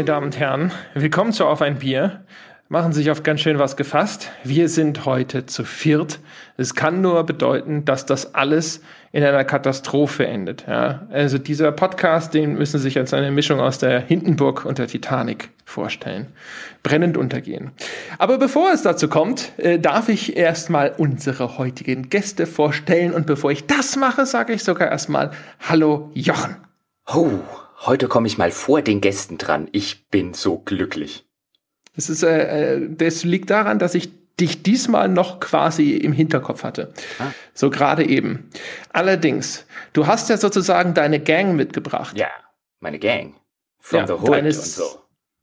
meine Damen und Herren, willkommen zu Auf ein Bier. Machen Sie sich auf ganz schön was gefasst. Wir sind heute zu viert. Es kann nur bedeuten, dass das alles in einer Katastrophe endet. Ja? Also dieser Podcast, den müssen Sie sich als eine Mischung aus der Hindenburg und der Titanic vorstellen. Brennend untergehen. Aber bevor es dazu kommt, äh, darf ich erstmal unsere heutigen Gäste vorstellen. Und bevor ich das mache, sage ich sogar erstmal Hallo Jochen. Oh, heute komme ich mal vor den Gästen dran. Ich bin so glücklich. Das, ist, äh, äh, das liegt daran, dass ich dich diesmal noch quasi im Hinterkopf hatte. Ah. So gerade eben. Allerdings, du hast ja sozusagen deine Gang mitgebracht. Ja, meine Gang. From ja, the Hood deine, und so.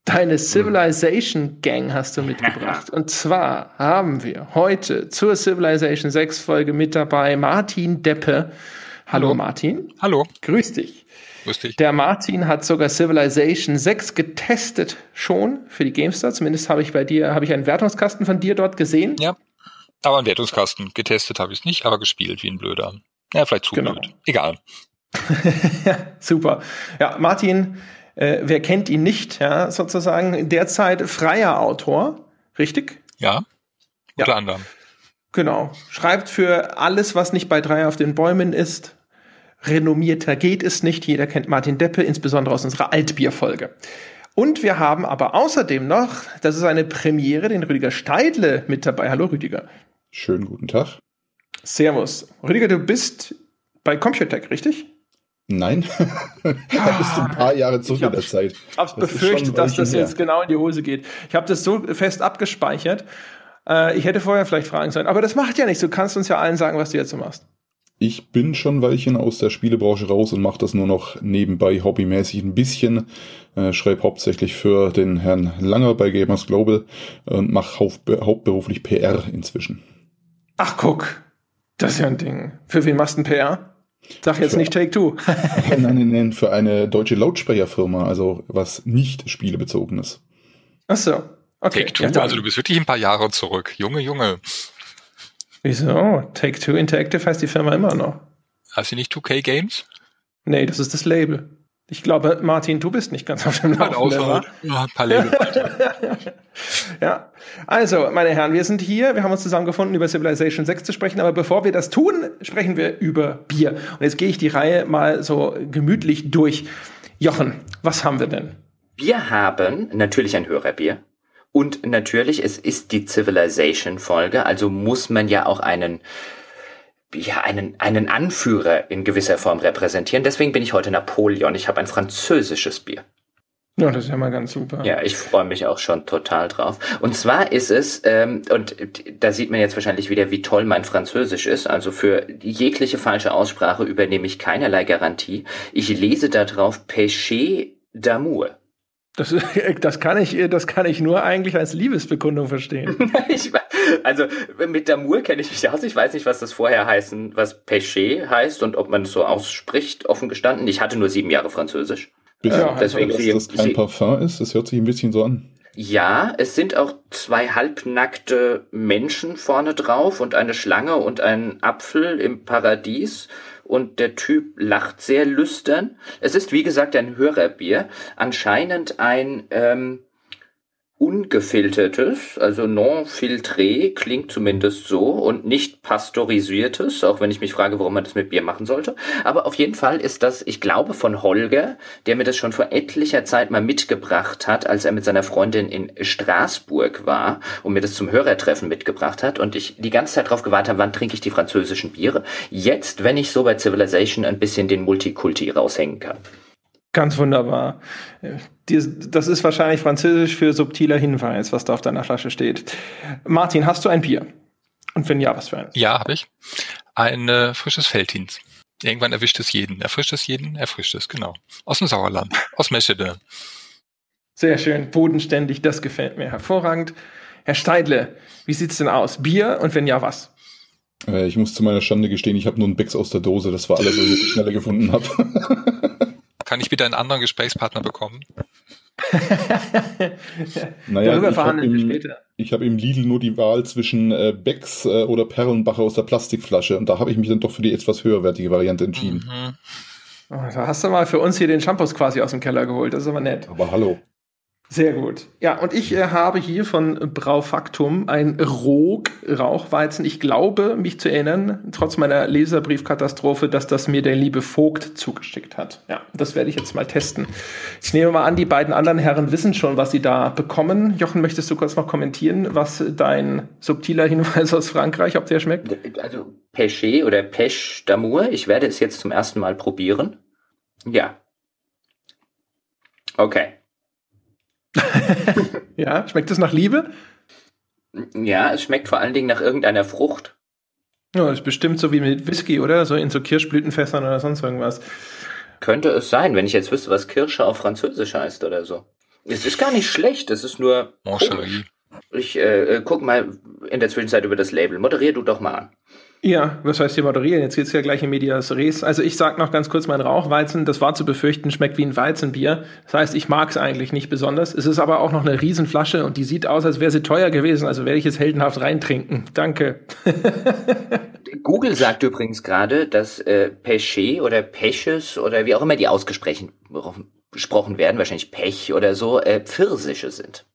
Deine Civilization Gang hast du mitgebracht. Und zwar haben wir heute zur Civilization 6 Folge mit dabei Martin Deppe. Hallo, Hallo. Martin. Hallo. Grüß dich. Lustig. Der Martin hat sogar Civilization 6 getestet schon für die GameStar. Zumindest habe ich bei dir, habe ich einen Wertungskasten von dir dort gesehen. Ja, aber einen Wertungskasten. Getestet habe ich es nicht, aber gespielt wie ein Blöder. Ja, vielleicht zu genau. blöd. Egal. Super. Ja, Martin, äh, wer kennt ihn nicht, ja, sozusagen derzeit freier Autor, richtig? Ja, unter ja. anderem. Genau. Schreibt für alles, was nicht bei drei auf den Bäumen ist, renommierter geht es nicht. Jeder kennt Martin Deppe, insbesondere aus unserer Altbierfolge. Und wir haben aber außerdem noch, das ist eine Premiere, den Rüdiger Steidle mit dabei. Hallo Rüdiger. Schönen guten Tag. Servus. Rüdiger, du bist bei Computech, richtig? Nein, da bist du ein paar Jahre zurück in der Zeit. Ich habe befürchtet, dass das jetzt genau in die Hose geht. Ich habe das so fest abgespeichert. Äh, ich hätte vorher vielleicht fragen sollen, aber das macht ja nichts. Du kannst uns ja allen sagen, was du jetzt so machst. Ich bin schon ein Weilchen aus der Spielebranche raus und mache das nur noch nebenbei hobbymäßig ein bisschen. Äh, schreibe hauptsächlich für den Herrn Langer bei Gamers Global und mache hauptberuflich PR inzwischen. Ach guck, das ist ja ein Ding. Für wen machst du ein PR? Sag jetzt für, nicht Take Two. nein, nein, nein, für eine deutsche Lautsprecherfirma, also was nicht spielebezogenes. Ach so, okay. Take Two, also du bist wirklich ein paar Jahre zurück. Junge, Junge. Wieso? Take-Two Interactive heißt die Firma immer noch. Heißt sie nicht 2K Games? Nee, das ist das Label. Ich glaube, Martin, du bist nicht ganz auf dem Laufenden. Ja, ein paar Label ja, also, meine Herren, wir sind hier. Wir haben uns zusammengefunden, über Civilization 6 zu sprechen. Aber bevor wir das tun, sprechen wir über Bier. Und jetzt gehe ich die Reihe mal so gemütlich durch. Jochen, was haben wir denn? Wir haben natürlich ein Hörerbier. Und natürlich, es ist die Civilization-Folge, also muss man ja auch einen, ja, einen, einen Anführer in gewisser Form repräsentieren. Deswegen bin ich heute Napoleon. Ich habe ein französisches Bier. Ja, das ist ja mal ganz super. Ja, ich freue mich auch schon total drauf. Und zwar ist es, ähm, und da sieht man jetzt wahrscheinlich wieder, wie toll mein Französisch ist. Also für jegliche falsche Aussprache übernehme ich keinerlei Garantie. Ich lese da drauf Péché d'amour. Das, das, kann ich, das kann ich nur eigentlich als Liebesbekundung verstehen. ich, also mit Damour kenne ich mich aus. Ich weiß nicht, was das vorher heißen, was Péché heißt und ob man es so ausspricht, offen gestanden. Ich hatte nur sieben Jahre Französisch. Bisschen, ja, deswegen dass das kein Parfum ist, das hört sich ein bisschen so an. Ja, es sind auch zwei halbnackte Menschen vorne drauf und eine Schlange und ein Apfel im Paradies und der Typ lacht sehr lüstern. Es ist wie gesagt ein Hörerbier, anscheinend ein ähm, ungefiltertes, also non filtré, klingt zumindest so, und nicht pasteurisiertes, auch wenn ich mich frage, warum man das mit Bier machen sollte. Aber auf jeden Fall ist das, ich glaube, von Holger, der mir das schon vor etlicher Zeit mal mitgebracht hat, als er mit seiner Freundin in Straßburg war und mir das zum Hörertreffen mitgebracht hat und ich die ganze Zeit darauf gewartet habe, wann trinke ich die französischen Biere. Jetzt, wenn ich so bei Civilization ein bisschen den Multikulti raushängen kann. Ganz wunderbar. Das ist wahrscheinlich französisch für subtiler Hinweis, was da auf deiner Flasche steht. Martin, hast du ein Bier? Und wenn ja, was für eins? Ja, habe ich. Ein äh, frisches Feldhins. Irgendwann erwischt es jeden. Erfrischt es jeden, erfrischt es, genau. Aus dem Sauerland, aus Meschede. Sehr schön, bodenständig, das gefällt mir hervorragend. Herr Steidle, wie sieht's denn aus? Bier und wenn ja, was? Äh, ich muss zu meiner Schande gestehen, ich habe nur einen Becks aus der Dose. Das war alles, was ich schneller gefunden habe. Kann ich bitte einen anderen Gesprächspartner bekommen? naja, Darüber verhandeln wir später. Ich habe im Lidl nur die Wahl zwischen äh, Becks äh, oder Perlenbacher aus der Plastikflasche und da habe ich mich dann doch für die etwas höherwertige Variante entschieden. Mhm. Oh, da hast du mal für uns hier den Shampoos quasi aus dem Keller geholt, das ist aber nett. Aber hallo. Sehr gut. Ja, und ich äh, habe hier von Braufaktum ein Rog-Rauchweizen. Ich glaube, mich zu erinnern, trotz meiner Leserbriefkatastrophe, dass das mir der liebe Vogt zugeschickt hat. Ja, das werde ich jetzt mal testen. Ich nehme mal an, die beiden anderen Herren wissen schon, was sie da bekommen. Jochen, möchtest du kurz noch kommentieren, was dein subtiler Hinweis aus Frankreich, ob der schmeckt? Also Pêché oder Pêche d'Amour. Ich werde es jetzt zum ersten Mal probieren. Ja. Okay. ja, schmeckt es nach Liebe? Ja, es schmeckt vor allen Dingen nach irgendeiner Frucht. Ja, das ist bestimmt so wie mit Whisky, oder? So in so Kirschblütenfässern oder sonst irgendwas. Könnte es sein, wenn ich jetzt wüsste, was Kirsche auf Französisch heißt oder so. Es ist gar nicht schlecht, es ist nur. Komisch. Ich äh, äh, guck mal in der Zwischenzeit über das Label. Moderier du doch mal an. Ja, was heißt hier moderieren? Jetzt geht's ja gleich in Medias Res. Also ich sag noch ganz kurz, mein Rauchweizen, das war zu befürchten, schmeckt wie ein Weizenbier. Das heißt, ich mag es eigentlich nicht besonders. Es ist aber auch noch eine Riesenflasche und die sieht aus, als wäre sie teuer gewesen. Also werde ich es heldenhaft reintrinken. Danke. Google sagt übrigens gerade, dass äh, Pêché oder Peches oder wie auch immer die ausgesprochen werden, wahrscheinlich Pech oder so, äh, Pfirsiche sind.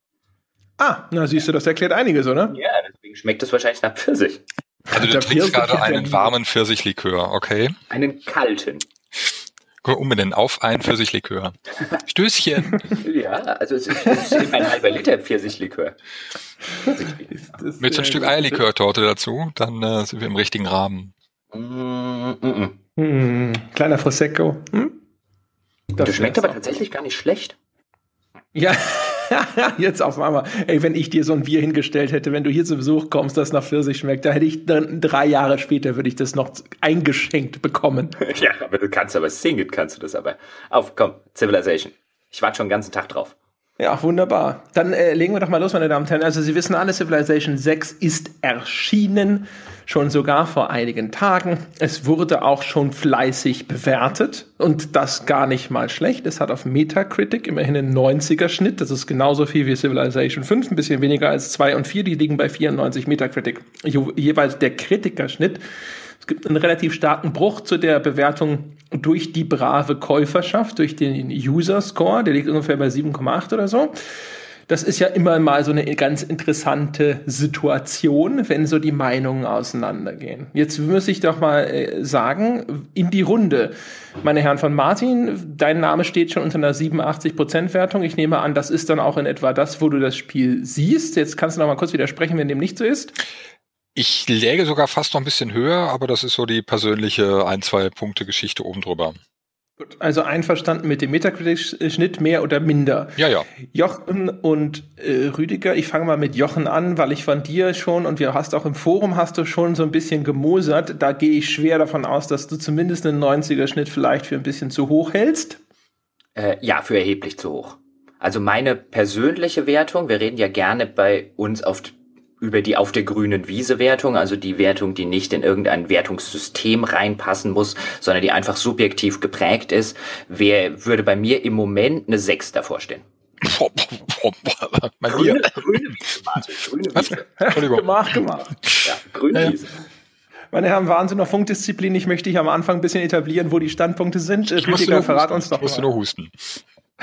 Ah, na siehst du, das erklärt einiges, oder? Ja, deswegen schmeckt es wahrscheinlich nach Pfirsich. Also du trinkst gerade einen warmen Pfirsichlikör, okay? Einen kalten. Umbenennen auf ein Pfirsichlikör. Stößchen. ja, also es ist, es ist ein halber Liter Pfirsichlikör. Pfirsichlikör. Mit so ein Stück Eierlikörtorte dazu, dann äh, sind wir im richtigen Rahmen. Mm, mm, mm. Kleiner Prosecco. Hm? Das, das schmeckt aber tatsächlich gar nicht schlecht. Ja, jetzt auf einmal. Ey, wenn ich dir so ein Bier hingestellt hätte, wenn du hier zu Besuch kommst, das nach Pfirsich schmeckt, da hätte ich dann drei Jahre später würde ich das noch eingeschenkt bekommen. ja, aber du kannst aber singen, kannst du das aber. Auf, komm, Civilization. Ich warte schon den ganzen Tag drauf. Ja, wunderbar. Dann äh, legen wir doch mal los, meine Damen und Herren. Also Sie wissen alle, Civilization 6 ist erschienen, schon sogar vor einigen Tagen. Es wurde auch schon fleißig bewertet und das gar nicht mal schlecht. Es hat auf Metacritic immerhin einen 90er Schnitt. Das ist genauso viel wie Civilization 5, ein bisschen weniger als 2 und 4. Die liegen bei 94 Metacritic. Je jeweils der Kritikerschnitt es gibt einen relativ starken Bruch zu der Bewertung durch die brave Käuferschaft, durch den User Score, der liegt ungefähr bei 7,8 oder so. Das ist ja immer mal so eine ganz interessante Situation, wenn so die Meinungen auseinandergehen. Jetzt muss ich doch mal äh, sagen, in die Runde. Meine Herren von Martin, dein Name steht schon unter einer 87% Wertung. Ich nehme an, das ist dann auch in etwa das, wo du das Spiel siehst. Jetzt kannst du noch mal kurz widersprechen, wenn dem nicht so ist. Ich läge sogar fast noch ein bisschen höher, aber das ist so die persönliche ein, zwei Punkte Geschichte oben drüber. Gut, also einverstanden mit dem Metacritic-Schnitt mehr oder minder. Ja, ja. Jochen und äh, Rüdiger, ich fange mal mit Jochen an, weil ich von dir schon und wir hast auch im Forum hast du schon so ein bisschen gemosert. Da gehe ich schwer davon aus, dass du zumindest einen 90er-Schnitt vielleicht für ein bisschen zu hoch hältst. Äh, ja, für erheblich zu hoch. Also meine persönliche Wertung, wir reden ja gerne bei uns auf über die auf der grünen Wiese Wertung, also die Wertung, die nicht in irgendein Wertungssystem reinpassen muss, sondern die einfach subjektiv geprägt ist, wer würde bei mir im Moment eine 6 davor stehen? Bei grüne, grüne Wiese, Martin, grüne Wiese. Entschuldigung. Gemacht, gemacht. Ja, grüne ja. Wiese. Meine Herren, Wahnsinn auf Funkdisziplin. Ich möchte dich am Anfang ein bisschen etablieren, wo die Standpunkte sind. Ich Rüdiger, verrat uns doch. Ich musste nur husten.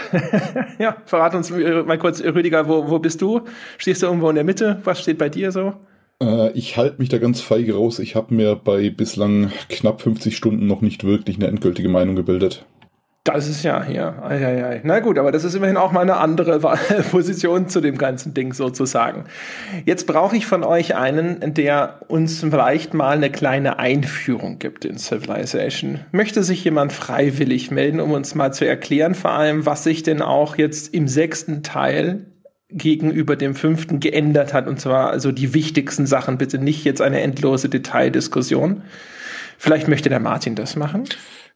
ja, verrat uns äh, mal kurz, Rüdiger, wo, wo bist du? Stehst du irgendwo in der Mitte? Was steht bei dir so? Äh, ich halte mich da ganz feige raus. Ich habe mir bei bislang knapp 50 Stunden noch nicht wirklich eine endgültige Meinung gebildet. Das ist ja hier. Ei, ei, ei. Na gut, aber das ist immerhin auch mal eine andere Position zu dem ganzen Ding sozusagen. Jetzt brauche ich von euch einen, der uns vielleicht mal eine kleine Einführung gibt in Civilization. Möchte sich jemand freiwillig melden, um uns mal zu erklären, vor allem, was sich denn auch jetzt im sechsten Teil gegenüber dem fünften geändert hat, und zwar also die wichtigsten Sachen, bitte nicht jetzt eine endlose Detaildiskussion. Vielleicht möchte der Martin das machen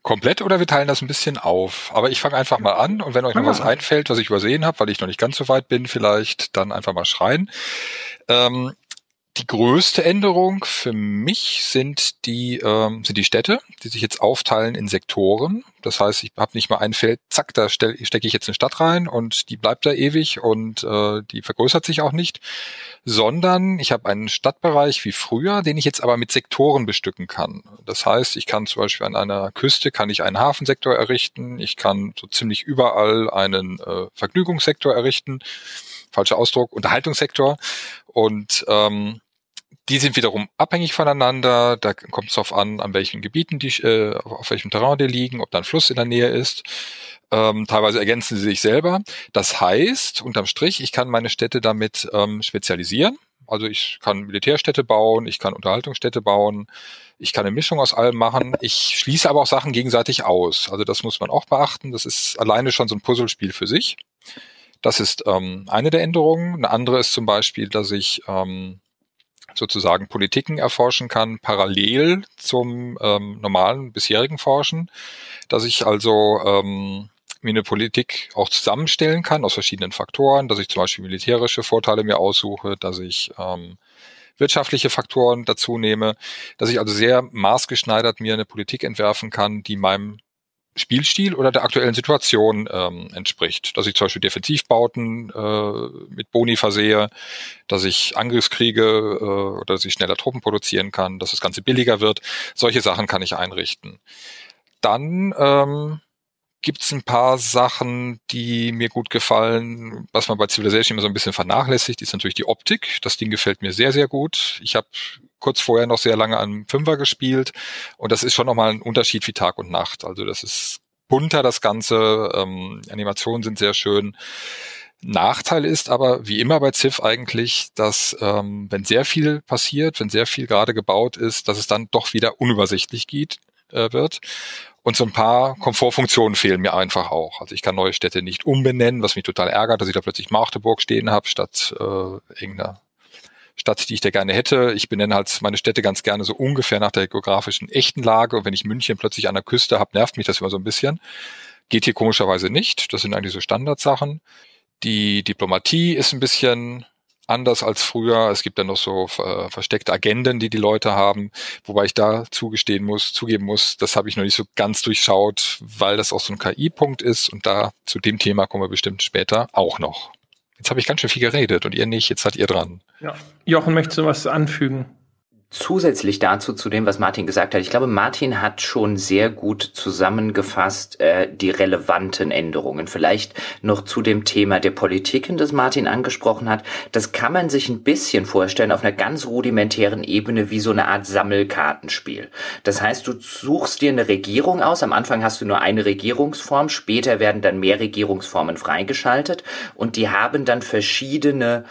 komplett oder wir teilen das ein bisschen auf. Aber ich fange einfach mal an und wenn euch noch was einfällt, was ich übersehen habe, weil ich noch nicht ganz so weit bin, vielleicht dann einfach mal schreien. Ähm, die größte Änderung für mich sind die, ähm, sind die Städte, die sich jetzt aufteilen in Sektoren. Das heißt, ich habe nicht mal ein Feld, zack, da stecke ich jetzt eine Stadt rein und die bleibt da ewig und äh, die vergrößert sich auch nicht, sondern ich habe einen Stadtbereich wie früher, den ich jetzt aber mit Sektoren bestücken kann. Das heißt, ich kann zum Beispiel an einer Küste kann ich einen Hafensektor errichten, ich kann so ziemlich überall einen äh, Vergnügungssektor errichten falscher Ausdruck, Unterhaltungssektor. Und ähm, die sind wiederum abhängig voneinander. Da kommt es darauf an, an welchen Gebieten die, äh, auf welchem Terrain die liegen, ob da ein Fluss in der Nähe ist. Ähm, teilweise ergänzen sie sich selber. Das heißt, unterm Strich, ich kann meine Städte damit ähm, spezialisieren. Also ich kann Militärstädte bauen, ich kann Unterhaltungsstädte bauen, ich kann eine Mischung aus allem machen. Ich schließe aber auch Sachen gegenseitig aus. Also das muss man auch beachten. Das ist alleine schon so ein Puzzlespiel für sich. Das ist ähm, eine der Änderungen. Eine andere ist zum Beispiel, dass ich ähm, sozusagen Politiken erforschen kann, parallel zum ähm, normalen bisherigen Forschen, dass ich also ähm, mir eine Politik auch zusammenstellen kann aus verschiedenen Faktoren, dass ich zum Beispiel militärische Vorteile mir aussuche, dass ich ähm, wirtschaftliche Faktoren dazu nehme, dass ich also sehr maßgeschneidert mir eine Politik entwerfen kann, die meinem Spielstil oder der aktuellen Situation ähm, entspricht. Dass ich zum Beispiel Defensivbauten äh, mit Boni versehe, dass ich Angriffskriege äh, oder dass ich schneller Truppen produzieren kann, dass das Ganze billiger wird. Solche Sachen kann ich einrichten. Dann ähm, gibt es ein paar Sachen, die mir gut gefallen, was man bei Civilization immer so ein bisschen vernachlässigt, ist natürlich die Optik. Das Ding gefällt mir sehr, sehr gut. Ich habe kurz vorher noch sehr lange an Fünfer gespielt und das ist schon nochmal ein Unterschied wie Tag und Nacht. Also das ist bunter, das Ganze, ähm, Animationen sind sehr schön. Nachteil ist aber, wie immer bei Civ eigentlich, dass ähm, wenn sehr viel passiert, wenn sehr viel gerade gebaut ist, dass es dann doch wieder unübersichtlich geht, äh, wird. Und so ein paar Komfortfunktionen fehlen mir einfach auch. Also ich kann neue Städte nicht umbenennen, was mich total ärgert, dass ich da plötzlich Magdeburg stehen habe, statt äh, irgendeiner Stadt, die ich da gerne hätte. Ich benenne halt meine Städte ganz gerne so ungefähr nach der geografischen echten Lage. Und wenn ich München plötzlich an der Küste habe, nervt mich das immer so ein bisschen. Geht hier komischerweise nicht. Das sind eigentlich so Standardsachen. Die Diplomatie ist ein bisschen anders als früher. Es gibt dann noch so äh, versteckte Agenden, die die Leute haben, wobei ich da zugestehen muss, zugeben muss, das habe ich noch nicht so ganz durchschaut, weil das auch so ein KI-Punkt ist und da zu dem Thema kommen wir bestimmt später auch noch. Jetzt habe ich ganz schön viel geredet und ihr nicht, jetzt seid ihr dran. Ja. Jochen, möchtest du was anfügen? Zusätzlich dazu, zu dem, was Martin gesagt hat, ich glaube, Martin hat schon sehr gut zusammengefasst äh, die relevanten Änderungen. Vielleicht noch zu dem Thema der Politiken, das Martin angesprochen hat. Das kann man sich ein bisschen vorstellen auf einer ganz rudimentären Ebene wie so eine Art Sammelkartenspiel. Das heißt, du suchst dir eine Regierung aus. Am Anfang hast du nur eine Regierungsform, später werden dann mehr Regierungsformen freigeschaltet und die haben dann verschiedene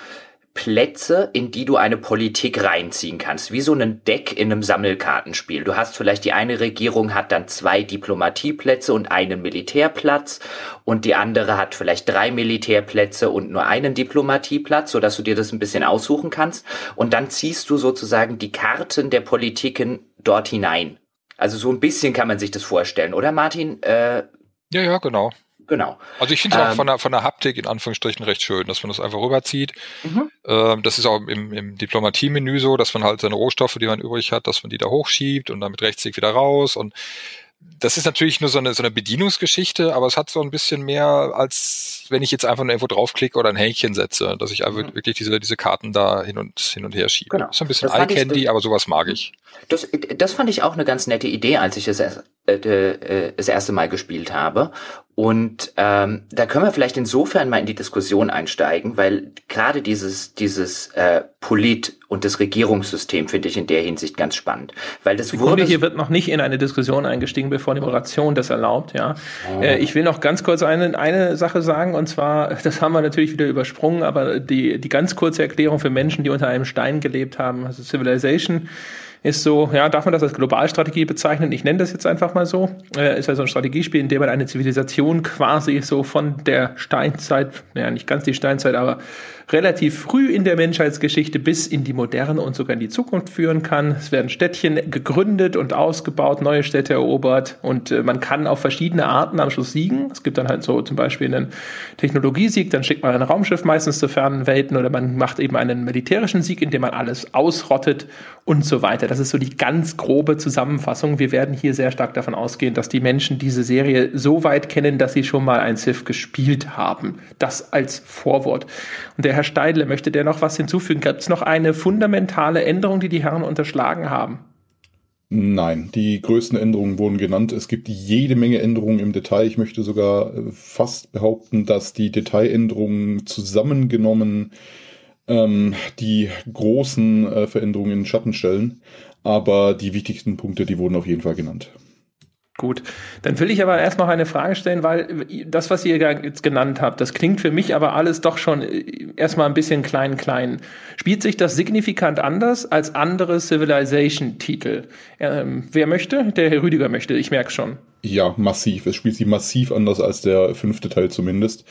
Plätze, in die du eine Politik reinziehen kannst, wie so ein Deck in einem Sammelkartenspiel. Du hast vielleicht die eine Regierung hat dann zwei Diplomatieplätze und einen Militärplatz und die andere hat vielleicht drei Militärplätze und nur einen Diplomatieplatz, so dass du dir das ein bisschen aussuchen kannst und dann ziehst du sozusagen die Karten der Politiken dort hinein. Also so ein bisschen kann man sich das vorstellen, oder Martin? Äh, ja, ja, genau. Genau. Also ich finde es ähm, auch von der, von der Haptik in Anführungsstrichen recht schön, dass man das einfach rüberzieht. Mhm. Ähm, das ist auch im, im Diplomatie-Menü so, dass man halt seine Rohstoffe, die man übrig hat, dass man die da hochschiebt und dann mit Rechtsklick wieder raus und das ist natürlich nur so eine, so eine Bedienungsgeschichte, aber es hat so ein bisschen mehr, als wenn ich jetzt einfach nur irgendwo draufklicke oder ein Häkchen setze, dass ich einfach mhm. wirklich diese, diese Karten da hin und, hin und her schiebe. Genau. Das ist ein bisschen Eye-Candy, aber sowas mag ich. Das, das fand ich auch eine ganz nette Idee, als ich es äh, äh, das erste Mal gespielt habe. Und ähm, da können wir vielleicht insofern mal in die Diskussion einsteigen, weil gerade dieses dieses äh, Polit und das Regierungssystem finde ich in der Hinsicht ganz spannend, weil das Sekunde, wurde hier wird noch nicht in eine Diskussion eingestiegen, bevor die Moderation das erlaubt. Ja, oh. äh, ich will noch ganz kurz eine eine Sache sagen und zwar, das haben wir natürlich wieder übersprungen, aber die die ganz kurze Erklärung für Menschen, die unter einem Stein gelebt haben, also Civilization ist so, ja, darf man das als Globalstrategie bezeichnen? Ich nenne das jetzt einfach mal so. Äh, ist also ein Strategiespiel, in dem man eine Zivilisation quasi so von der Steinzeit, ja, nicht ganz die Steinzeit, aber relativ früh in der Menschheitsgeschichte bis in die Moderne und sogar in die Zukunft führen kann. Es werden Städtchen gegründet und ausgebaut, neue Städte erobert und äh, man kann auf verschiedene Arten am Schluss siegen. Es gibt dann halt so zum Beispiel einen Technologiesieg, dann schickt man ein Raumschiff meistens zu fernen Welten oder man macht eben einen militärischen Sieg, indem man alles ausrottet und so weiter. Das ist so die ganz grobe Zusammenfassung. Wir werden hier sehr stark davon ausgehen, dass die Menschen diese Serie so weit kennen, dass sie schon mal ein Civ gespielt haben. Das als Vorwort. Und der Herr Steidle, möchte der noch was hinzufügen? Gibt es noch eine fundamentale Änderung, die die Herren unterschlagen haben? Nein, die größten Änderungen wurden genannt. Es gibt jede Menge Änderungen im Detail. Ich möchte sogar äh, fast behaupten, dass die Detailänderungen zusammengenommen ähm, die großen äh, Veränderungen in den Schatten stellen. Aber die wichtigsten Punkte, die wurden auf jeden Fall genannt. Gut, dann will ich aber erst noch eine Frage stellen, weil das, was ihr jetzt genannt habt, das klingt für mich aber alles doch schon äh, erstmal ein bisschen klein, klein. Spielt sich das signifikant anders als andere Civilization-Titel? Ähm, wer möchte? Der Herr Rüdiger möchte, ich merke schon. Ja, massiv. Es spielt sich massiv anders als der fünfte Teil zumindest.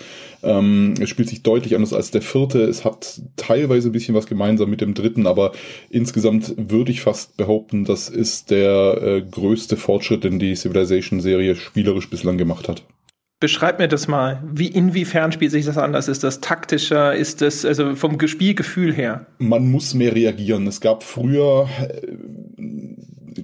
Ähm, es spielt sich deutlich anders als der vierte. Es hat teilweise ein bisschen was gemeinsam mit dem dritten, aber insgesamt würde ich fast behaupten, das ist der äh, größte Fortschritt, den die Civilization-Serie spielerisch bislang gemacht hat. Beschreib mir das mal. Wie, inwiefern spielt sich das anders? Ist das taktischer? Ist das, also vom Spielgefühl her? Man muss mehr reagieren. Es gab früher äh,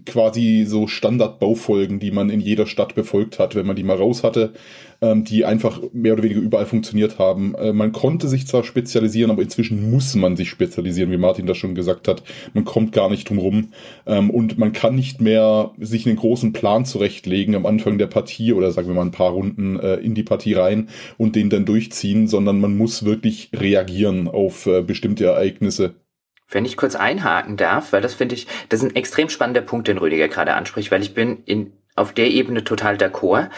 quasi so Standardbaufolgen, die man in jeder Stadt befolgt hat, wenn man die mal raus hatte, ähm, die einfach mehr oder weniger überall funktioniert haben. Äh, man konnte sich zwar spezialisieren, aber inzwischen muss man sich spezialisieren, wie Martin das schon gesagt hat. Man kommt gar nicht drum rum ähm, und man kann nicht mehr sich einen großen Plan zurechtlegen am Anfang der Partie oder sagen wir mal ein paar Runden äh, in die Partie rein und den dann durchziehen, sondern man muss wirklich reagieren auf äh, bestimmte Ereignisse wenn ich kurz einhaken darf, weil das finde ich, das ist ein extrem spannender Punkt, den Rüdiger gerade anspricht, weil ich bin in, auf der Ebene total d'accord.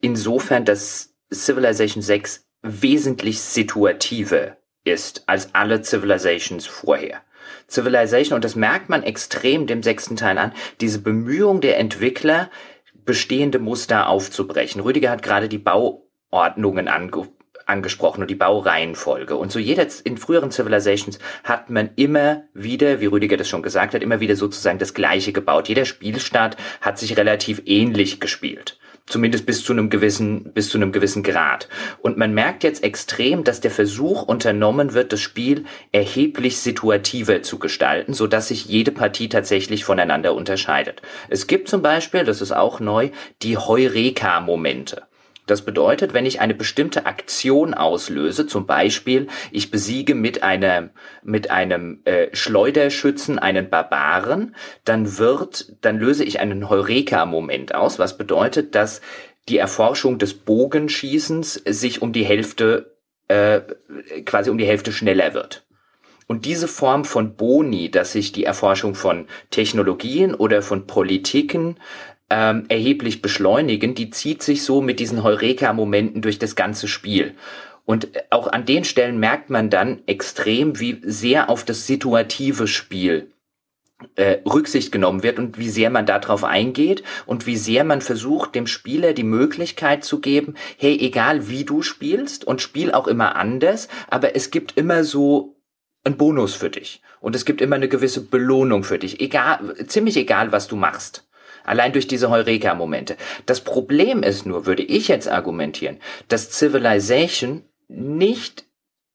Insofern, dass Civilization 6 wesentlich situativer ist als alle Civilizations vorher. Civilization, und das merkt man extrem dem sechsten Teil an, diese Bemühung der Entwickler, bestehende Muster aufzubrechen. Rüdiger hat gerade die Bauordnungen ange angesprochen und die Baureihenfolge. Und so jeder in früheren Civilizations hat man immer wieder, wie Rüdiger das schon gesagt hat, immer wieder sozusagen das Gleiche gebaut. Jeder Spielstart hat sich relativ ähnlich gespielt. Zumindest bis zu einem gewissen, bis zu einem gewissen Grad. Und man merkt jetzt extrem, dass der Versuch unternommen wird, das Spiel erheblich situativer zu gestalten, so dass sich jede Partie tatsächlich voneinander unterscheidet. Es gibt zum Beispiel, das ist auch neu, die Heureka-Momente. Das bedeutet, wenn ich eine bestimmte Aktion auslöse, zum Beispiel ich besiege mit einem mit einem äh, Schleuderschützen einen Barbaren, dann wird, dann löse ich einen Heureka-Moment aus, was bedeutet, dass die Erforschung des Bogenschießens sich um die Hälfte äh, quasi um die Hälfte schneller wird. Und diese Form von Boni, dass sich die Erforschung von Technologien oder von Politiken ähm, erheblich beschleunigen, die zieht sich so mit diesen Heureka-Momenten durch das ganze Spiel. Und auch an den Stellen merkt man dann extrem, wie sehr auf das situative Spiel äh, Rücksicht genommen wird und wie sehr man darauf eingeht und wie sehr man versucht, dem Spieler die Möglichkeit zu geben, hey, egal wie du spielst und spiel auch immer anders, aber es gibt immer so ein Bonus für dich und es gibt immer eine gewisse Belohnung für dich, egal, ziemlich egal, was du machst. Allein durch diese Heureka-Momente. Das Problem ist nur, würde ich jetzt argumentieren, dass Civilization nicht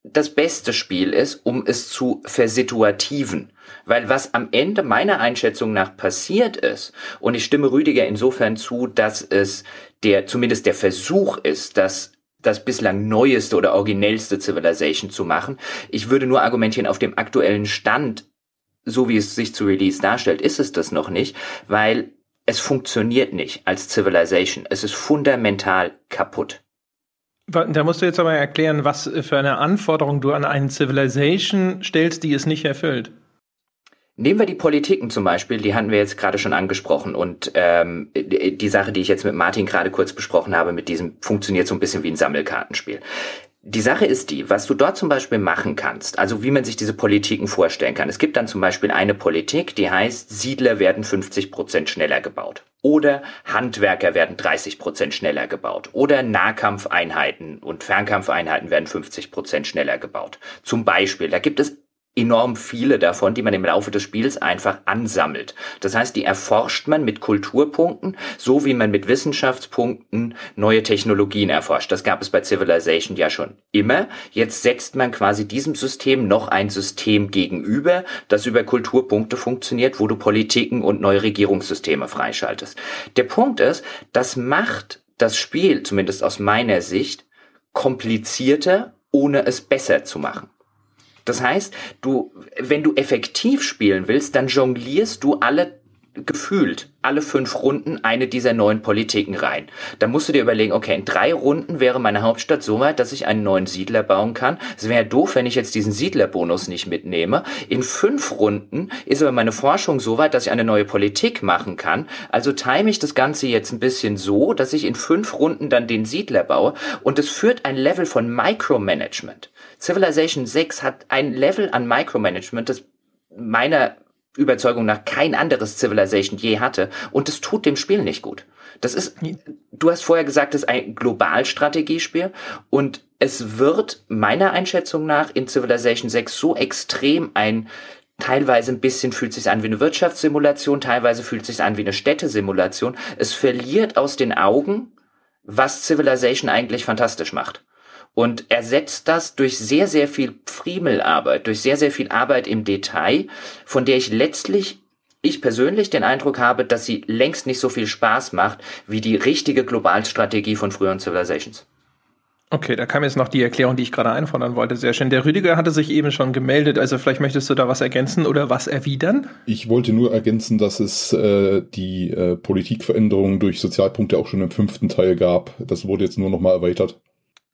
das beste Spiel ist, um es zu versituativen. Weil was am Ende meiner Einschätzung nach passiert ist, und ich stimme Rüdiger insofern zu, dass es der, zumindest der Versuch ist, das das bislang neueste oder originellste Civilization zu machen. Ich würde nur argumentieren, auf dem aktuellen Stand, so wie es sich zu Release darstellt, ist es das noch nicht, weil es funktioniert nicht als Civilization. Es ist fundamental kaputt. Da musst du jetzt aber erklären, was für eine Anforderung du an eine Civilization stellst, die es nicht erfüllt. Nehmen wir die Politiken zum Beispiel, die hatten wir jetzt gerade schon angesprochen und ähm, die Sache, die ich jetzt mit Martin gerade kurz besprochen habe, mit diesem funktioniert so ein bisschen wie ein Sammelkartenspiel. Die Sache ist die, was du dort zum Beispiel machen kannst, also wie man sich diese Politiken vorstellen kann. Es gibt dann zum Beispiel eine Politik, die heißt, Siedler werden 50 Prozent schneller gebaut. Oder Handwerker werden 30 Prozent schneller gebaut. Oder Nahkampfeinheiten und Fernkampfeinheiten werden 50 Prozent schneller gebaut. Zum Beispiel, da gibt es enorm viele davon, die man im Laufe des Spiels einfach ansammelt. Das heißt, die erforscht man mit Kulturpunkten, so wie man mit Wissenschaftspunkten neue Technologien erforscht. Das gab es bei Civilization ja schon immer. Jetzt setzt man quasi diesem System noch ein System gegenüber, das über Kulturpunkte funktioniert, wo du Politiken und neue Regierungssysteme freischaltest. Der Punkt ist, das macht das Spiel, zumindest aus meiner Sicht, komplizierter, ohne es besser zu machen. Das heißt, du, wenn du effektiv spielen willst, dann jonglierst du alle gefühlt alle fünf Runden eine dieser neuen Politiken rein. Da musst du dir überlegen, okay, in drei Runden wäre meine Hauptstadt so weit, dass ich einen neuen Siedler bauen kann. Es wäre doof, wenn ich jetzt diesen Siedlerbonus nicht mitnehme. In fünf Runden ist aber meine Forschung so weit, dass ich eine neue Politik machen kann. Also time ich das Ganze jetzt ein bisschen so, dass ich in fünf Runden dann den Siedler baue und es führt ein Level von Micromanagement. Civilization 6 hat ein Level an Micromanagement, das meiner Überzeugung nach kein anderes Civilization je hatte. Und es tut dem Spiel nicht gut. Das ist, du hast vorher gesagt, es ist ein Globalstrategiespiel und es wird meiner Einschätzung nach in Civilization 6 so extrem ein Teilweise ein bisschen fühlt sich an wie eine Wirtschaftssimulation, teilweise fühlt sich an wie eine Städtesimulation. Es verliert aus den Augen, was Civilization eigentlich fantastisch macht und ersetzt das durch sehr, sehr viel Friemelarbeit, durch sehr, sehr viel Arbeit im Detail, von der ich letztlich ich persönlich den Eindruck habe, dass sie längst nicht so viel Spaß macht wie die richtige Globalstrategie von früheren Civilizations. Okay, da kam jetzt noch die Erklärung, die ich gerade einfordern wollte. Sehr schön. Der Rüdiger hatte sich eben schon gemeldet, also vielleicht möchtest du da was ergänzen oder was erwidern? Ich wollte nur ergänzen, dass es äh, die äh, Politikveränderungen durch Sozialpunkte auch schon im fünften Teil gab. Das wurde jetzt nur noch mal erweitert.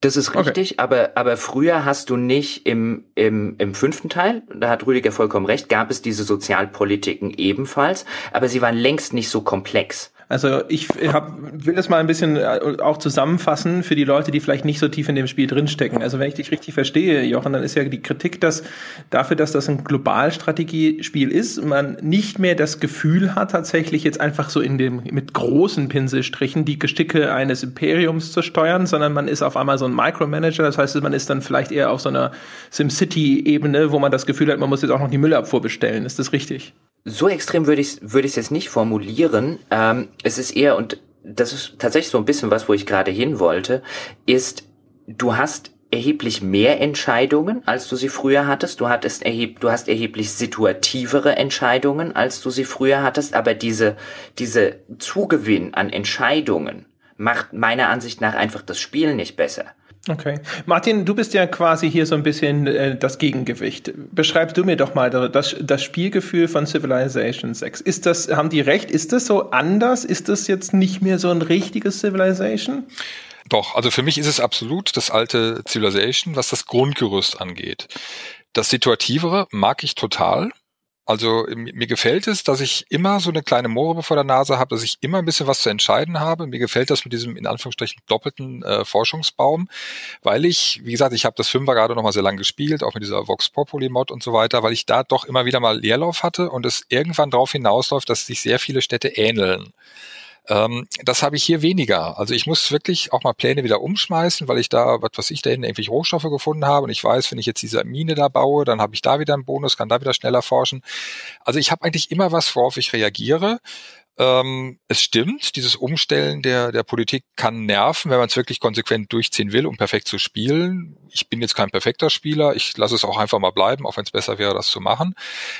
Das ist richtig, okay. aber, aber früher hast du nicht im, im, im fünften Teil, da hat Rüdiger vollkommen recht, gab es diese Sozialpolitiken ebenfalls, aber sie waren längst nicht so komplex. Also ich hab, will das mal ein bisschen äh, auch zusammenfassen für die Leute, die vielleicht nicht so tief in dem Spiel drinstecken. Also wenn ich dich richtig verstehe, Jochen, dann ist ja die Kritik, dass dafür, dass das ein Globalstrategiespiel ist, man nicht mehr das Gefühl hat, tatsächlich jetzt einfach so in dem mit großen Pinselstrichen die Gesticke eines Imperiums zu steuern, sondern man ist auf einmal so ein Micromanager. Das heißt, man ist dann vielleicht eher auf so einer SimCity-Ebene, wo man das Gefühl hat, man muss jetzt auch noch die Müllabfuhr bestellen. Ist das richtig? So extrem würde ich würde ich es jetzt nicht formulieren. Ähm, es ist eher und das ist tatsächlich so ein bisschen was, wo ich gerade hin wollte, ist du hast erheblich mehr Entscheidungen, als du sie früher hattest. Du hattest erheb du hast erheblich situativere Entscheidungen, als du sie früher hattest. Aber diese diese Zugewinn an Entscheidungen macht meiner Ansicht nach einfach das Spiel nicht besser. Okay. Martin, du bist ja quasi hier so ein bisschen äh, das Gegengewicht. Beschreibst du mir doch mal das, das Spielgefühl von Civilization 6. Ist das, haben die recht? Ist das so anders? Ist das jetzt nicht mehr so ein richtiges Civilization? Doch, also für mich ist es absolut das alte Civilization, was das Grundgerüst angeht. Das Situativere mag ich total. Also mir gefällt es, dass ich immer so eine kleine Moore vor der Nase habe, dass ich immer ein bisschen was zu entscheiden habe. Mir gefällt das mit diesem in Anführungsstrichen doppelten äh, Forschungsbaum, weil ich, wie gesagt, ich habe das Fünfer gerade noch mal sehr lang gespielt, auch mit dieser Vox Populi Mod und so weiter, weil ich da doch immer wieder mal Leerlauf hatte und es irgendwann darauf hinausläuft, dass sich sehr viele Städte ähneln. Ähm, das habe ich hier weniger. Also ich muss wirklich auch mal Pläne wieder umschmeißen, weil ich da, was weiß ich, da hinten irgendwelche Rohstoffe gefunden habe und ich weiß, wenn ich jetzt diese Mine da baue, dann habe ich da wieder einen Bonus, kann da wieder schneller forschen. Also ich habe eigentlich immer was, worauf ich reagiere. Ähm, es stimmt, dieses Umstellen der, der Politik kann nerven, wenn man es wirklich konsequent durchziehen will, um perfekt zu spielen. Ich bin jetzt kein perfekter Spieler, ich lasse es auch einfach mal bleiben, auch wenn es besser wäre, das zu machen.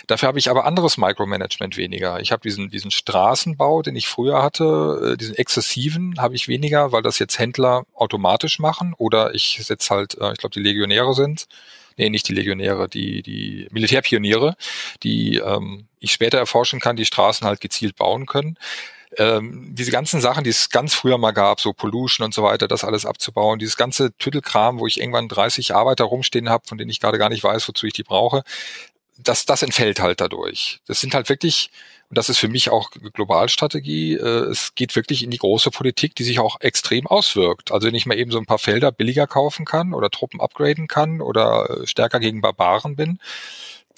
Dafür habe ich aber anderes Micromanagement weniger. Ich habe diesen, diesen Straßenbau, den ich früher hatte, äh, diesen exzessiven habe ich weniger, weil das jetzt Händler automatisch machen oder ich setze halt, äh, ich glaube, die Legionäre sind nee, nicht die Legionäre, die, die Militärpioniere, die ähm, ich später erforschen kann, die Straßen halt gezielt bauen können. Ähm, diese ganzen Sachen, die es ganz früher mal gab, so Pollution und so weiter, das alles abzubauen, dieses ganze Tüttelkram, wo ich irgendwann 30 Arbeiter rumstehen habe, von denen ich gerade gar nicht weiß, wozu ich die brauche, das, das entfällt halt dadurch. Das sind halt wirklich, und das ist für mich auch Globalstrategie, äh, es geht wirklich in die große Politik, die sich auch extrem auswirkt. Also wenn ich mal eben so ein paar Felder billiger kaufen kann oder Truppen upgraden kann oder äh, stärker gegen Barbaren bin,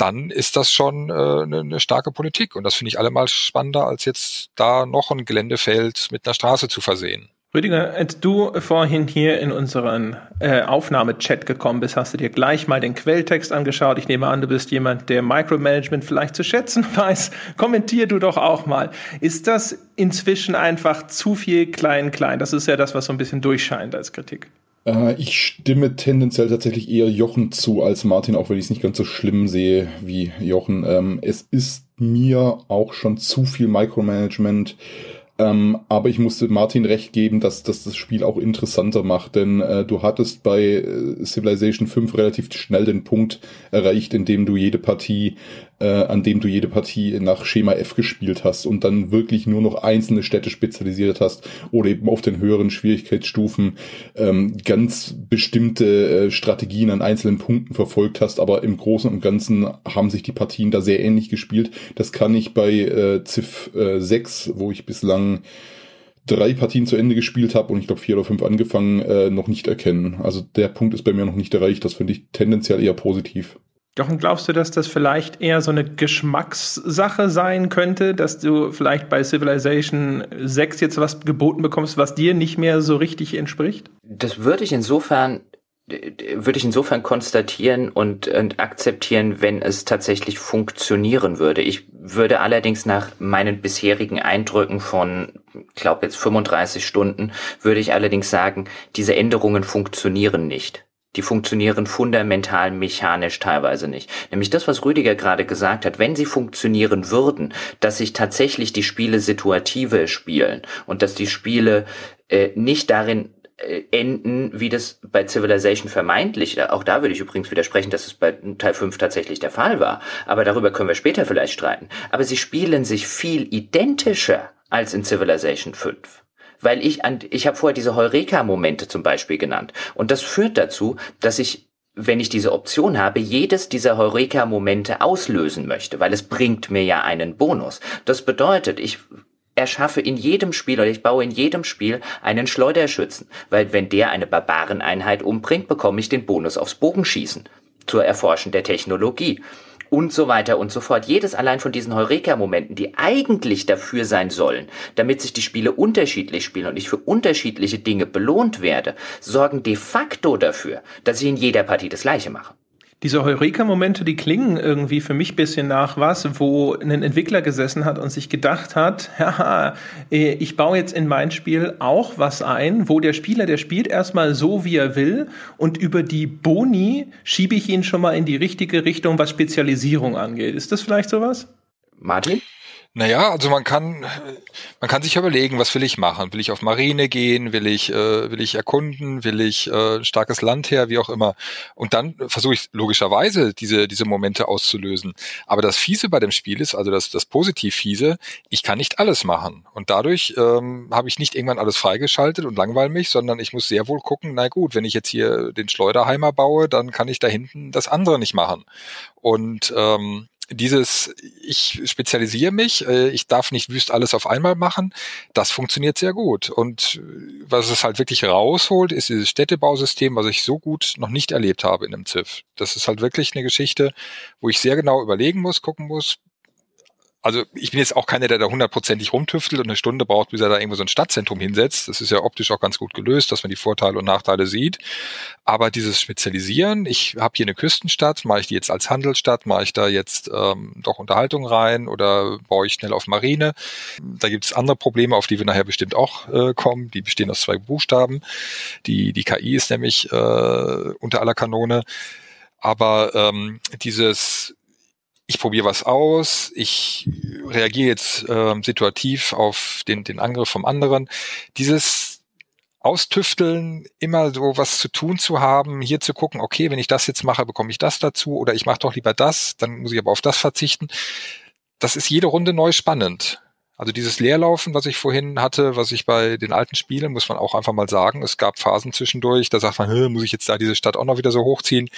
dann ist das schon äh, eine, eine starke Politik. Und das finde ich allemal spannender, als jetzt da noch ein Geländefeld mit einer Straße zu versehen. Rüdiger, als du vorhin hier in unseren äh, Aufnahmechat gekommen bist, hast du dir gleich mal den Quelltext angeschaut. Ich nehme an, du bist jemand, der Micromanagement vielleicht zu schätzen weiß. Kommentier du doch auch mal. Ist das inzwischen einfach zu viel klein-klein? Das ist ja das, was so ein bisschen durchscheint als Kritik. Äh, ich stimme tendenziell tatsächlich eher Jochen zu als Martin, auch wenn ich es nicht ganz so schlimm sehe wie Jochen. Ähm, es ist mir auch schon zu viel Micromanagement. Ähm, aber ich musste Martin recht geben, dass, dass das Spiel auch interessanter macht, denn äh, du hattest bei äh, Civilization 5 relativ schnell den Punkt erreicht, in dem du jede Partie äh, an dem du jede Partie nach Schema F gespielt hast und dann wirklich nur noch einzelne Städte spezialisiert hast oder eben auf den höheren Schwierigkeitsstufen ähm, ganz bestimmte äh, Strategien an einzelnen Punkten verfolgt hast, aber im Großen und Ganzen haben sich die Partien da sehr ähnlich gespielt. Das kann ich bei äh, Civ äh, 6, wo ich bislang drei Partien zu Ende gespielt habe und ich glaube vier oder fünf angefangen, äh, noch nicht erkennen. Also der Punkt ist bei mir noch nicht erreicht. Das finde ich tendenziell eher positiv. Jochen, glaubst du, dass das vielleicht eher so eine Geschmackssache sein könnte, dass du vielleicht bei Civilization 6 jetzt was geboten bekommst, was dir nicht mehr so richtig entspricht? Das würde ich insofern würde ich insofern konstatieren und, und akzeptieren, wenn es tatsächlich funktionieren würde. Ich würde allerdings nach meinen bisherigen Eindrücken von, glaube jetzt 35 Stunden, würde ich allerdings sagen, diese Änderungen funktionieren nicht. Die funktionieren fundamental mechanisch teilweise nicht. Nämlich das, was Rüdiger gerade gesagt hat, wenn sie funktionieren würden, dass sich tatsächlich die Spiele situative spielen und dass die Spiele äh, nicht darin äh, enden, wie das bei Civilization vermeintlich, auch da würde ich übrigens widersprechen, dass es bei Teil 5 tatsächlich der Fall war, aber darüber können wir später vielleicht streiten. Aber sie spielen sich viel identischer als in Civilization 5 weil ich an, ich habe vorher diese Heureka-Momente zum Beispiel genannt. Und das führt dazu, dass ich wenn ich diese Option habe, jedes dieser Heureka-Momente auslösen möchte, weil es bringt mir ja einen Bonus. Das bedeutet, ich erschaffe in jedem Spiel oder ich baue in jedem Spiel einen Schleuderschützen, weil wenn der eine Barbareneinheit umbringt, bekomme ich den Bonus aufs Bogenschießen zur Erforschen der Technologie und so weiter und so fort. Jedes allein von diesen Heureka-Momenten, die eigentlich dafür sein sollen, damit sich die Spiele unterschiedlich spielen und ich für unterschiedliche Dinge belohnt werde, sorgen de facto dafür, dass ich in jeder Partie das Gleiche mache diese Heureka-Momente, die klingen irgendwie für mich bisschen nach was, wo ein Entwickler gesessen hat und sich gedacht hat, haha, äh, ich baue jetzt in mein Spiel auch was ein, wo der Spieler, der spielt erstmal so, wie er will und über die Boni schiebe ich ihn schon mal in die richtige Richtung, was Spezialisierung angeht. Ist das vielleicht sowas? Martin? Naja, also man kann, man kann sich überlegen, was will ich machen? Will ich auf Marine gehen? Will ich, äh, will ich erkunden? Will ich äh, ein starkes Land her? Wie auch immer. Und dann versuche ich logischerweise diese, diese Momente auszulösen. Aber das Fiese bei dem Spiel ist, also das, das positiv Fiese, ich kann nicht alles machen. Und dadurch ähm, habe ich nicht irgendwann alles freigeschaltet und langweile mich, sondern ich muss sehr wohl gucken, na gut, wenn ich jetzt hier den Schleuderheimer baue, dann kann ich da hinten das andere nicht machen. Und ähm, dieses, ich spezialisiere mich, äh, ich darf nicht wüst alles auf einmal machen, das funktioniert sehr gut. Und äh, was es halt wirklich rausholt, ist dieses Städtebausystem, was ich so gut noch nicht erlebt habe in einem ZIF. Das ist halt wirklich eine Geschichte, wo ich sehr genau überlegen muss, gucken muss, also ich bin jetzt auch keiner, der da hundertprozentig rumtüftelt und eine Stunde braucht, bis er da irgendwo so ein Stadtzentrum hinsetzt. Das ist ja optisch auch ganz gut gelöst, dass man die Vorteile und Nachteile sieht. Aber dieses Spezialisieren, ich habe hier eine Küstenstadt, mache ich die jetzt als Handelsstadt, mache ich da jetzt ähm, doch Unterhaltung rein oder baue ich schnell auf Marine. Da gibt es andere Probleme, auf die wir nachher bestimmt auch äh, kommen. Die bestehen aus zwei Buchstaben. Die, die KI ist nämlich äh, unter aller Kanone. Aber ähm, dieses ich probiere was aus, ich reagiere jetzt äh, situativ auf den, den Angriff vom anderen. Dieses Austüfteln, immer so was zu tun zu haben, hier zu gucken, okay, wenn ich das jetzt mache, bekomme ich das dazu oder ich mache doch lieber das, dann muss ich aber auf das verzichten. Das ist jede Runde neu spannend. Also dieses Leerlaufen, was ich vorhin hatte, was ich bei den alten Spielen, muss man auch einfach mal sagen, es gab Phasen zwischendurch, da sagt man, muss ich jetzt da diese Stadt auch noch wieder so hochziehen.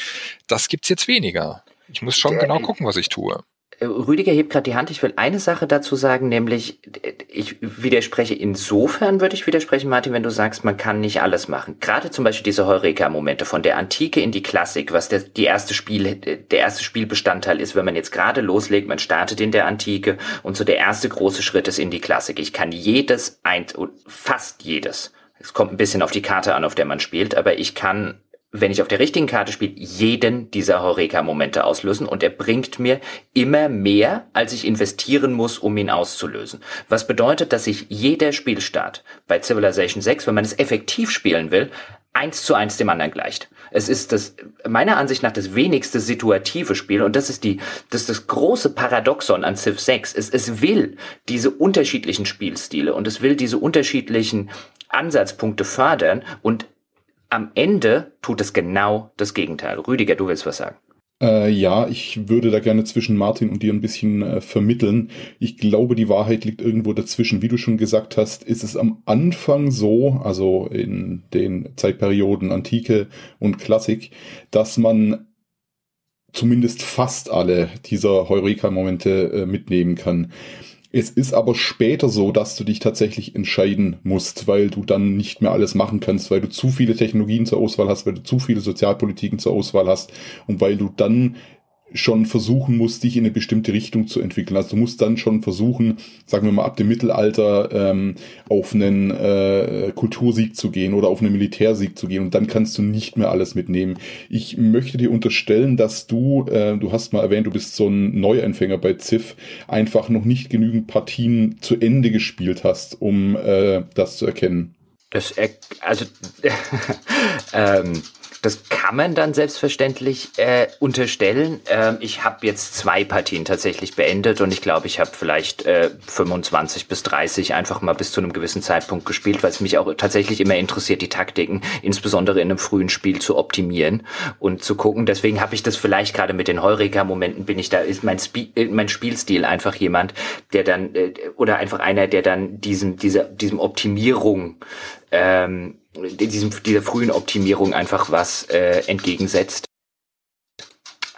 Das gibt's jetzt weniger. Ich muss schon genau gucken, was ich tue. Äh, Rüdiger hebt gerade die Hand. Ich will eine Sache dazu sagen, nämlich ich widerspreche insofern, würde ich widersprechen, Martin, wenn du sagst, man kann nicht alles machen. Gerade zum Beispiel diese Heureka-Momente von der Antike in die Klassik, was der, die erste Spiel, der erste Spielbestandteil ist, wenn man jetzt gerade loslegt, man startet in der Antike und so der erste große Schritt ist in die Klassik. Ich kann jedes, ein, fast jedes, es kommt ein bisschen auf die Karte an, auf der man spielt, aber ich kann wenn ich auf der richtigen Karte spiele, jeden dieser Heureka-Momente auslösen und er bringt mir immer mehr, als ich investieren muss, um ihn auszulösen. Was bedeutet, dass sich jeder Spielstart bei Civilization 6, wenn man es effektiv spielen will, eins zu eins dem anderen gleicht. Es ist das, meiner Ansicht nach, das wenigste situative Spiel und das ist die, das ist das große Paradoxon an Civ 6. Es, es will diese unterschiedlichen Spielstile und es will diese unterschiedlichen Ansatzpunkte fördern und am Ende tut es genau das Gegenteil. Rüdiger, du willst was sagen. Äh, ja, ich würde da gerne zwischen Martin und dir ein bisschen äh, vermitteln. Ich glaube, die Wahrheit liegt irgendwo dazwischen. Wie du schon gesagt hast, ist es am Anfang so, also in den Zeitperioden Antike und Klassik, dass man zumindest fast alle dieser Heureka-Momente äh, mitnehmen kann. Es ist aber später so, dass du dich tatsächlich entscheiden musst, weil du dann nicht mehr alles machen kannst, weil du zu viele Technologien zur Auswahl hast, weil du zu viele Sozialpolitiken zur Auswahl hast und weil du dann schon versuchen musst, dich in eine bestimmte Richtung zu entwickeln. Also du musst dann schon versuchen, sagen wir mal ab dem Mittelalter ähm, auf einen äh, Kultursieg zu gehen oder auf einen Militärsieg zu gehen und dann kannst du nicht mehr alles mitnehmen. Ich möchte dir unterstellen, dass du, äh, du hast mal erwähnt, du bist so ein Neuanfänger bei Ziff, einfach noch nicht genügend Partien zu Ende gespielt hast, um äh, das zu erkennen. Das, also, ähm, das kann man dann selbstverständlich äh, unterstellen. Ähm, ich habe jetzt zwei Partien tatsächlich beendet und ich glaube, ich habe vielleicht äh, 25 bis 30 einfach mal bis zu einem gewissen Zeitpunkt gespielt, weil es mich auch tatsächlich immer interessiert, die Taktiken, insbesondere in einem frühen Spiel zu optimieren und zu gucken. Deswegen habe ich das vielleicht gerade mit den Heureka-Momenten bin ich da, ist mein, Sp äh, mein Spielstil einfach jemand, der dann, äh, oder einfach einer, der dann diesem, dieser, diesem Optimierung ähm, diesem, dieser frühen Optimierung einfach was äh, entgegensetzt.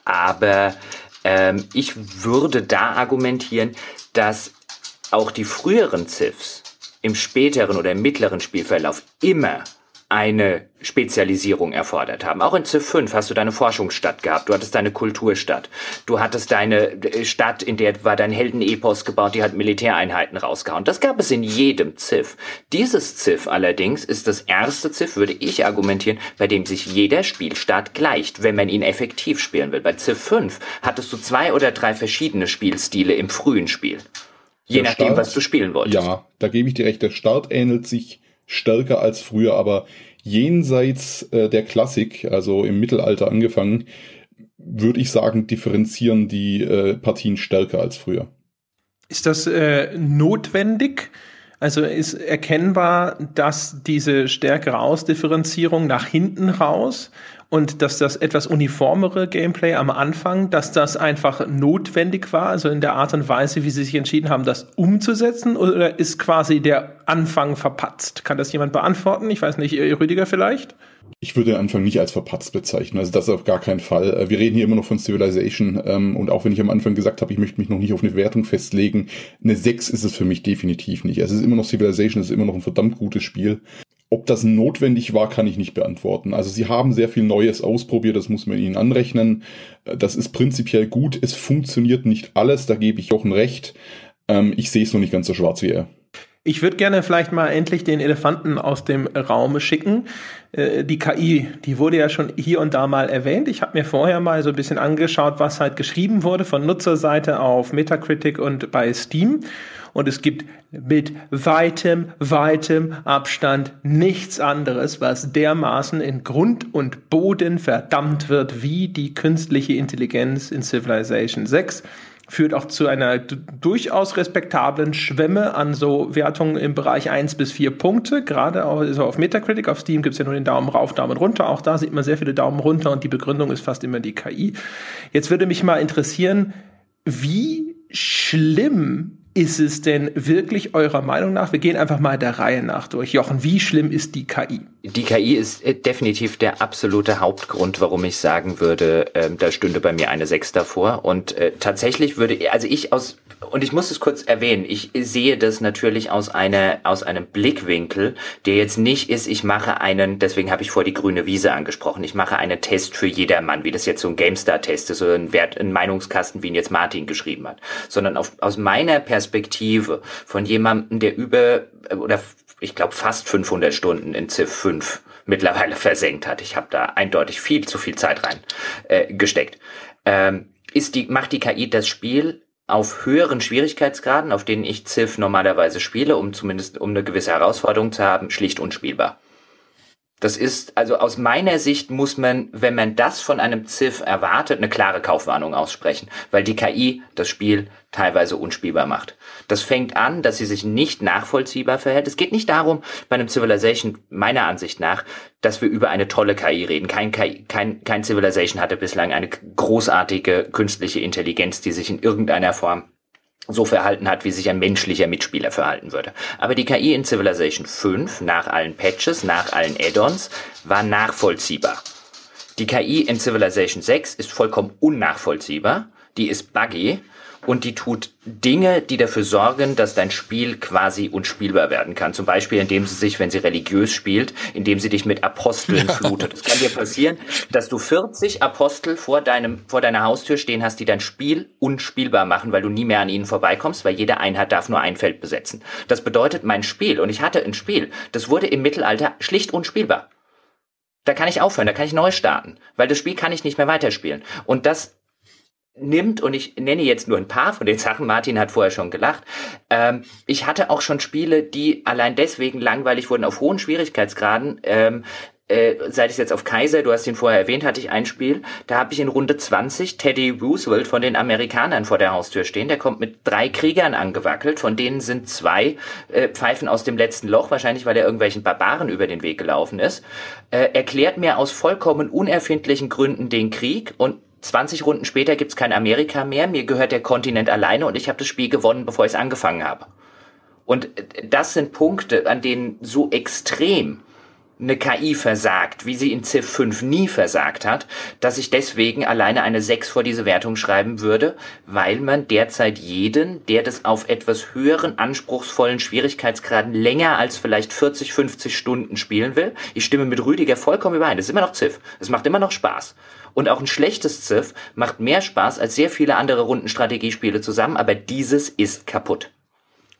Aber ähm, ich würde da argumentieren, dass auch die früheren Civs im späteren oder im mittleren Spielverlauf immer eine Spezialisierung erfordert haben. Auch in Civ 5 hast du deine Forschungsstadt gehabt, du hattest deine Kulturstadt, du hattest deine äh, Stadt, in der war dein Heldenepos gebaut, die hat Militäreinheiten rausgehauen. Das gab es in jedem Civ. Dieses Civ allerdings ist das erste Civ, würde ich argumentieren, bei dem sich jeder Spielstart gleicht, wenn man ihn effektiv spielen will. Bei Civ 5 hattest du zwei oder drei verschiedene Spielstile im frühen Spiel. Je der nachdem, Start, was du spielen wolltest. Ja, da gebe ich dir recht. Der Start ähnelt sich stärker als früher, aber jenseits äh, der Klassik, also im Mittelalter angefangen, würde ich sagen, differenzieren die äh, Partien stärker als früher. Ist das äh, notwendig? Also ist erkennbar, dass diese stärkere Ausdifferenzierung nach hinten raus und dass das etwas uniformere Gameplay am Anfang, dass das einfach notwendig war, also in der Art und Weise, wie sie sich entschieden haben, das umzusetzen, oder ist quasi der Anfang verpatzt? Kann das jemand beantworten? Ich weiß nicht, Rüdiger vielleicht? Ich würde den Anfang nicht als verpatzt bezeichnen, also das auf gar keinen Fall. Äh, wir reden hier immer noch von Civilization ähm, und auch wenn ich am Anfang gesagt habe, ich möchte mich noch nicht auf eine Wertung festlegen, eine 6 ist es für mich definitiv nicht. Es ist immer noch Civilization, es ist immer noch ein verdammt gutes Spiel. Ob das notwendig war, kann ich nicht beantworten. Also sie haben sehr viel Neues ausprobiert, das muss man ihnen anrechnen. Das ist prinzipiell gut. Es funktioniert nicht alles, da gebe ich Jochen recht. Ähm, ich sehe es noch nicht ganz so schwarz wie er. Ich würde gerne vielleicht mal endlich den Elefanten aus dem Raum schicken. Äh, die KI, die wurde ja schon hier und da mal erwähnt. Ich habe mir vorher mal so ein bisschen angeschaut, was halt geschrieben wurde von Nutzerseite auf Metacritic und bei Steam. Und es gibt mit weitem, weitem Abstand nichts anderes, was dermaßen in Grund und Boden verdammt wird wie die künstliche Intelligenz in Civilization 6 führt auch zu einer durchaus respektablen Schwemme an so Wertungen im Bereich 1 bis 4 Punkte. Gerade auf, also auf Metacritic, auf Steam gibt es ja nur den Daumen rauf, Daumen runter. Auch da sieht man sehr viele Daumen runter und die Begründung ist fast immer die KI. Jetzt würde mich mal interessieren, wie schlimm ist es denn wirklich eurer Meinung nach? Wir gehen einfach mal der Reihe nach durch. Jochen, wie schlimm ist die KI? Die KI ist äh, definitiv der absolute Hauptgrund, warum ich sagen würde, äh, da stünde bei mir eine Sechs davor. Und äh, tatsächlich würde, also ich aus, und ich muss es kurz erwähnen, ich sehe das natürlich aus einer, aus einem Blickwinkel, der jetzt nicht ist, ich mache einen, deswegen habe ich vor die grüne Wiese angesprochen, ich mache einen Test für jedermann, wie das jetzt so ein GameStar-Test ist oder ein Wert, ein Meinungskasten, wie ihn jetzt Martin geschrieben hat, sondern auf, aus meiner Perspektive Perspektive von jemandem, der über äh, oder ich glaube fast 500 Stunden in Civ 5 mittlerweile versenkt hat. Ich habe da eindeutig viel zu viel Zeit rein äh, gesteckt. Ähm, ist die macht die KI das Spiel auf höheren Schwierigkeitsgraden, auf denen ich Civ normalerweise spiele, um zumindest um eine gewisse Herausforderung zu haben, schlicht unspielbar. Das ist, also aus meiner Sicht muss man, wenn man das von einem Civ erwartet, eine klare Kaufwarnung aussprechen, weil die KI das Spiel teilweise unspielbar macht. Das fängt an, dass sie sich nicht nachvollziehbar verhält. Es geht nicht darum, bei einem Civilization, meiner Ansicht nach, dass wir über eine tolle KI reden. Kein, KI, kein, kein Civilization hatte bislang eine großartige künstliche Intelligenz, die sich in irgendeiner Form so verhalten hat, wie sich ein menschlicher Mitspieler verhalten würde. Aber die KI in Civilization 5, nach allen Patches, nach allen Add-ons, war nachvollziehbar. Die KI in Civilization 6 ist vollkommen unnachvollziehbar, die ist buggy und die tut Dinge, die dafür sorgen, dass dein Spiel quasi unspielbar werden kann. Zum Beispiel, indem sie sich, wenn sie religiös spielt, indem sie dich mit Aposteln flutet. Es kann dir passieren, dass du 40 Apostel vor deinem, vor deiner Haustür stehen hast, die dein Spiel unspielbar machen, weil du nie mehr an ihnen vorbeikommst, weil jede Einheit darf nur ein Feld besetzen. Das bedeutet, mein Spiel, und ich hatte ein Spiel, das wurde im Mittelalter schlicht unspielbar. Da kann ich aufhören, da kann ich neu starten, weil das Spiel kann ich nicht mehr weiterspielen. Und das nimmt, und ich nenne jetzt nur ein paar von den Sachen, Martin hat vorher schon gelacht, ähm, ich hatte auch schon Spiele, die allein deswegen langweilig wurden auf hohen Schwierigkeitsgraden, ähm, äh, seit ich jetzt auf Kaiser, du hast ihn vorher erwähnt, hatte ich ein Spiel, da habe ich in Runde 20 Teddy Roosevelt von den Amerikanern vor der Haustür stehen. Der kommt mit drei Kriegern angewackelt, von denen sind zwei äh, Pfeifen aus dem letzten Loch, wahrscheinlich weil er irgendwelchen Barbaren über den Weg gelaufen ist, äh, erklärt mir aus vollkommen unerfindlichen Gründen den Krieg und 20 Runden später gibt's kein Amerika mehr, mir gehört der Kontinent alleine und ich habe das Spiel gewonnen, bevor ich es angefangen habe. Und das sind Punkte, an denen so extrem eine KI versagt, wie sie in Civ 5 nie versagt hat, dass ich deswegen alleine eine 6 vor diese Wertung schreiben würde, weil man derzeit jeden, der das auf etwas höheren, anspruchsvollen Schwierigkeitsgraden länger als vielleicht 40, 50 Stunden spielen will. Ich stimme mit Rüdiger vollkommen überein. Das ist immer noch Civ. Es macht immer noch Spaß. Und auch ein schlechtes Ziff macht mehr Spaß als sehr viele andere Rundenstrategiespiele zusammen, aber dieses ist kaputt.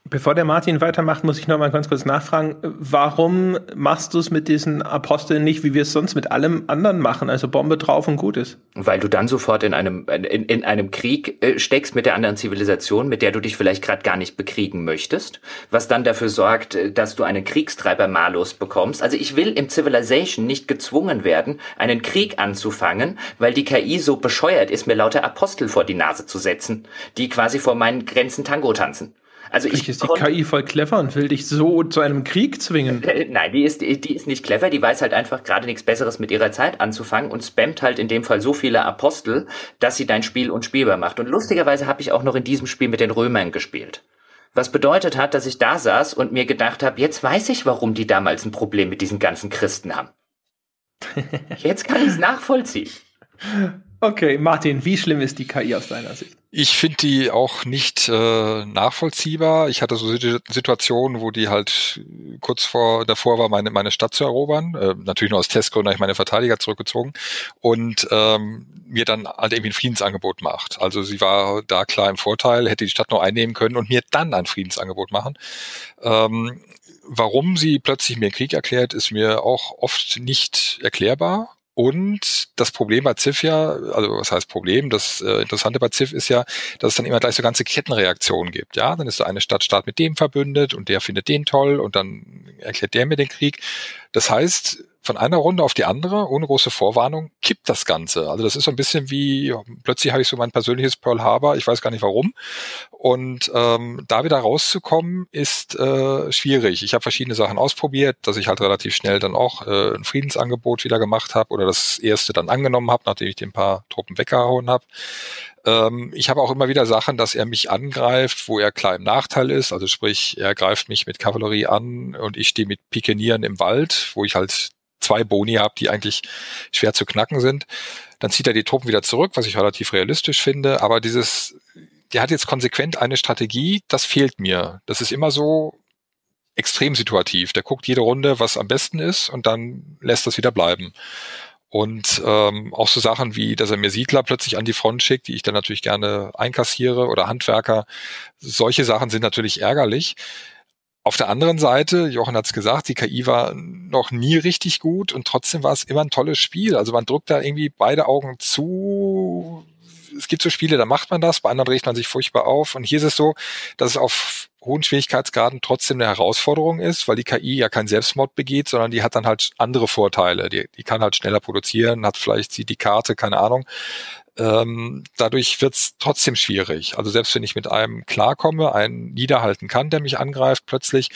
Bevor der Martin weitermacht, muss ich noch mal ganz kurz nachfragen, warum machst du es mit diesen Aposteln nicht, wie wir es sonst mit allem anderen machen, also Bombe drauf und gut ist? Weil du dann sofort in einem, in, in einem Krieg äh, steckst mit der anderen Zivilisation, mit der du dich vielleicht gerade gar nicht bekriegen möchtest, was dann dafür sorgt, äh, dass du einen Kriegstreiber malus bekommst. Also ich will im Civilization nicht gezwungen werden, einen Krieg anzufangen, weil die KI so bescheuert ist, mir lauter Apostel vor die Nase zu setzen, die quasi vor meinen Grenzen Tango tanzen. Also ich ist die KI voll clever und will dich so zu einem Krieg zwingen. Nein, die ist, die ist nicht clever, die weiß halt einfach gerade nichts Besseres mit ihrer Zeit anzufangen und spammt halt in dem Fall so viele Apostel, dass sie dein Spiel unspielbar macht. Und lustigerweise habe ich auch noch in diesem Spiel mit den Römern gespielt. Was bedeutet hat, dass ich da saß und mir gedacht habe, jetzt weiß ich, warum die damals ein Problem mit diesen ganzen Christen haben. Jetzt kann ich es nachvollziehen. Okay, Martin, wie schlimm ist die KI aus deiner Sicht? Ich finde die auch nicht äh, nachvollziehbar. Ich hatte so Situationen, wo die halt kurz vor davor war, meine, meine Stadt zu erobern. Äh, natürlich nur aus Testgründen habe ich meine Verteidiger zurückgezogen und ähm, mir dann halt irgendwie ein Friedensangebot macht. Also sie war da klar im Vorteil, hätte die Stadt noch einnehmen können und mir dann ein Friedensangebot machen. Ähm, warum sie plötzlich mir Krieg erklärt, ist mir auch oft nicht erklärbar. Und das Problem bei Ziff ja, also was heißt Problem? Das äh, Interessante bei Ziff ist ja, dass es dann immer gleich so ganze Kettenreaktionen gibt. Ja, dann ist so eine Stadtstaat mit dem verbündet und der findet den toll und dann erklärt der mir den Krieg. Das heißt, von einer Runde auf die andere, ohne große Vorwarnung, kippt das Ganze. Also das ist so ein bisschen wie, plötzlich habe ich so mein persönliches Pearl Harbor, ich weiß gar nicht warum. Und ähm, da wieder rauszukommen, ist äh, schwierig. Ich habe verschiedene Sachen ausprobiert, dass ich halt relativ schnell dann auch äh, ein Friedensangebot wieder gemacht habe oder das erste dann angenommen habe, nachdem ich den paar Truppen weggehauen habe. Ähm, ich habe auch immer wieder Sachen, dass er mich angreift, wo er klar im Nachteil ist. Also sprich, er greift mich mit Kavallerie an und ich stehe mit Pikenieren im Wald, wo ich halt zwei Boni habe, die eigentlich schwer zu knacken sind. Dann zieht er die Truppen wieder zurück, was ich relativ realistisch finde. Aber dieses, der hat jetzt konsequent eine Strategie, das fehlt mir. Das ist immer so extrem situativ. Der guckt jede Runde, was am besten ist und dann lässt das wieder bleiben. Und ähm, auch so Sachen wie, dass er mir Siedler plötzlich an die Front schickt, die ich dann natürlich gerne einkassiere oder Handwerker. Solche Sachen sind natürlich ärgerlich. Auf der anderen Seite, Jochen hat es gesagt, die KI war noch nie richtig gut und trotzdem war es immer ein tolles Spiel. Also man drückt da irgendwie beide Augen zu. Es gibt so Spiele, da macht man das, bei anderen regt man sich furchtbar auf. Und hier ist es so, dass es auf hohen Schwierigkeitsgraden trotzdem eine Herausforderung ist, weil die KI ja kein Selbstmord begeht, sondern die hat dann halt andere Vorteile. Die, die kann halt schneller produzieren, hat vielleicht sie die Karte, keine Ahnung. Ähm, dadurch wird's trotzdem schwierig. Also selbst wenn ich mit einem klarkomme, einen niederhalten kann, der mich angreift, plötzlich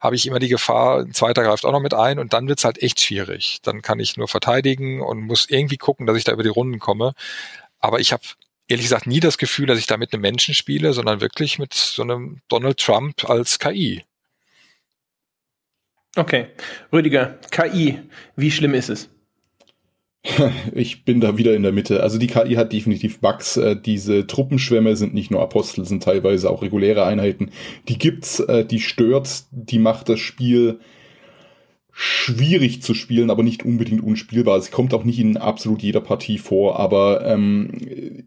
habe ich immer die Gefahr, ein zweiter greift auch noch mit ein und dann wird's halt echt schwierig. Dann kann ich nur verteidigen und muss irgendwie gucken, dass ich da über die Runden komme. Aber ich habe ehrlich gesagt nie das Gefühl, dass ich da mit einem Menschen spiele, sondern wirklich mit so einem Donald Trump als KI. Okay. Rüdiger, KI, wie schlimm ist es? Ich bin da wieder in der Mitte. Also die KI hat definitiv Bugs. Äh, diese Truppenschwämme sind nicht nur Apostel, sind teilweise auch reguläre Einheiten. Die gibt's, äh, die stört, die macht das Spiel schwierig zu spielen, aber nicht unbedingt unspielbar. Es kommt auch nicht in absolut jeder Partie vor, aber ähm,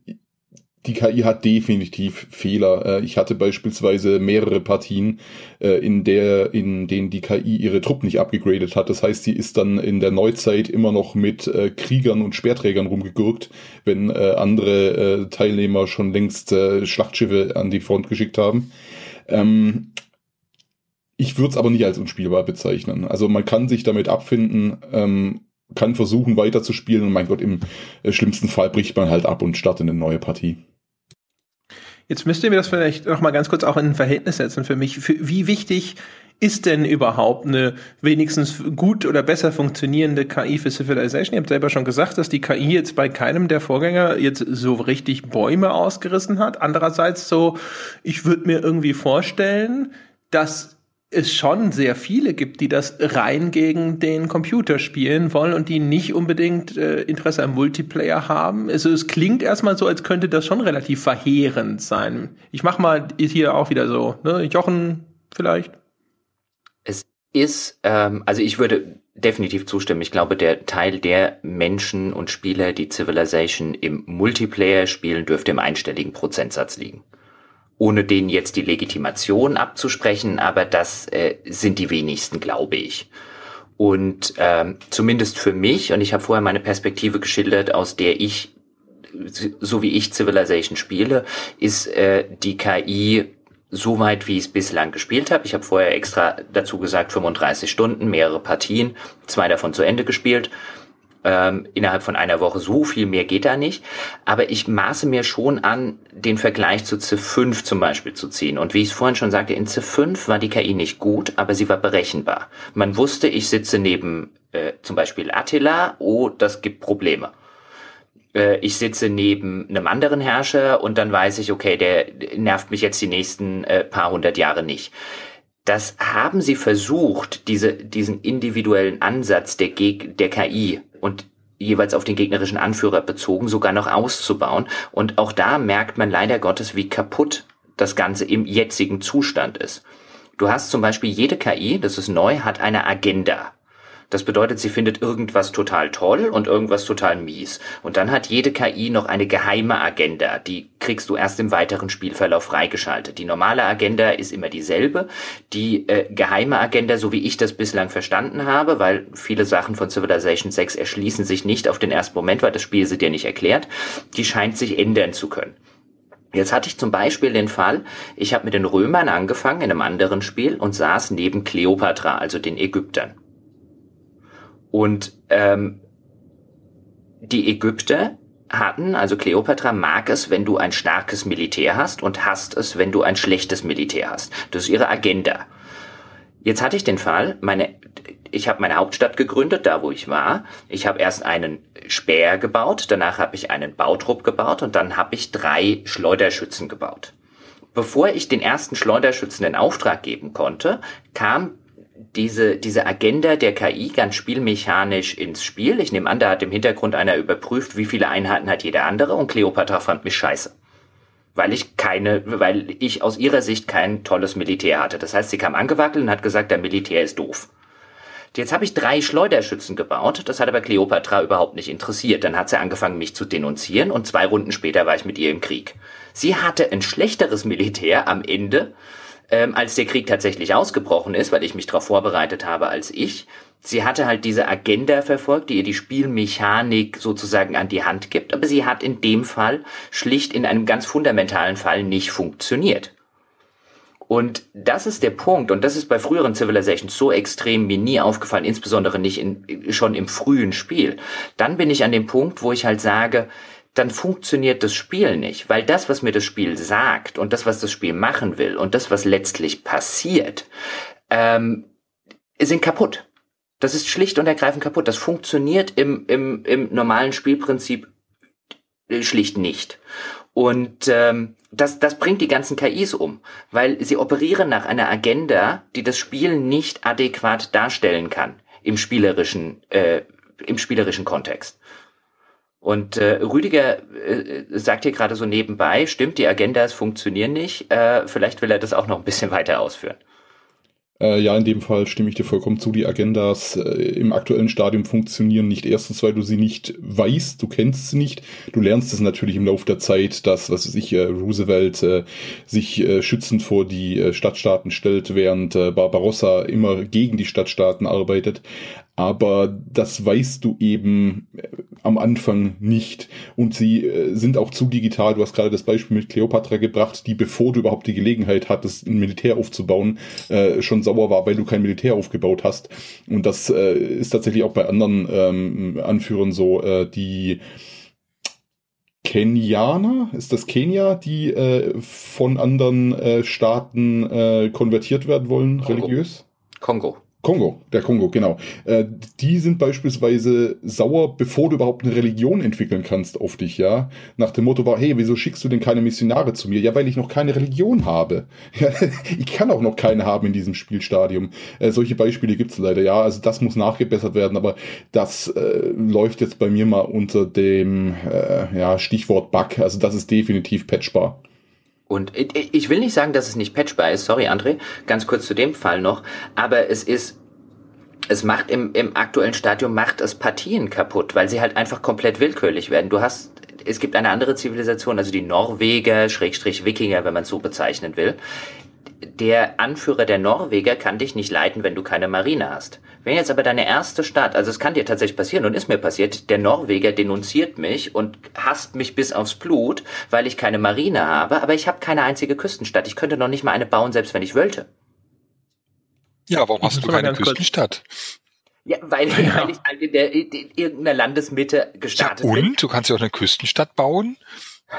die KI hat definitiv Fehler. Äh, ich hatte beispielsweise mehrere Partien, äh, in der, in denen die KI ihre Truppen nicht abgegradet hat. Das heißt, sie ist dann in der Neuzeit immer noch mit äh, Kriegern und Speerträgern rumgegurkt, wenn andere Teilnehmer schon längst Schlachtschiffe an die Front geschickt haben. Ähm, ich würde es aber nicht als unspielbar bezeichnen. Also man kann sich damit abfinden, ähm, kann versuchen weiterzuspielen und mein Gott, im schlimmsten Fall bricht man halt ab und startet eine neue Partie. Jetzt müsst ihr mir das vielleicht noch mal ganz kurz auch in ein Verhältnis setzen für mich. Für, wie wichtig ist denn überhaupt eine wenigstens gut oder besser funktionierende KI für Civilization? Ihr habt selber schon gesagt, dass die KI jetzt bei keinem der Vorgänger jetzt so richtig Bäume ausgerissen hat. Andererseits so, ich würde mir irgendwie vorstellen, dass es schon sehr viele gibt, die das rein gegen den Computer spielen wollen und die nicht unbedingt äh, Interesse am Multiplayer haben. Also es klingt erstmal so, als könnte das schon relativ verheerend sein. Ich mach mal hier auch wieder so, ne? Jochen vielleicht. Es ist, ähm, also ich würde definitiv zustimmen. Ich glaube, der Teil der Menschen und Spieler, die Civilization im Multiplayer spielen, dürfte im einstelligen Prozentsatz liegen ohne denen jetzt die Legitimation abzusprechen, aber das äh, sind die wenigsten, glaube ich. Und ähm, zumindest für mich, und ich habe vorher meine Perspektive geschildert, aus der ich, so wie ich Civilization spiele, ist äh, die KI so weit, wie ich es bislang gespielt habe. Ich habe vorher extra dazu gesagt, 35 Stunden, mehrere Partien, zwei davon zu Ende gespielt ähm, innerhalb von einer Woche. So viel mehr geht da nicht. Aber ich maße mir schon an, den Vergleich zu Civ 5 zum Beispiel zu ziehen. Und wie ich es vorhin schon sagte, in Civ 5 war die KI nicht gut, aber sie war berechenbar. Man wusste, ich sitze neben äh, zum Beispiel Attila, oh, das gibt Probleme äh, ich sitze neben einem anderen Herrscher und dann weiß ich, okay, der nervt mich jetzt die nächsten äh, paar hundert Jahre nicht. Das haben sie versucht, diese, diesen individuellen Ansatz der, Geg der KI und jeweils auf den gegnerischen Anführer bezogen, sogar noch auszubauen. Und auch da merkt man leider Gottes, wie kaputt das Ganze im jetzigen Zustand ist. Du hast zum Beispiel jede KI, das ist neu, hat eine Agenda. Das bedeutet, sie findet irgendwas total toll und irgendwas total mies. Und dann hat jede KI noch eine geheime Agenda. Die kriegst du erst im weiteren Spielverlauf freigeschaltet. Die normale Agenda ist immer dieselbe. Die äh, geheime Agenda, so wie ich das bislang verstanden habe, weil viele Sachen von Civilization 6 erschließen sich nicht auf den ersten Moment, weil das Spiel sie dir nicht erklärt, die scheint sich ändern zu können. Jetzt hatte ich zum Beispiel den Fall, ich habe mit den Römern angefangen in einem anderen Spiel und saß neben Kleopatra, also den Ägyptern. Und ähm, die Ägypter hatten, also Kleopatra mag es, wenn du ein starkes Militär hast und hasst es, wenn du ein schlechtes Militär hast. Das ist ihre Agenda. Jetzt hatte ich den Fall, meine, ich habe meine Hauptstadt gegründet, da wo ich war. Ich habe erst einen Speer gebaut, danach habe ich einen Bautrupp gebaut und dann habe ich drei Schleuderschützen gebaut. Bevor ich den ersten Schleuderschützen in Auftrag geben konnte, kam diese, diese Agenda der KI ganz spielmechanisch ins Spiel. Ich nehme an, da hat im Hintergrund einer überprüft, wie viele Einheiten hat jeder andere und Cleopatra fand mich scheiße. Weil ich keine, weil ich aus ihrer Sicht kein tolles Militär hatte. Das heißt, sie kam angewackelt und hat gesagt, der Militär ist doof. Jetzt habe ich drei Schleuderschützen gebaut, das hat aber Cleopatra überhaupt nicht interessiert. Dann hat sie angefangen, mich zu denunzieren und zwei Runden später war ich mit ihr im Krieg. Sie hatte ein schlechteres Militär am Ende, ähm, als der Krieg tatsächlich ausgebrochen ist, weil ich mich darauf vorbereitet habe als ich. Sie hatte halt diese Agenda verfolgt, die ihr die Spielmechanik sozusagen an die Hand gibt, aber sie hat in dem Fall schlicht in einem ganz fundamentalen Fall nicht funktioniert. Und das ist der Punkt, und das ist bei früheren Civilizations so extrem mir nie aufgefallen, insbesondere nicht in, schon im frühen Spiel. Dann bin ich an dem Punkt, wo ich halt sage, dann funktioniert das Spiel nicht, weil das, was mir das Spiel sagt und das, was das Spiel machen will und das, was letztlich passiert, ähm, sind kaputt. Das ist schlicht und ergreifend kaputt. Das funktioniert im, im, im normalen Spielprinzip äh, schlicht nicht. Und ähm, das, das bringt die ganzen KIs um, weil sie operieren nach einer Agenda, die das Spiel nicht adäquat darstellen kann im spielerischen, äh, im spielerischen Kontext. Und äh, Rüdiger äh, sagt hier gerade so nebenbei, stimmt, die Agendas funktionieren nicht. Äh, vielleicht will er das auch noch ein bisschen weiter ausführen. Äh, ja, in dem Fall stimme ich dir vollkommen zu. Die Agendas äh, im aktuellen Stadium funktionieren nicht. Erstens, weil du sie nicht weißt, du kennst sie nicht. Du lernst es natürlich im Laufe der Zeit, dass, was weiß ich, äh, Roosevelt äh, sich äh, schützend vor die äh, Stadtstaaten stellt, während äh, Barbarossa immer gegen die Stadtstaaten arbeitet aber das weißt du eben äh, am Anfang nicht. Und sie äh, sind auch zu digital. Du hast gerade das Beispiel mit Cleopatra gebracht, die bevor du überhaupt die Gelegenheit hattest, ein Militär aufzubauen, äh, schon sauer war, weil du kein Militär aufgebaut hast. Und das äh, ist tatsächlich auch bei anderen ähm, Anführern so, äh, die Kenianer, ist das Kenia, die äh, von anderen Staaten konvertiert werden wollen, Kongo. religiös? Kongo. Kongo, der Kongo, genau. Äh, die sind beispielsweise sauer, bevor du überhaupt eine Religion entwickeln kannst auf dich, ja. Nach dem Motto war, hey, wieso schickst du denn keine Missionare zu mir? Ja, weil ich noch keine Religion habe. ich kann auch noch keine haben in diesem Spielstadium. Äh, solche Beispiele gibt's leider, ja. Also das muss nachgebessert werden, aber das äh, läuft jetzt bei mir mal unter dem äh, ja, Stichwort Bug. Also das ist definitiv patchbar. Und ich will nicht sagen, dass es nicht patchbar ist, sorry André, ganz kurz zu dem Fall noch, aber es ist, es macht im, im aktuellen Stadium macht es Partien kaputt, weil sie halt einfach komplett willkürlich werden. Du hast, es gibt eine andere Zivilisation, also die Norweger, Schrägstrich Wikinger, wenn man es so bezeichnen will. Der Anführer der Norweger kann dich nicht leiten, wenn du keine Marine hast. Wenn jetzt aber deine erste Stadt, also es kann dir tatsächlich passieren und ist mir passiert, der Norweger denunziert mich und hasst mich bis aufs Blut, weil ich keine Marine habe, aber ich habe keine einzige Küstenstadt. Ich könnte noch nicht mal eine bauen, selbst wenn ich wollte. Ja, warum hast du keine Küstenstadt? Ja, weil, ja. weil ich halt in, der, in irgendeiner Landesmitte gestartet ja, und? bin. Und? Du kannst ja auch eine Küstenstadt bauen?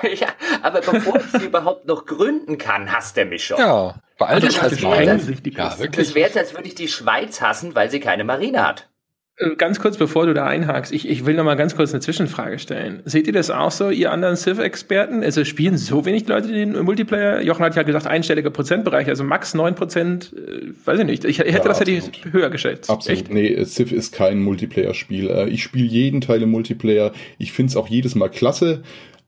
ja, aber bevor ich sie überhaupt noch gründen kann, hasst er mich schon. Ja, bei all das heißt einsichtig. Ja, wirklich. Es wäre jetzt, als würde ich die Schweiz hassen, weil sie keine Marine hat. Äh, ganz kurz, bevor du da einhakst, ich, ich will noch mal ganz kurz eine Zwischenfrage stellen. Seht ihr das auch so, ihr anderen Civ-Experten? Also spielen so wenig Leute den Multiplayer? Jochen hat ja gesagt, einstelliger Prozentbereich, also max 9 Prozent, äh, weiß ich nicht. Ich, ich hätte ja, das hätte ich höher geschätzt. Absolut. Echt? Nee, Civ ist kein Multiplayer-Spiel. Äh, ich spiele jeden Teil im Multiplayer. Ich finde es auch jedes Mal klasse.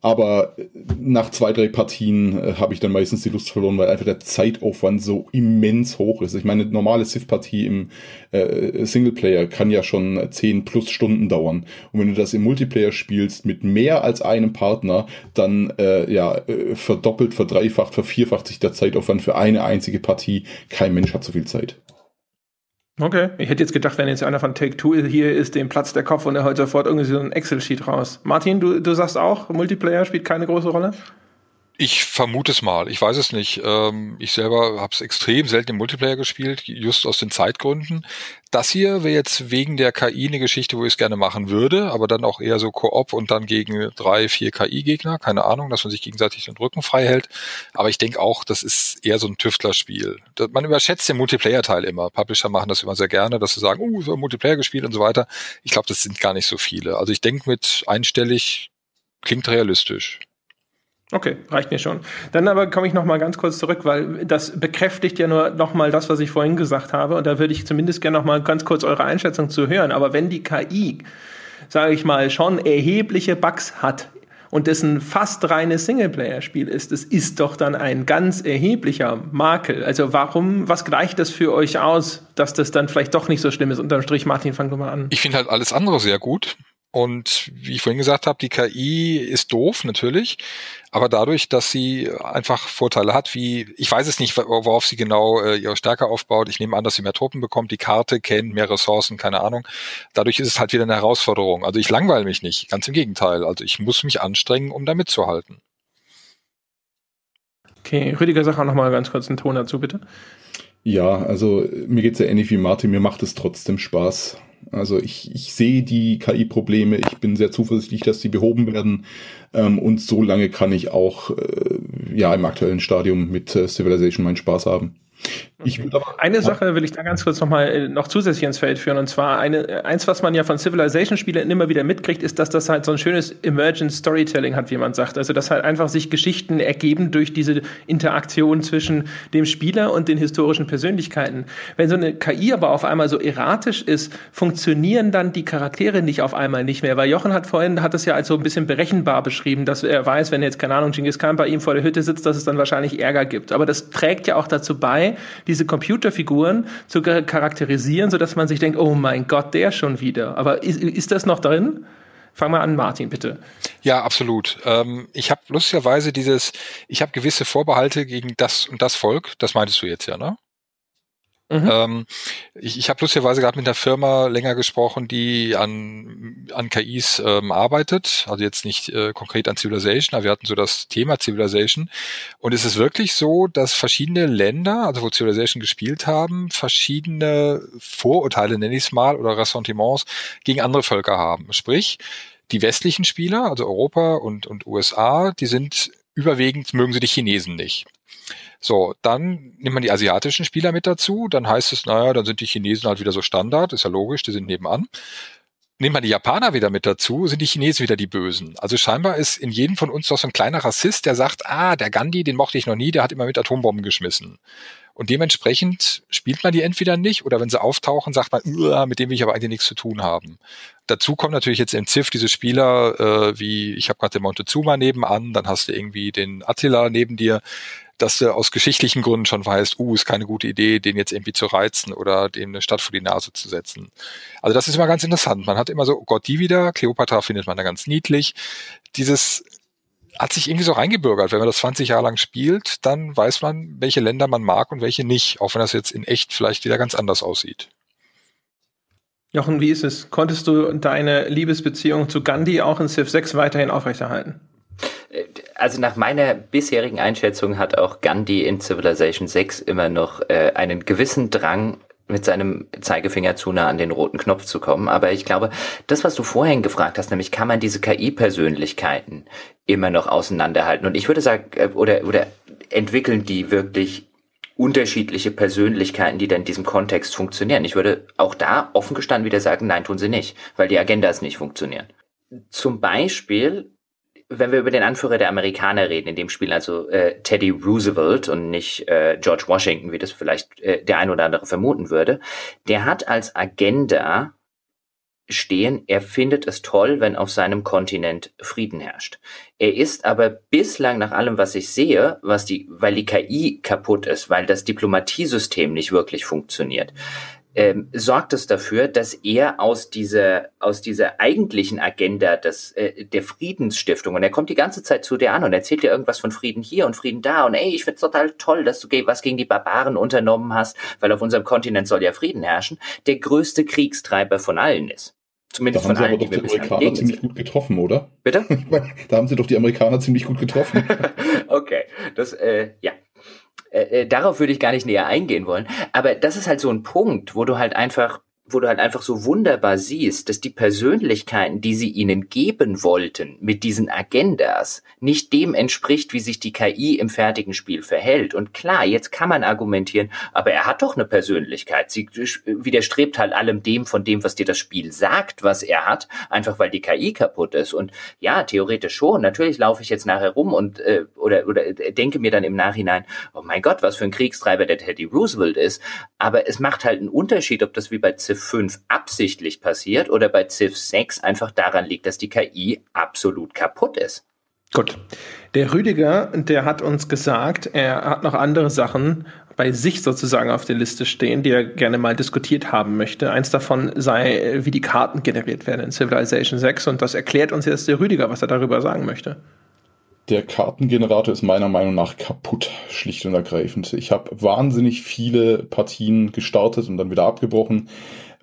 Aber nach zwei, drei Partien äh, habe ich dann meistens die Lust verloren, weil einfach der Zeitaufwand so immens hoch ist. Ich meine, eine normale Civ-Partie im äh, Singleplayer kann ja schon zehn plus Stunden dauern. Und wenn du das im Multiplayer spielst mit mehr als einem Partner, dann äh, ja äh, verdoppelt, verdreifacht, vervierfacht sich der Zeitaufwand für eine einzige Partie. Kein Mensch hat so viel Zeit. Okay, ich hätte jetzt gedacht, wenn jetzt einer von Take Two hier ist, dem Platz der Kopf und er holt sofort irgendwie so ein Excel-Sheet raus. Martin, du, du sagst auch, Multiplayer spielt keine große Rolle? Ich vermute es mal. Ich weiß es nicht. Ähm, ich selber habe es extrem selten im Multiplayer gespielt, just aus den Zeitgründen. Das hier wäre jetzt wegen der KI eine Geschichte, wo ich es gerne machen würde, aber dann auch eher so Koop und dann gegen drei, vier KI-Gegner. Keine Ahnung, dass man sich gegenseitig den Rücken frei hält. Aber ich denke auch, das ist eher so ein Tüftlerspiel. Man überschätzt den Multiplayer-Teil immer. Publisher machen das immer sehr gerne, dass sie sagen, uh, so Multiplayer gespielt und so weiter. Ich glaube, das sind gar nicht so viele. Also ich denke mit einstellig klingt realistisch. Okay, reicht mir schon. Dann aber komme ich noch mal ganz kurz zurück, weil das bekräftigt ja nur noch mal das, was ich vorhin gesagt habe. Und da würde ich zumindest gerne noch mal ganz kurz eure Einschätzung zu hören. Aber wenn die KI, sage ich mal, schon erhebliche Bugs hat und es ein fast reines Singleplayer-Spiel ist, es ist doch dann ein ganz erheblicher Makel. Also warum, was gleicht das für euch aus, dass das dann vielleicht doch nicht so schlimm ist? Unterm Strich, Martin, fang du mal an. Ich finde halt alles andere sehr gut. Und wie ich vorhin gesagt habe, die KI ist doof natürlich, aber dadurch, dass sie einfach Vorteile hat, wie ich weiß es nicht, worauf sie genau äh, ihre Stärke aufbaut. Ich nehme an, dass sie mehr Truppen bekommt, die Karte kennt, mehr Ressourcen, keine Ahnung. Dadurch ist es halt wieder eine Herausforderung. Also ich langweile mich nicht, ganz im Gegenteil. Also ich muss mich anstrengen, um da mitzuhalten. Okay, Rüdiger, sag auch noch mal ganz kurz einen Ton dazu, bitte. Ja, also mir geht's ja ähnlich wie Martin, mir macht es trotzdem Spaß. Also ich, ich sehe die KI-Probleme, ich bin sehr zuversichtlich, dass sie behoben werden. Ähm, und so lange kann ich auch äh, ja im aktuellen Stadium mit äh, Civilization meinen Spaß haben. Würde aber, eine Sache will ich da ganz kurz noch mal äh, noch zusätzlich ins Feld führen und zwar eine äh, eins was man ja von Civilization Spielen immer wieder mitkriegt ist dass das halt so ein schönes emergent Storytelling hat wie man sagt. Also dass halt einfach sich Geschichten ergeben durch diese Interaktion zwischen dem Spieler und den historischen Persönlichkeiten. Wenn so eine KI aber auf einmal so erratisch ist funktionieren dann die Charaktere nicht auf einmal nicht mehr. Weil Jochen hat vorhin hat es ja als so ein bisschen berechenbar beschrieben dass er weiß wenn jetzt keine Ahnung Genghis Khan bei ihm vor der Hütte sitzt dass es dann wahrscheinlich Ärger gibt. Aber das trägt ja auch dazu bei diese Computerfiguren zu charakterisieren, sodass man sich denkt, oh mein Gott, der schon wieder. Aber ist, ist das noch drin? Fang mal an, Martin, bitte. Ja, absolut. Ähm, ich habe lustigerweise dieses, ich habe gewisse Vorbehalte gegen das und das Volk, das meintest du jetzt ja, ne? Mhm. Ähm, ich ich habe lustigerweise gerade mit einer Firma länger gesprochen, die an, an KIs ähm, arbeitet, also jetzt nicht äh, konkret an Civilization, aber wir hatten so das Thema Civilization. Und es ist wirklich so, dass verschiedene Länder, also wo Civilization gespielt haben, verschiedene Vorurteile, nenne ich es mal, oder Ressentiments gegen andere Völker haben. Sprich, die westlichen Spieler, also Europa und, und USA, die sind überwiegend mögen sie die Chinesen nicht. So, dann nimmt man die asiatischen Spieler mit dazu, dann heißt es, naja, dann sind die Chinesen halt wieder so Standard, ist ja logisch, die sind nebenan. Nimmt man die Japaner wieder mit dazu, sind die Chinesen wieder die Bösen. Also scheinbar ist in jedem von uns doch so ein kleiner Rassist, der sagt, ah, der Gandhi, den mochte ich noch nie, der hat immer mit Atombomben geschmissen. Und dementsprechend spielt man die entweder nicht oder wenn sie auftauchen, sagt man, mit dem will ich aber eigentlich nichts zu tun haben. Dazu kommen natürlich jetzt im Ziff diese Spieler, äh, wie ich habe gerade den Montezuma nebenan, dann hast du irgendwie den Attila neben dir, dass du aus geschichtlichen Gründen schon weißt, uh, ist keine gute Idee, den jetzt irgendwie zu reizen oder dem eine Stadt vor die Nase zu setzen. Also das ist immer ganz interessant. Man hat immer so, oh Gott, die wieder, Cleopatra findet man da ganz niedlich. Dieses hat sich irgendwie so reingebürgert. Wenn man das 20 Jahre lang spielt, dann weiß man, welche Länder man mag und welche nicht, auch wenn das jetzt in echt vielleicht wieder ganz anders aussieht. Jochen, wie ist es? Konntest du deine Liebesbeziehung zu Gandhi auch in Civ 6 weiterhin aufrechterhalten? Also nach meiner bisherigen Einschätzung hat auch Gandhi in Civilization 6 immer noch äh, einen gewissen Drang, mit seinem Zeigefinger zu nah an den roten Knopf zu kommen. Aber ich glaube, das, was du vorhin gefragt hast, nämlich kann man diese KI-Persönlichkeiten immer noch auseinanderhalten? Und ich würde sagen, äh, oder, oder entwickeln die wirklich unterschiedliche Persönlichkeiten, die dann in diesem Kontext funktionieren? Ich würde auch da offen gestanden wieder sagen, nein, tun sie nicht, weil die Agendas nicht funktionieren. Zum Beispiel wenn wir über den Anführer der Amerikaner reden, in dem Spiel also äh, Teddy Roosevelt und nicht äh, George Washington, wie das vielleicht äh, der ein oder andere vermuten würde, der hat als Agenda stehen, er findet es toll, wenn auf seinem Kontinent Frieden herrscht. Er ist aber bislang nach allem, was ich sehe, was die, weil die KI kaputt ist, weil das Diplomatiesystem nicht wirklich funktioniert, ähm, sorgt es dafür, dass er aus dieser aus dieser eigentlichen Agenda des äh, der Friedensstiftung und er kommt die ganze Zeit zu dir an und erzählt dir irgendwas von Frieden hier und Frieden da und ey, ich find's total toll, dass du was gegen die Barbaren unternommen hast, weil auf unserem Kontinent soll ja Frieden herrschen, der größte Kriegstreiber von allen ist. Zumindest da haben von sie aber doch die die Amerikaner ziemlich gut getroffen, oder? Bitte? Ich meine, da haben sie doch die Amerikaner ziemlich gut getroffen. okay, das, äh, ja. Äh, äh, darauf würde ich gar nicht näher eingehen wollen. Aber das ist halt so ein Punkt, wo du halt einfach wo du halt einfach so wunderbar siehst, dass die Persönlichkeiten, die sie ihnen geben wollten mit diesen Agendas, nicht dem entspricht, wie sich die KI im fertigen Spiel verhält. Und klar, jetzt kann man argumentieren, aber er hat doch eine Persönlichkeit. Sie widerstrebt halt allem dem von dem, was dir das Spiel sagt, was er hat, einfach weil die KI kaputt ist. Und ja, theoretisch schon. Natürlich laufe ich jetzt nachher rum und äh, oder oder denke mir dann im Nachhinein, oh mein Gott, was für ein Kriegstreiber der Teddy Roosevelt ist. Aber es macht halt einen Unterschied, ob das wie bei Civ 5 absichtlich passiert oder bei Civ 6 einfach daran liegt, dass die KI absolut kaputt ist. Gut. Der Rüdiger, der hat uns gesagt, er hat noch andere Sachen bei sich sozusagen auf der Liste stehen, die er gerne mal diskutiert haben möchte. Eins davon sei, wie die Karten generiert werden in Civilization 6 und das erklärt uns jetzt der Rüdiger, was er darüber sagen möchte. Der Kartengenerator ist meiner Meinung nach kaputt, schlicht und ergreifend. Ich habe wahnsinnig viele Partien gestartet und dann wieder abgebrochen,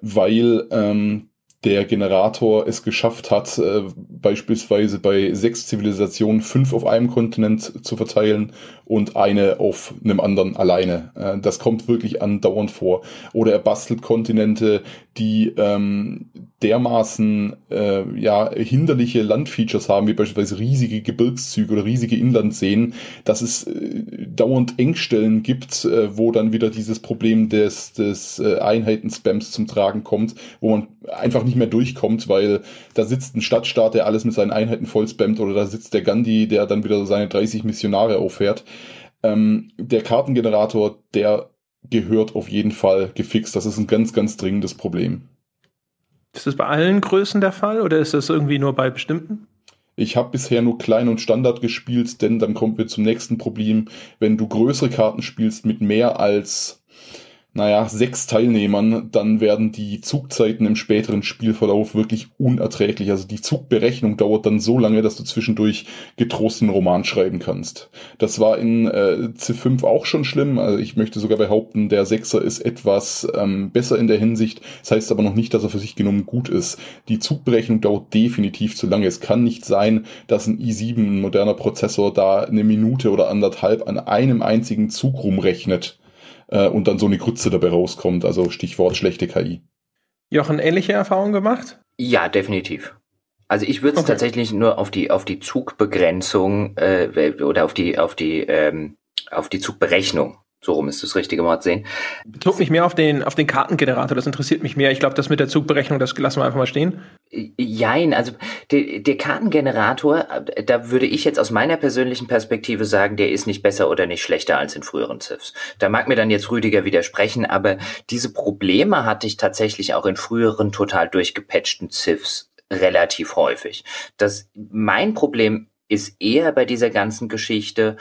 weil ähm, der Generator es geschafft hat, äh, beispielsweise bei sechs Zivilisationen fünf auf einem Kontinent zu verteilen und eine auf einem anderen alleine. Äh, das kommt wirklich andauernd vor. Oder er bastelt Kontinente, die ähm, dermaßen äh, ja hinderliche Landfeatures haben, wie beispielsweise riesige Gebirgszüge oder riesige Inlandseen, dass es äh, dauernd Engstellen gibt, äh, wo dann wieder dieses Problem des, des äh, Einheiten-Spams zum Tragen kommt, wo man einfach nicht mehr durchkommt, weil da sitzt ein Stadtstaat, der alles mit seinen Einheiten voll spammt, oder da sitzt der Gandhi, der dann wieder seine 30 Missionare auffährt. Ähm, der Kartengenerator, der gehört auf jeden Fall gefixt. Das ist ein ganz, ganz dringendes Problem. Ist das bei allen Größen der Fall oder ist das irgendwie nur bei bestimmten? Ich habe bisher nur klein und Standard gespielt, denn dann kommen wir zum nächsten Problem. Wenn du größere Karten spielst mit mehr als naja, sechs Teilnehmern, dann werden die Zugzeiten im späteren Spielverlauf wirklich unerträglich. Also die Zugberechnung dauert dann so lange, dass du zwischendurch getrost einen Roman schreiben kannst. Das war in äh, C5 auch schon schlimm. Also ich möchte sogar behaupten, der Sechser ist etwas ähm, besser in der Hinsicht. Das heißt aber noch nicht, dass er für sich genommen gut ist. Die Zugberechnung dauert definitiv zu lange. Es kann nicht sein, dass ein i7, ein moderner Prozessor, da eine Minute oder anderthalb an einem einzigen Zug rumrechnet äh, und dann so eine Grütze dabei rauskommt. Also Stichwort schlechte KI. Jochen, ähnliche Erfahrungen gemacht? Ja, definitiv. Also ich würde es okay. tatsächlich nur auf die auf die Zugbegrenzung äh, oder auf die auf die ähm, auf die Zugberechnung so rum ist das richtige Wort sehen. Bezog mich mehr auf den, auf den Kartengenerator, das interessiert mich mehr. Ich glaube, das mit der Zugberechnung, das lassen wir einfach mal stehen. Jein, also der, der Kartengenerator, da würde ich jetzt aus meiner persönlichen Perspektive sagen, der ist nicht besser oder nicht schlechter als in früheren Ciffs. Da mag mir dann jetzt Rüdiger widersprechen, aber diese Probleme hatte ich tatsächlich auch in früheren total durchgepatchten Ciffs relativ häufig. Das, mein Problem ist eher bei dieser ganzen Geschichte,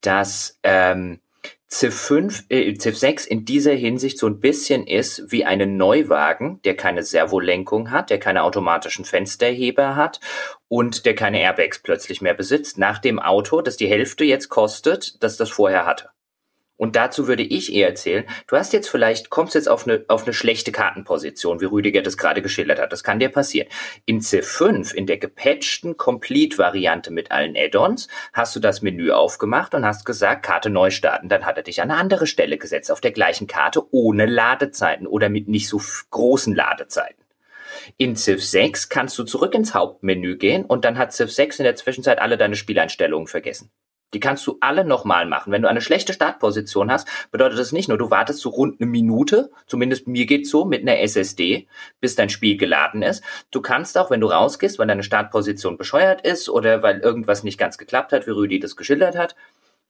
dass ähm, Civ 5, äh, Civ 6 in dieser Hinsicht so ein bisschen ist wie einen Neuwagen, der keine Servolenkung hat, der keine automatischen Fensterheber hat und der keine Airbags plötzlich mehr besitzt, nach dem Auto, das die Hälfte jetzt kostet, das das vorher hatte. Und dazu würde ich eher erzählen, du hast jetzt vielleicht, kommst jetzt auf eine, auf eine schlechte Kartenposition, wie Rüdiger das gerade geschildert hat. Das kann dir passieren. In C5, in der gepatchten Complete-Variante mit allen Add-ons, hast du das Menü aufgemacht und hast gesagt, Karte neu starten. Dann hat er dich an eine andere Stelle gesetzt, auf der gleichen Karte, ohne Ladezeiten oder mit nicht so großen Ladezeiten. In Civ 6 kannst du zurück ins Hauptmenü gehen und dann hat Civ 6 in der Zwischenzeit alle deine Spieleinstellungen vergessen. Die kannst du alle nochmal machen. Wenn du eine schlechte Startposition hast, bedeutet das nicht nur, du wartest so rund eine Minute, zumindest mir geht's so, mit einer SSD, bis dein Spiel geladen ist. Du kannst auch, wenn du rausgehst, weil deine Startposition bescheuert ist oder weil irgendwas nicht ganz geklappt hat, wie Rüdi das geschildert hat,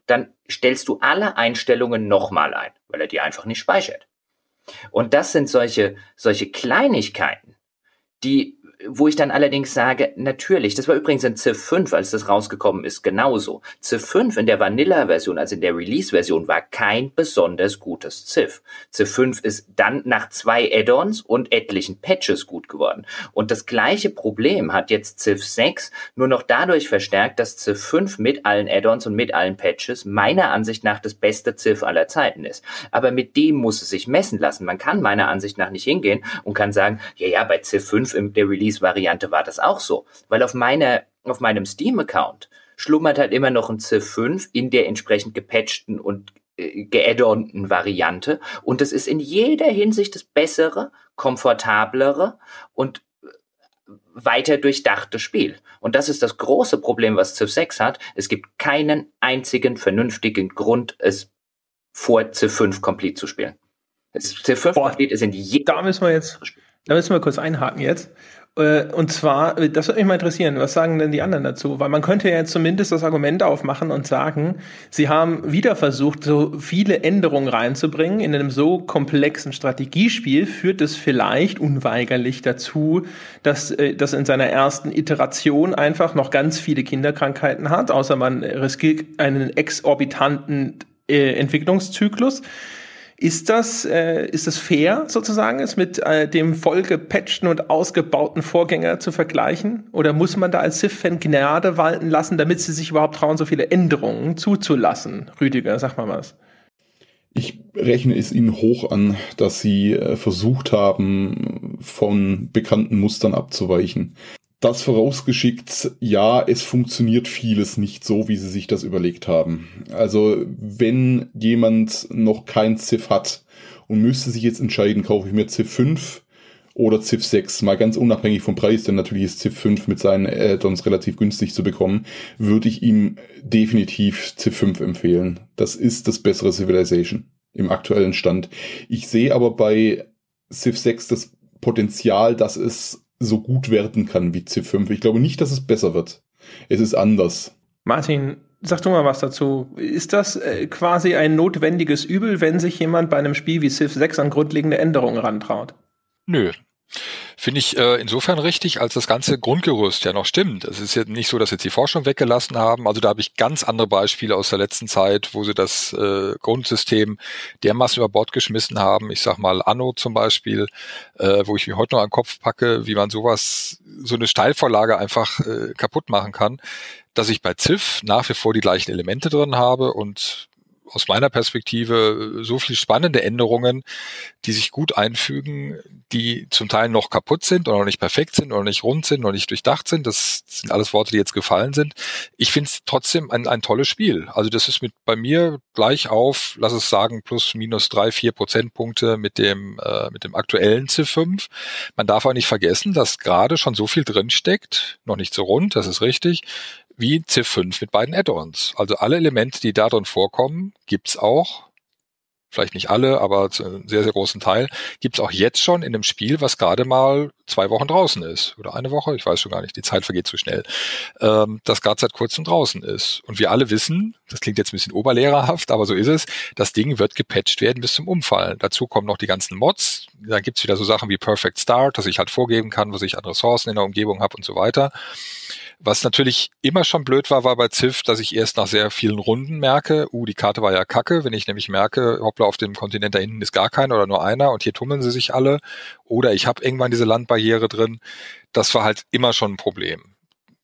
dann stellst du alle Einstellungen nochmal ein, weil er die einfach nicht speichert. Und das sind solche, solche Kleinigkeiten, die wo ich dann allerdings sage, natürlich, das war übrigens in Civ 5, als das rausgekommen ist, genauso. Civ 5 in der Vanilla-Version, also in der Release-Version, war kein besonders gutes Civ. Civ 5 ist dann nach zwei Add-ons und etlichen Patches gut geworden. Und das gleiche Problem hat jetzt Civ 6 nur noch dadurch verstärkt, dass Civ 5 mit allen Add-ons und mit allen Patches meiner Ansicht nach das beste Civ aller Zeiten ist. Aber mit dem muss es sich messen lassen. Man kann meiner Ansicht nach nicht hingehen und kann sagen, ja, ja, bei Civ 5 in der Release Release-Variante war das auch so. Weil auf meiner, auf meinem Steam-Account schlummert halt immer noch ein Civ 5 in der entsprechend gepatchten und äh, geaddonten Variante. Und es ist in jeder Hinsicht das bessere, komfortablere und weiter durchdachte Spiel. Und das ist das große Problem, was Civ 6 hat. Es gibt keinen einzigen vernünftigen Grund, es vor Civ 5 Complete zu spielen. Civ 5 Boah, Complete ist in jedem. Da müssen wir jetzt, da müssen wir kurz einhaken jetzt. Äh, und zwar, das würde mich mal interessieren, was sagen denn die anderen dazu? Weil man könnte ja jetzt zumindest das Argument aufmachen und sagen, sie haben wieder versucht, so viele Änderungen reinzubringen. In einem so komplexen Strategiespiel führt es vielleicht unweigerlich dazu, dass äh, das in seiner ersten Iteration einfach noch ganz viele Kinderkrankheiten hat, außer man riskiert einen exorbitanten äh, Entwicklungszyklus. Ist das, äh, ist das fair sozusagen, es mit äh, dem vollgepatchten und ausgebauten Vorgänger zu vergleichen? Oder muss man da als Civ-Fan Gnade walten lassen, damit sie sich überhaupt trauen, so viele Änderungen zuzulassen? Rüdiger, sag mal was. Ich rechne es ihnen hoch an, dass sie äh, versucht haben, von bekannten Mustern abzuweichen. Das vorausgeschickt, ja, es funktioniert vieles nicht so, wie sie sich das überlegt haben. Also wenn jemand noch kein Ziff hat und müsste sich jetzt entscheiden, kaufe ich mir Ziff 5 oder Ziff 6, mal ganz unabhängig vom Preis, denn natürlich ist Ziff 5 mit seinen Add-ons relativ günstig zu bekommen, würde ich ihm definitiv Ziff 5 empfehlen. Das ist das bessere Civilization im aktuellen Stand. Ich sehe aber bei Civ 6 das Potenzial, dass es so gut werden kann wie C5. Ich glaube nicht, dass es besser wird. Es ist anders. Martin, sag du mal was dazu. Ist das äh, quasi ein notwendiges Übel, wenn sich jemand bei einem Spiel wie Civ 6 an grundlegende Änderungen rantraut? Nö, Finde ich äh, insofern richtig, als das ganze Grundgerüst ja noch stimmt. Es ist ja nicht so, dass jetzt die Forschung weggelassen haben. Also da habe ich ganz andere Beispiele aus der letzten Zeit, wo sie das äh, Grundsystem dermaßen über Bord geschmissen haben. Ich sag mal Anno zum Beispiel, äh, wo ich mir heute noch an den Kopf packe, wie man sowas, so eine Steilvorlage einfach äh, kaputt machen kann, dass ich bei Ziff nach wie vor die gleichen Elemente drin habe und aus meiner Perspektive so viel spannende Änderungen, die sich gut einfügen, die zum Teil noch kaputt sind oder noch nicht perfekt sind oder nicht rund sind oder nicht durchdacht sind. Das sind alles Worte, die jetzt gefallen sind. Ich finde es trotzdem ein, ein tolles Spiel. Also das ist mit bei mir gleich auf, lass es sagen, plus minus drei, vier Prozentpunkte mit dem, äh, mit dem aktuellen C5. Man darf auch nicht vergessen, dass gerade schon so viel drinsteckt, noch nicht so rund, das ist richtig, wie Civ 5 mit beiden Add-ons. Also alle Elemente, die da drin vorkommen, gibt's auch. Vielleicht nicht alle, aber zu einem sehr, sehr großen Teil gibt's auch jetzt schon in einem Spiel, was gerade mal zwei Wochen draußen ist. Oder eine Woche, ich weiß schon gar nicht, die Zeit vergeht zu schnell. Ähm, das gerade seit kurzem draußen ist. Und wir alle wissen, das klingt jetzt ein bisschen oberlehrerhaft, aber so ist es, das Ding wird gepatcht werden bis zum Umfallen. Dazu kommen noch die ganzen Mods. Dann gibt's wieder so Sachen wie Perfect Start, dass ich halt vorgeben kann, was ich an Ressourcen in der Umgebung habe und so weiter. Was natürlich immer schon blöd war, war bei Ziff, dass ich erst nach sehr vielen Runden merke, uh, die Karte war ja kacke. Wenn ich nämlich merke, hoppla, auf dem Kontinent da hinten ist gar keiner oder nur einer und hier tummeln sie sich alle. Oder ich habe irgendwann diese Landbarriere drin. Das war halt immer schon ein Problem.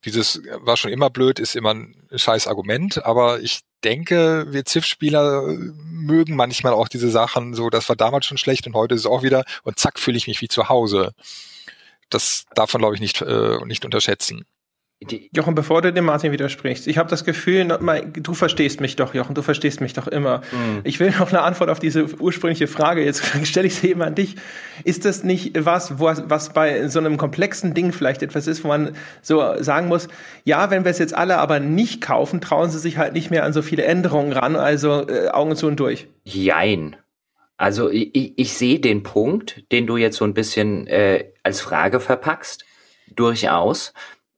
Dieses war schon immer blöd, ist immer ein scheiß Argument, aber ich denke, wir Ziff-Spieler mögen manchmal auch diese Sachen so, das war damals schon schlecht und heute ist es auch wieder und zack fühle ich mich wie zu Hause. Das darf man, glaube ich, nicht, äh, nicht unterschätzen. Jochen, bevor du dem Martin widersprichst, ich habe das Gefühl, du verstehst mich doch, Jochen, du verstehst mich doch immer. Mhm. Ich will noch eine Antwort auf diese ursprüngliche Frage. Jetzt stelle ich sie eben an dich. Ist das nicht was, was bei so einem komplexen Ding vielleicht etwas ist, wo man so sagen muss, ja, wenn wir es jetzt alle aber nicht kaufen, trauen sie sich halt nicht mehr an so viele Änderungen ran, also äh, Augen zu und durch. Jein. Also ich, ich sehe den Punkt, den du jetzt so ein bisschen äh, als Frage verpackst, durchaus.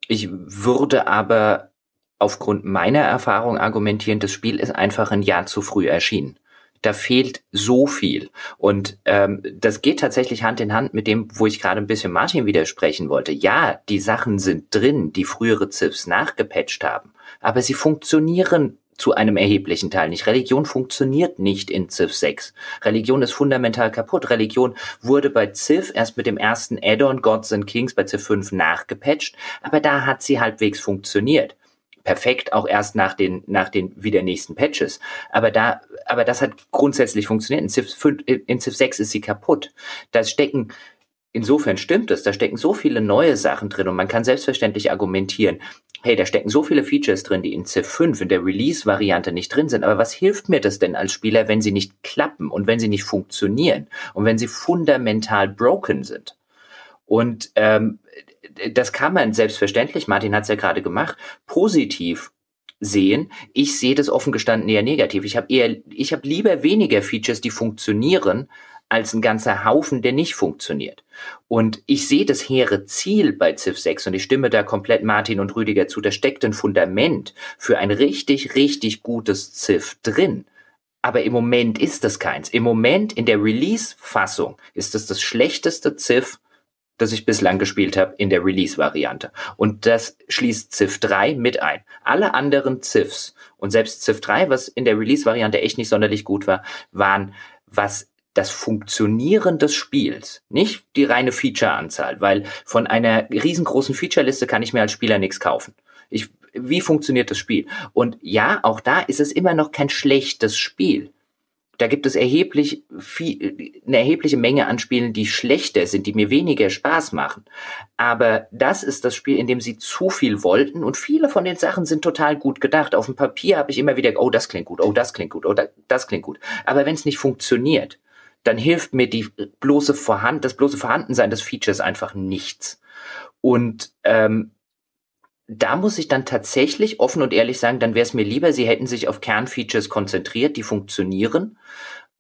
Ich würde aber aufgrund meiner Erfahrung argumentieren, das Spiel ist einfach ein Jahr zu früh erschienen. Da fehlt so viel. Und ähm, das geht tatsächlich Hand in Hand mit dem, wo ich gerade ein bisschen Martin widersprechen wollte. Ja, die Sachen sind drin, die frühere Ziffs nachgepatcht haben. Aber sie funktionieren zu einem erheblichen Teil nicht. Religion funktioniert nicht in Civ 6. Religion ist fundamental kaputt. Religion wurde bei Civ erst mit dem ersten Add-on Gods and Kings bei Civ 5 nachgepatcht, aber da hat sie halbwegs funktioniert. Perfekt auch erst nach den, nach den wieder nächsten Patches. Aber da, aber das hat grundsätzlich funktioniert. In Civ 5, in Civ 6 ist sie kaputt. Da stecken insofern stimmt es, da stecken so viele neue Sachen drin und man kann selbstverständlich argumentieren, hey, da stecken so viele Features drin, die in Civ 5 in der Release-Variante nicht drin sind, aber was hilft mir das denn als Spieler, wenn sie nicht klappen und wenn sie nicht funktionieren und wenn sie fundamental broken sind? Und ähm, das kann man selbstverständlich, Martin hat es ja gerade gemacht, positiv sehen. Ich sehe das offen gestanden eher negativ. Ich habe eher, ich habe lieber weniger Features, die funktionieren, als ein ganzer Haufen, der nicht funktioniert. Und ich sehe das hehre Ziel bei Civ 6 und ich stimme da komplett Martin und Rüdiger zu. Da steckt ein Fundament für ein richtig, richtig gutes Civ drin. Aber im Moment ist das keins. Im Moment in der Release-Fassung ist es das schlechteste Civ, das ich bislang gespielt habe in der Release-Variante. Und das schließt Civ 3 mit ein. Alle anderen Civs und selbst Civ 3, was in der Release-Variante echt nicht sonderlich gut war, waren, was das Funktionieren des Spiels, nicht die reine Feature-Anzahl, weil von einer riesengroßen Feature-Liste kann ich mir als Spieler nichts kaufen. Ich, wie funktioniert das Spiel? Und ja, auch da ist es immer noch kein schlechtes Spiel da gibt es erheblich viel, eine erhebliche Menge an Spielen, die schlechter sind, die mir weniger Spaß machen. Aber das ist das Spiel, in dem sie zu viel wollten und viele von den Sachen sind total gut gedacht. Auf dem Papier habe ich immer wieder, oh, das klingt gut, oh, das klingt gut, oh, das klingt gut. Aber wenn es nicht funktioniert, dann hilft mir die bloße Vorhand, das bloße Vorhandensein des Features einfach nichts. Und ähm, da muss ich dann tatsächlich offen und ehrlich sagen, dann wäre es mir lieber, sie hätten sich auf Kernfeatures konzentriert, die funktionieren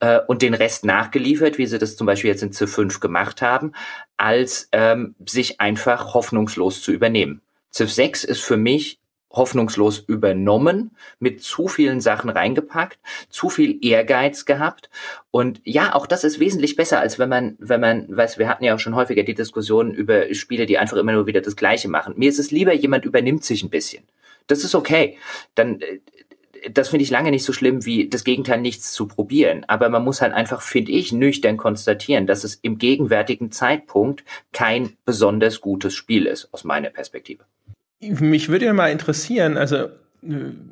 äh, und den Rest nachgeliefert, wie sie das zum Beispiel jetzt in C5 gemacht haben, als ähm, sich einfach hoffnungslos zu übernehmen. Civ 6 ist für mich hoffnungslos übernommen, mit zu vielen Sachen reingepackt, zu viel Ehrgeiz gehabt. Und ja, auch das ist wesentlich besser, als wenn man, wenn man, weiß, wir hatten ja auch schon häufiger die Diskussion über Spiele, die einfach immer nur wieder das Gleiche machen. Mir ist es lieber, jemand übernimmt sich ein bisschen. Das ist okay. Dann, äh, das finde ich lange nicht so schlimm, wie das Gegenteil nichts zu probieren. Aber man muss halt einfach, finde ich, nüchtern konstatieren, dass es im gegenwärtigen Zeitpunkt kein besonders gutes Spiel ist, aus meiner Perspektive. Mich würde ja mal interessieren, also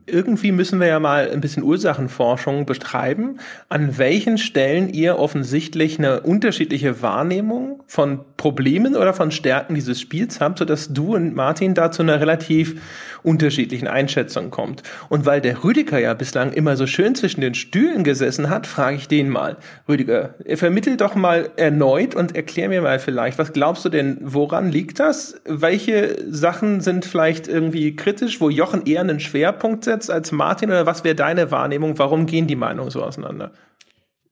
irgendwie müssen wir ja mal ein bisschen Ursachenforschung betreiben, an welchen Stellen ihr offensichtlich eine unterschiedliche Wahrnehmung von Problemen oder von Stärken dieses Spiels habt, sodass du und Martin da zu einer relativ unterschiedlichen Einschätzung kommt. Und weil der Rüdiger ja bislang immer so schön zwischen den Stühlen gesessen hat, frage ich den mal. Rüdiger, vermittel doch mal erneut und erklär mir mal vielleicht, was glaubst du denn, woran liegt das? Welche Sachen sind vielleicht irgendwie kritisch, wo Jochen eher einen Schwerpunkt setzt als Martin oder was wäre deine Wahrnehmung? Warum gehen die Meinungen so auseinander?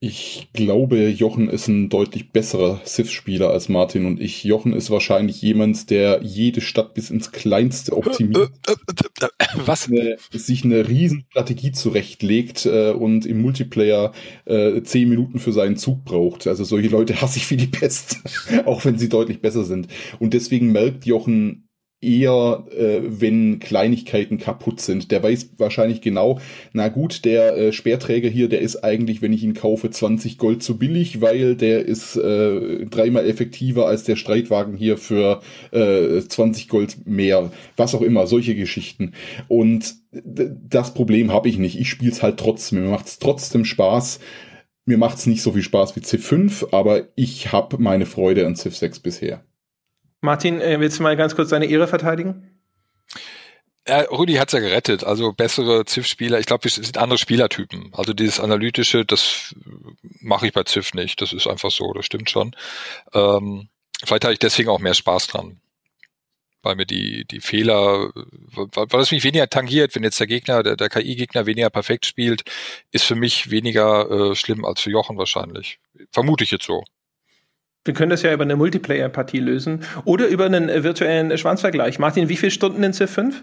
Ich glaube, Jochen ist ein deutlich besserer Civ-Spieler als Martin und ich. Jochen ist wahrscheinlich jemand, der jede Stadt bis ins Kleinste optimiert. Was? Eine, sich eine riesen Strategie zurechtlegt äh, und im Multiplayer äh, zehn Minuten für seinen Zug braucht. Also solche Leute hasse ich wie die Pest, auch wenn sie deutlich besser sind. Und deswegen merkt Jochen eher, äh, wenn Kleinigkeiten kaputt sind. Der weiß wahrscheinlich genau, na gut, der äh, Speerträger hier, der ist eigentlich, wenn ich ihn kaufe, 20 Gold zu billig, weil der ist äh, dreimal effektiver als der Streitwagen hier für äh, 20 Gold mehr. Was auch immer, solche Geschichten. Und das Problem habe ich nicht. Ich spiele es halt trotzdem. Mir macht es trotzdem Spaß. Mir macht es nicht so viel Spaß wie Civ 5, aber ich habe meine Freude an Civ 6 bisher. Martin, äh, willst du mal ganz kurz deine Ehre verteidigen? Ja, Rudi hat's ja gerettet. Also bessere Ziff-Spieler. Ich glaube, es sind andere Spielertypen. Also dieses analytische, das mache ich bei Ziff nicht. Das ist einfach so. Das stimmt schon. Ähm, vielleicht habe ich deswegen auch mehr Spaß dran, weil mir die die Fehler, weil, weil es mich weniger tangiert, wenn jetzt der Gegner, der, der KI-Gegner weniger perfekt spielt, ist für mich weniger äh, schlimm als für Jochen wahrscheinlich. Vermute ich jetzt so. Wir können das ja über eine Multiplayer-Partie lösen oder über einen äh, virtuellen Schwanzvergleich. Martin, wie viele Stunden in C5?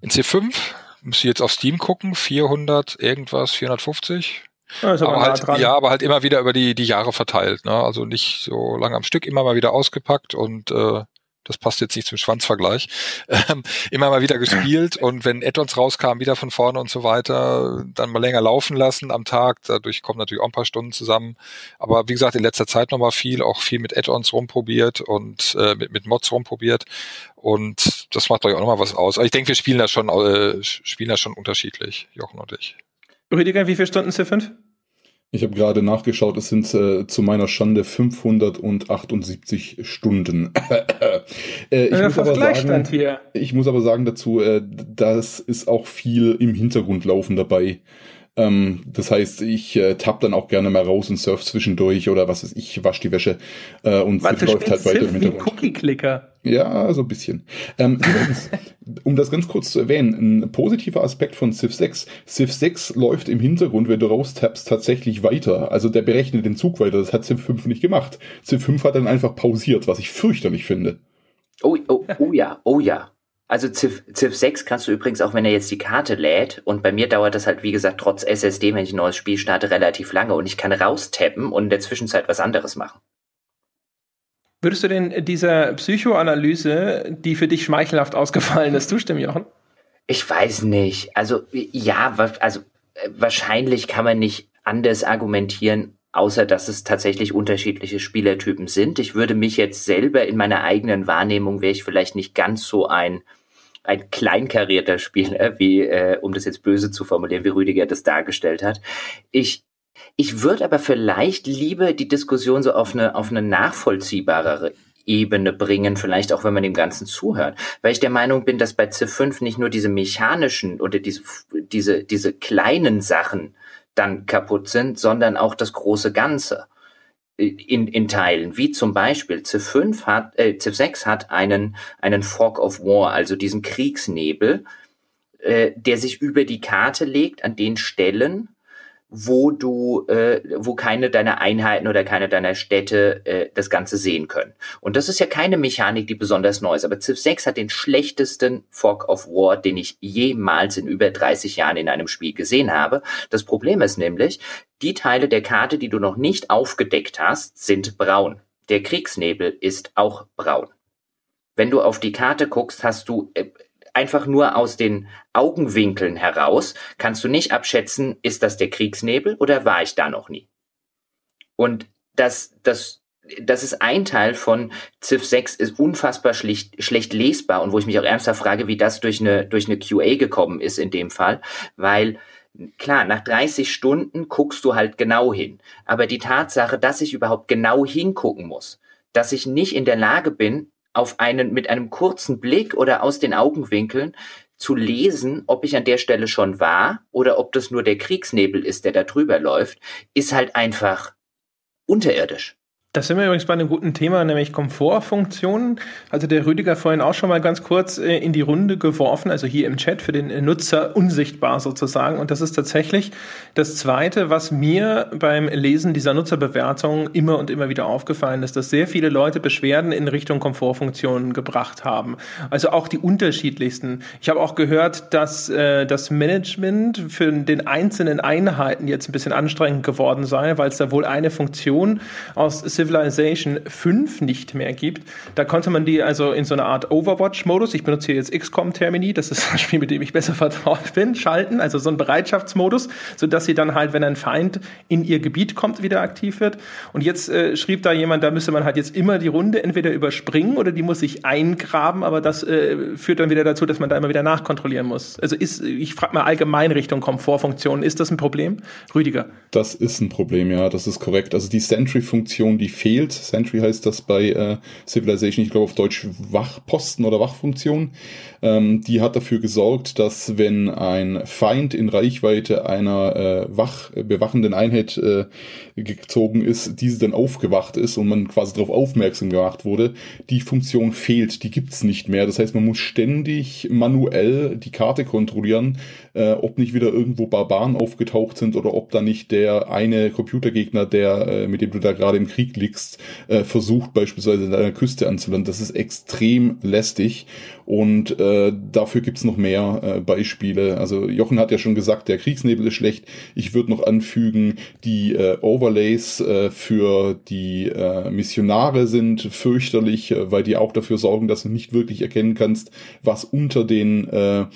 In C5 muss ich jetzt auf Steam gucken, 400 irgendwas, 450. Ja, aber, aber halt, ja, aber halt immer wieder über die, die Jahre verteilt. Ne? Also nicht so lange am Stück, immer mal wieder ausgepackt und äh, das passt jetzt nicht zum Schwanzvergleich, ähm, immer mal wieder gespielt und wenn Add-ons rauskamen, wieder von vorne und so weiter, dann mal länger laufen lassen am Tag. Dadurch kommen natürlich auch ein paar Stunden zusammen. Aber wie gesagt, in letzter Zeit nochmal viel, auch viel mit Add-ons rumprobiert und äh, mit, mit Mods rumprobiert. Und das macht euch auch nochmal was aus. Aber ich denke, wir spielen da schon, äh, spielen da schon unterschiedlich, Jochen und ich. Rüdiger, wie viele Stunden C5? Ich habe gerade nachgeschaut, es sind äh, zu meiner Schande 578 Stunden. äh, ich, ja, muss aber sagen, hier. ich muss aber sagen dazu, äh, das ist auch viel im Hintergrund laufen dabei. Ähm, das heißt, ich äh, tapp dann auch gerne mal raus und surf zwischendurch oder was ist ich, wasch die Wäsche äh, und Warte, läuft halt weiter im Hintergrund. Cookie-Clicker. Ja, so ein bisschen. Ähm, übrigens, um das ganz kurz zu erwähnen, ein positiver Aspekt von Civ 6. Civ 6 läuft im Hintergrund, wenn du raustappst, tatsächlich weiter. Also der berechnet den Zug weiter. Das hat Civ 5 nicht gemacht. Civ 5 hat dann einfach pausiert, was ich fürchterlich finde. Oh, oh, oh ja, oh ja. Also Civ, Civ 6 kannst du übrigens, auch wenn er jetzt die Karte lädt, und bei mir dauert das halt, wie gesagt, trotz SSD, wenn ich ein neues Spiel starte, relativ lange und ich kann raustappen und in der Zwischenzeit was anderes machen. Würdest du denn dieser Psychoanalyse, die für dich schmeichelhaft ausgefallen ist, zustimmen, Jochen? Ich weiß nicht. Also, ja, also äh, wahrscheinlich kann man nicht anders argumentieren, außer dass es tatsächlich unterschiedliche Spielertypen sind. Ich würde mich jetzt selber in meiner eigenen Wahrnehmung wäre ich vielleicht nicht ganz so ein ein kleinkarierter Spieler, wie, äh, um das jetzt böse zu formulieren, wie Rüdiger das dargestellt hat. Ich, ich würde aber vielleicht lieber die Diskussion so auf eine, auf eine nachvollziehbarere Ebene bringen, vielleicht auch wenn man dem Ganzen zuhört. Weil ich der Meinung bin, dass bei C5 nicht nur diese mechanischen oder diese, diese, diese kleinen Sachen dann kaputt sind, sondern auch das große Ganze in, in Teilen, wie zum Beispiel Civ 5 hat, äh, Civ 6 hat einen, einen Fog of War, also diesen Kriegsnebel, äh, der sich über die Karte legt an den Stellen, wo du, äh, wo keine deiner Einheiten oder keine deiner Städte äh, das Ganze sehen können. Und das ist ja keine Mechanik, die besonders neu ist. Aber Civ 6 hat den schlechtesten Fog of War, den ich jemals in über 30 Jahren in einem Spiel gesehen habe. Das Problem ist nämlich, die Teile der Karte, die du noch nicht aufgedeckt hast, sind braun. Der Kriegsnebel ist auch braun. Wenn du auf die Karte guckst, hast du äh, einfach nur aus den Augenwinkeln heraus kannst du nicht abschätzen, ist das der Kriegsnebel oder war ich da noch nie? Und das, das, das ist ein Teil von Civ 6 ist unfassbar schlicht, schlecht lesbar und wo ich mich auch ernsthaft frage, wie das durch eine, durch eine QA gekommen ist in dem Fall, weil klar, nach 30 Stunden guckst du halt genau hin. Aber die Tatsache, dass ich überhaupt genau hingucken muss, dass ich nicht in der Lage bin, auf einen, mit einem kurzen Blick oder aus den Augenwinkeln zu lesen, ob ich an der Stelle schon war oder ob das nur der Kriegsnebel ist, der da drüber läuft, ist halt einfach unterirdisch. Das sind wir übrigens bei einem guten Thema, nämlich Komfortfunktionen. Also der Rüdiger vorhin auch schon mal ganz kurz äh, in die Runde geworfen, also hier im Chat für den Nutzer unsichtbar sozusagen. Und das ist tatsächlich das Zweite, was mir beim Lesen dieser Nutzerbewertung immer und immer wieder aufgefallen ist, dass sehr viele Leute Beschwerden in Richtung Komfortfunktionen gebracht haben. Also auch die unterschiedlichsten. Ich habe auch gehört, dass äh, das Management für den einzelnen Einheiten jetzt ein bisschen anstrengend geworden sei, weil es da wohl eine Funktion aus Civilization 5 nicht mehr gibt. Da konnte man die also in so eine Art Overwatch-Modus, ich benutze hier jetzt XCOM-Termini, das ist ein Spiel, mit dem ich besser vertraut bin, schalten, also so ein Bereitschaftsmodus, sodass sie dann halt, wenn ein Feind in ihr Gebiet kommt, wieder aktiv wird. Und jetzt äh, schrieb da jemand, da müsste man halt jetzt immer die Runde entweder überspringen oder die muss sich eingraben, aber das äh, führt dann wieder dazu, dass man da immer wieder nachkontrollieren muss. Also ist, ich frage mal allgemein Richtung Komfortfunktionen, ist das ein Problem? Rüdiger? Das ist ein Problem, ja, das ist korrekt. Also die Sentry-Funktion, die fehlt. Sentry heißt das bei äh, Civilization, ich glaube auf Deutsch Wachposten oder Wachfunktion. Ähm, die hat dafür gesorgt, dass wenn ein Feind in Reichweite einer äh, wach, bewachenden Einheit äh, gezogen ist, diese dann aufgewacht ist und man quasi darauf aufmerksam gemacht wurde, die Funktion fehlt, die gibt's nicht mehr. Das heißt, man muss ständig manuell die Karte kontrollieren, äh, ob nicht wieder irgendwo Barbaren aufgetaucht sind oder ob da nicht der eine Computergegner, der äh, mit dem du da gerade im Krieg liegst, äh, versucht beispielsweise in deiner Küste anzulanden. Das ist extrem lästig und äh, dafür gibt's noch mehr äh, Beispiele. Also Jochen hat ja schon gesagt, der Kriegsnebel ist schlecht. Ich würde noch anfügen, die äh, Overlays äh, für die äh, Missionare sind fürchterlich, äh, weil die auch dafür sorgen, dass du nicht wirklich erkennen kannst, was unter den äh,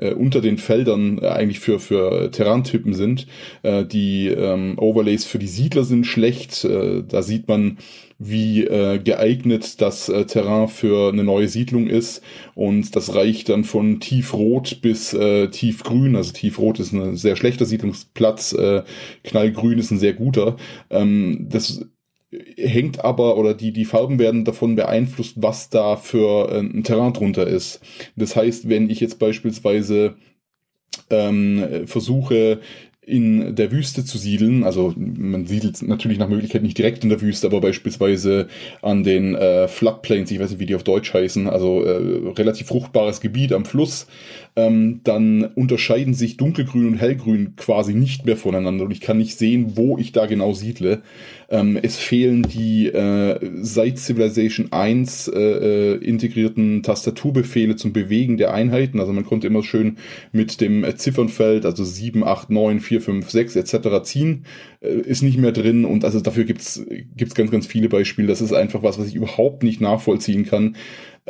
äh, unter den Feldern äh, eigentlich für, für Terrantypen sind. Äh, die ähm, Overlays für die Siedler sind schlecht. Äh, da sieht man, wie äh, geeignet das äh, Terrain für eine neue Siedlung ist. Und das reicht dann von tiefrot bis äh, tiefgrün. Also tiefrot ist ein sehr schlechter Siedlungsplatz, äh, knallgrün ist ein sehr guter. Ähm, das hängt aber oder die, die Farben werden davon beeinflusst, was da für äh, ein Terrain drunter ist. Das heißt, wenn ich jetzt beispielsweise ähm, versuche, in der Wüste zu siedeln. Also man siedelt natürlich nach Möglichkeit nicht direkt in der Wüste, aber beispielsweise an den äh, Floodplains, ich weiß nicht, wie die auf Deutsch heißen, also äh, relativ fruchtbares Gebiet am Fluss, ähm, dann unterscheiden sich dunkelgrün und hellgrün quasi nicht mehr voneinander und ich kann nicht sehen, wo ich da genau siedle. Ähm, es fehlen die äh, seit Civilization 1 äh, äh, integrierten Tastaturbefehle zum Bewegen der Einheiten. Also man konnte immer schön mit dem Ziffernfeld, also 7, 8, 9, 4, 5, 6 etc. ziehen, äh, ist nicht mehr drin und also dafür gibt's gibt's ganz, ganz viele Beispiele. Das ist einfach was, was ich überhaupt nicht nachvollziehen kann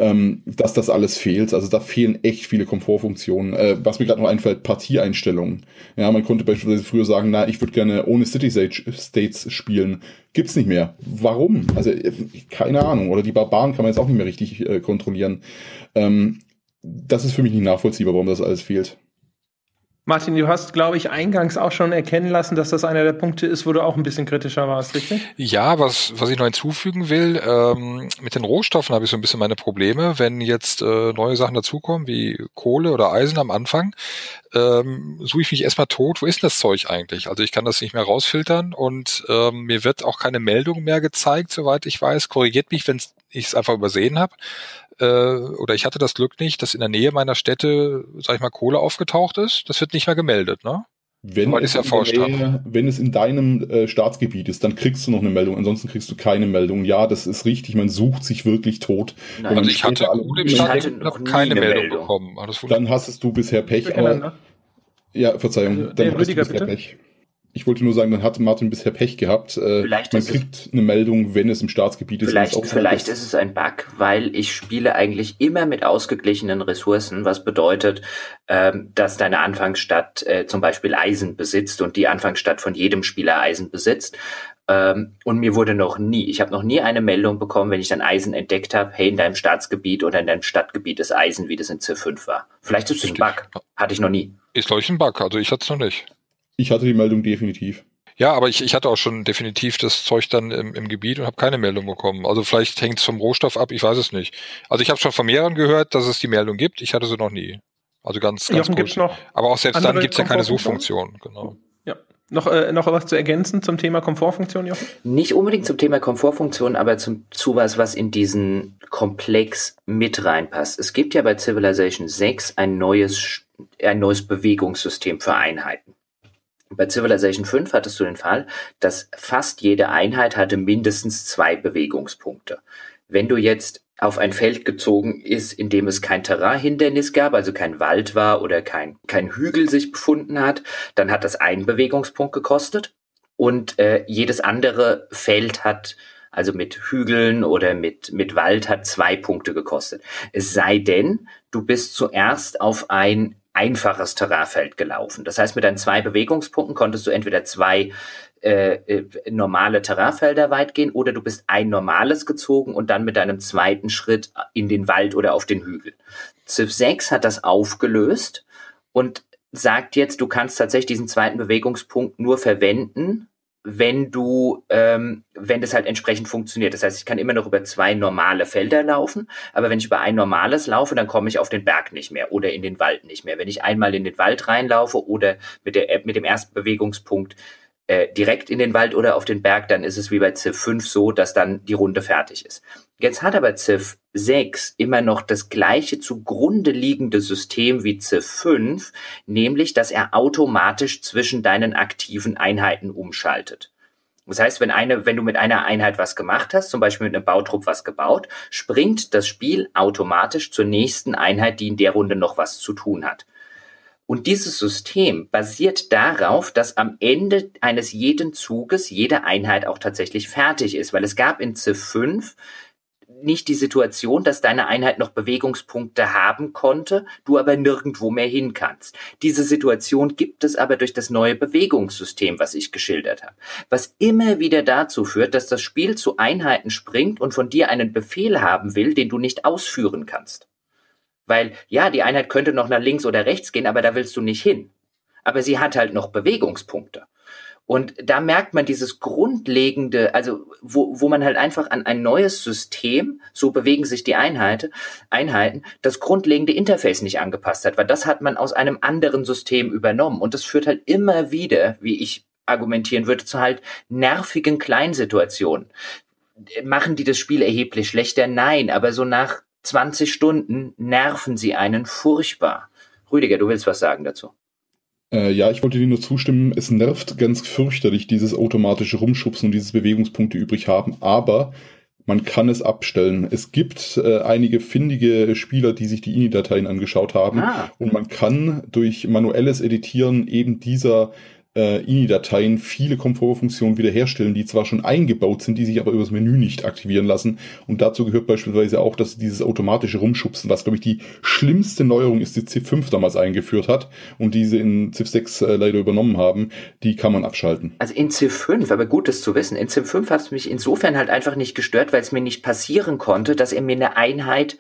ähm, dass das alles fehlt. Also da fehlen echt viele Komfortfunktionen. Äh, was mir gerade noch einfällt, Partieeinstellungen. Ja, man konnte beispielsweise früher sagen, na, ich würde gerne ohne City States spielen. Gibt's nicht mehr. Warum? Also äh, keine Ahnung. Oder die Barbaren kann man jetzt auch nicht mehr richtig äh, kontrollieren. Ähm, das ist für mich nicht nachvollziehbar, warum das alles fehlt. Martin, du hast, glaube ich, eingangs auch schon erkennen lassen, dass das einer der Punkte ist, wo du auch ein bisschen kritischer warst, richtig? Ja, was, was ich noch hinzufügen will, ähm, mit den Rohstoffen habe ich so ein bisschen meine Probleme. Wenn jetzt äh, neue Sachen dazukommen, wie Kohle oder Eisen am Anfang, ähm, suche ich mich erstmal tot. Wo ist das Zeug eigentlich? Also ich kann das nicht mehr rausfiltern und ähm, mir wird auch keine Meldung mehr gezeigt, soweit ich weiß. Korrigiert mich, wenn ich es einfach übersehen habe äh, oder ich hatte das Glück nicht, dass in der Nähe meiner Städte, sag ich mal, Kohle aufgetaucht ist. Das wird nicht mehr gemeldet, ne? Wenn es, ja Nähe, wenn es in deinem äh, Staatsgebiet ist, dann kriegst du noch eine Meldung, ansonsten kriegst du keine Meldung. Ja, das ist richtig, man sucht sich wirklich tot. Nein, also ich hatte, alle, ich hatte noch keine Meldung, Meldung bekommen. Dann hast du bisher Pech. Aber, ja, Verzeihung, also, dann hast du bisher bitte? Pech. Ich wollte nur sagen, dann hat Martin bisher Pech gehabt. Äh, vielleicht man kriegt eine Meldung, wenn es im Staatsgebiet ist. Vielleicht, vielleicht ist es ein Bug, weil ich spiele eigentlich immer mit ausgeglichenen Ressourcen, was bedeutet, ähm, dass deine Anfangsstadt äh, zum Beispiel Eisen besitzt und die Anfangsstadt von jedem Spieler Eisen besitzt. Ähm, und mir wurde noch nie, ich habe noch nie eine Meldung bekommen, wenn ich dann Eisen entdeckt habe, hey, in deinem Staatsgebiet oder in deinem Stadtgebiet ist Eisen, wie das in C5 war. Vielleicht ist es ein Bug. Hatte ich noch nie. Ist, glaube ich, ein Bug. Also ich hatte es noch nicht. Ich hatte die Meldung definitiv. Ja, aber ich, ich hatte auch schon definitiv das Zeug dann im, im Gebiet und habe keine Meldung bekommen. Also vielleicht hängt es vom Rohstoff ab, ich weiß es nicht. Also ich habe schon von mehreren gehört, dass es die Meldung gibt. Ich hatte sie noch nie. Also ganz, ganz Jochen, gibt's noch Aber auch selbst dann gibt es ja keine Suchfunktion. Genau. Ja. Noch, äh, noch was zu ergänzen zum Thema Komfortfunktion, Jochen? Nicht unbedingt zum Thema Komfortfunktion, aber zum, zu was, was in diesen Komplex mit reinpasst. Es gibt ja bei Civilization 6 ein neues, ein neues Bewegungssystem für Einheiten. Bei Civilization 5 hattest du den Fall, dass fast jede Einheit hatte mindestens zwei Bewegungspunkte. Wenn du jetzt auf ein Feld gezogen ist, in dem es kein Terrainhindernis gab, also kein Wald war oder kein, kein Hügel sich befunden hat, dann hat das einen Bewegungspunkt gekostet und äh, jedes andere Feld hat also mit Hügeln oder mit, mit Wald hat zwei Punkte gekostet. Es sei denn, du bist zuerst auf ein einfaches Terrainfeld gelaufen. Das heißt, mit deinen zwei Bewegungspunkten konntest du entweder zwei äh, äh, normale Terrainfelder weit gehen oder du bist ein normales gezogen und dann mit deinem zweiten Schritt in den Wald oder auf den Hügel. Civ 6 hat das aufgelöst und sagt jetzt, du kannst tatsächlich diesen zweiten Bewegungspunkt nur verwenden, wenn du, ähm, wenn das halt entsprechend funktioniert. Das heißt, ich kann immer noch über zwei normale Felder laufen, aber wenn ich über ein normales laufe, dann komme ich auf den Berg nicht mehr oder in den Wald nicht mehr. Wenn ich einmal in den Wald reinlaufe oder mit, der, mit dem ersten Bewegungspunkt äh, direkt in den Wald oder auf den Berg, dann ist es wie bei Civ 5 so, dass dann die Runde fertig ist. Jetzt hat aber Civ 6 immer noch das gleiche zugrunde liegende System wie Civ 5, nämlich dass er automatisch zwischen deinen aktiven Einheiten umschaltet. Das heißt, wenn eine, wenn du mit einer Einheit was gemacht hast, zum Beispiel mit einem Bautrupp was gebaut, springt das Spiel automatisch zur nächsten Einheit, die in der Runde noch was zu tun hat. Und dieses System basiert darauf, dass am Ende eines jeden Zuges jede Einheit auch tatsächlich fertig ist, weil es gab in Civ 5 nicht die Situation, dass deine Einheit noch Bewegungspunkte haben konnte, du aber nirgendwo mehr hin kannst. Diese Situation gibt es aber durch das neue Bewegungssystem, was ich geschildert habe. Was immer wieder dazu führt, dass das Spiel zu Einheiten springt und von dir einen Befehl haben will, den du nicht ausführen kannst. Weil, ja, die Einheit könnte noch nach links oder rechts gehen, aber da willst du nicht hin. Aber sie hat halt noch Bewegungspunkte. Und da merkt man dieses grundlegende, also wo, wo man halt einfach an ein neues System, so bewegen sich die Einheit, Einheiten, das grundlegende Interface nicht angepasst hat, weil das hat man aus einem anderen System übernommen. Und das führt halt immer wieder, wie ich argumentieren würde, zu halt nervigen Kleinsituationen. Machen die das Spiel erheblich schlechter? Nein, aber so nach 20 Stunden nerven sie einen furchtbar. Rüdiger, du willst was sagen dazu? Äh, ja, ich wollte dir nur zustimmen. Es nervt ganz fürchterlich, dieses automatische Rumschubsen und dieses Bewegungspunkte übrig haben, aber man kann es abstellen. Es gibt äh, einige findige Spieler, die sich die INI-Dateien angeschaut haben ah. und man kann durch manuelles Editieren eben dieser äh, INI-Dateien viele Komfortfunktionen wiederherstellen, die zwar schon eingebaut sind, die sich aber übers Menü nicht aktivieren lassen. Und dazu gehört beispielsweise auch, dass dieses automatische Rumschubsen, was glaube ich die schlimmste Neuerung ist, die CIF 5 damals eingeführt hat und diese in CIF 6 äh, leider übernommen haben, die kann man abschalten. Also in CIF 5, aber gut das zu wissen, in CIF 5 hat es mich insofern halt einfach nicht gestört, weil es mir nicht passieren konnte, dass er mir eine Einheit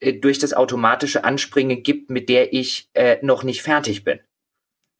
äh, durch das automatische Anspringen gibt, mit der ich äh, noch nicht fertig bin.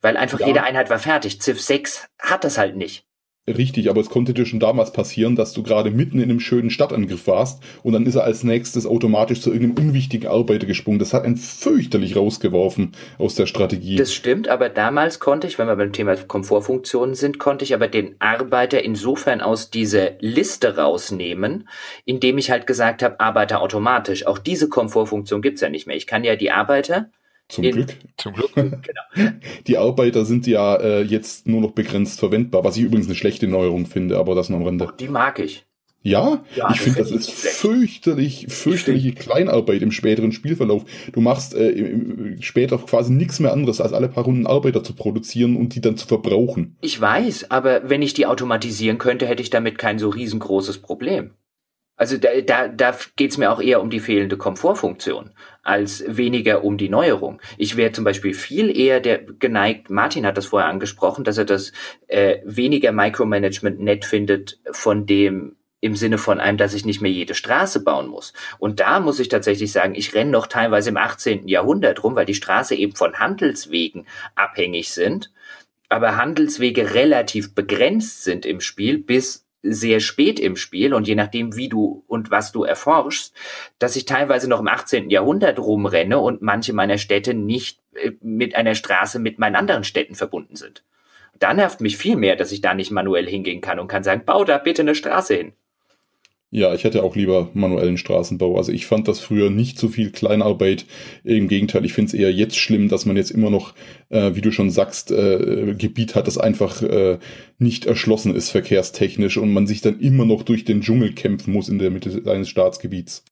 Weil einfach ja. jede Einheit war fertig. Civ 6 hat das halt nicht. Richtig, aber es konnte dir schon damals passieren, dass du gerade mitten in einem schönen Stadtangriff warst und dann ist er als nächstes automatisch zu irgendeinem unwichtigen Arbeiter gesprungen. Das hat einen fürchterlich rausgeworfen aus der Strategie. Das stimmt, aber damals konnte ich, wenn wir beim Thema Komfortfunktionen sind, konnte ich aber den Arbeiter insofern aus dieser Liste rausnehmen, indem ich halt gesagt habe, Arbeiter automatisch. Auch diese Komfortfunktion gibt's ja nicht mehr. Ich kann ja die Arbeiter zum in, Glück. Zum Glück. genau. Die Arbeiter sind ja äh, jetzt nur noch begrenzt verwendbar, was ich übrigens eine schlechte Neuerung finde, aber das noch am Rande. Die mag ich. Ja, ja ich finde, das ist fürchterlich, fürchterliche Kleinarbeit im späteren Spielverlauf. Du machst äh, im, später quasi nichts mehr anderes, als alle paar Runden Arbeiter zu produzieren und die dann zu verbrauchen. Ich weiß, aber wenn ich die automatisieren könnte, hätte ich damit kein so riesengroßes Problem. Also da, da, da geht mir auch eher um die fehlende Komfortfunktion als weniger um die Neuerung. Ich wäre zum Beispiel viel eher der geneigt, Martin hat das vorher angesprochen, dass er das äh, weniger Micromanagement nett findet von dem im Sinne von einem, dass ich nicht mehr jede Straße bauen muss. Und da muss ich tatsächlich sagen, ich renne noch teilweise im 18. Jahrhundert rum, weil die Straße eben von Handelswegen abhängig sind, aber Handelswege relativ begrenzt sind im Spiel bis sehr spät im Spiel und je nachdem, wie du und was du erforschst, dass ich teilweise noch im 18. Jahrhundert rumrenne und manche meiner Städte nicht äh, mit einer Straße mit meinen anderen Städten verbunden sind. Da nervt mich viel mehr, dass ich da nicht manuell hingehen kann und kann sagen, bau da bitte eine Straße hin. Ja, ich hätte auch lieber manuellen Straßenbau. Also ich fand das früher nicht so viel Kleinarbeit. Im Gegenteil, ich finde es eher jetzt schlimm, dass man jetzt immer noch, äh, wie du schon sagst, äh, Gebiet hat, das einfach äh, nicht erschlossen ist verkehrstechnisch und man sich dann immer noch durch den Dschungel kämpfen muss in der Mitte eines Staatsgebiets.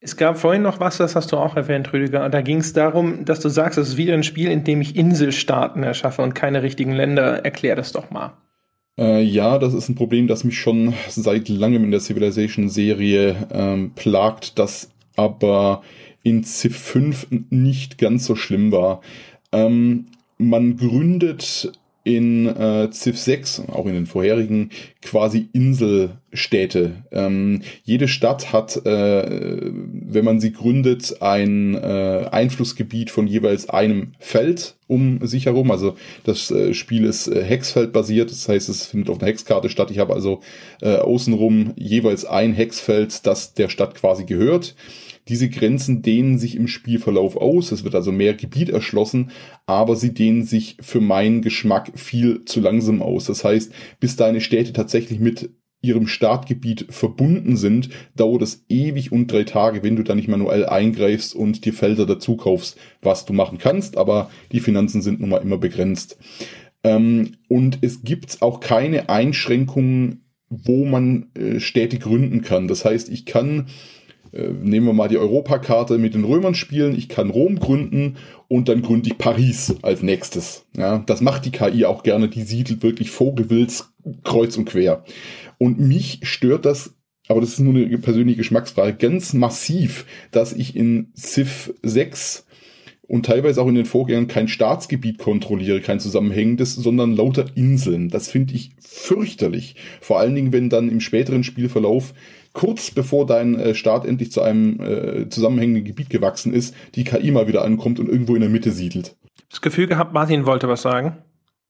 Es gab vorhin noch was, das hast du auch erwähnt, Rüdiger. Da ging es darum, dass du sagst, es ist wieder ein Spiel, in dem ich Inselstaaten erschaffe und keine richtigen Länder. Erklär das doch mal. Äh, ja, das ist ein Problem, das mich schon seit langem in der Civilization-Serie ähm, plagt, das aber in Civ 5 nicht ganz so schlimm war. Ähm, man gründet in äh, Civ 6, auch in den vorherigen, quasi Inselstädte. Ähm, jede Stadt hat, äh, wenn man sie gründet, ein äh, Einflussgebiet von jeweils einem Feld um sich herum. Also das äh, Spiel ist äh, Hexfeld basiert, das heißt, es findet auf einer Hexkarte statt. Ich habe also äh, außenrum jeweils ein Hexfeld, das der Stadt quasi gehört. Diese Grenzen dehnen sich im Spielverlauf aus. Es wird also mehr Gebiet erschlossen, aber sie dehnen sich für meinen Geschmack viel zu langsam aus. Das heißt, bis deine Städte tatsächlich mit ihrem Startgebiet verbunden sind, dauert es ewig und drei Tage, wenn du da nicht manuell eingreifst und dir Felder dazu kaufst, was du machen kannst, aber die Finanzen sind nun mal immer begrenzt. Ähm, und es gibt auch keine Einschränkungen, wo man äh, Städte gründen kann. Das heißt, ich kann nehmen wir mal die Europakarte mit den Römern spielen, ich kann Rom gründen und dann gründe ich Paris als nächstes. Ja, das macht die KI auch gerne, die siedelt wirklich Vogelwilds kreuz und quer. Und mich stört das aber das ist nur eine persönliche Geschmacksfrage, ganz massiv, dass ich in Civ 6 und teilweise auch in den Vorgängern kein Staatsgebiet kontrolliere, kein zusammenhängendes, sondern lauter Inseln. Das finde ich fürchterlich. Vor allen Dingen, wenn dann im späteren Spielverlauf kurz bevor dein äh, Staat endlich zu einem äh, zusammenhängenden Gebiet gewachsen ist, die KI mal wieder ankommt und irgendwo in der Mitte siedelt. Das Gefühl gehabt, Martin wollte was sagen.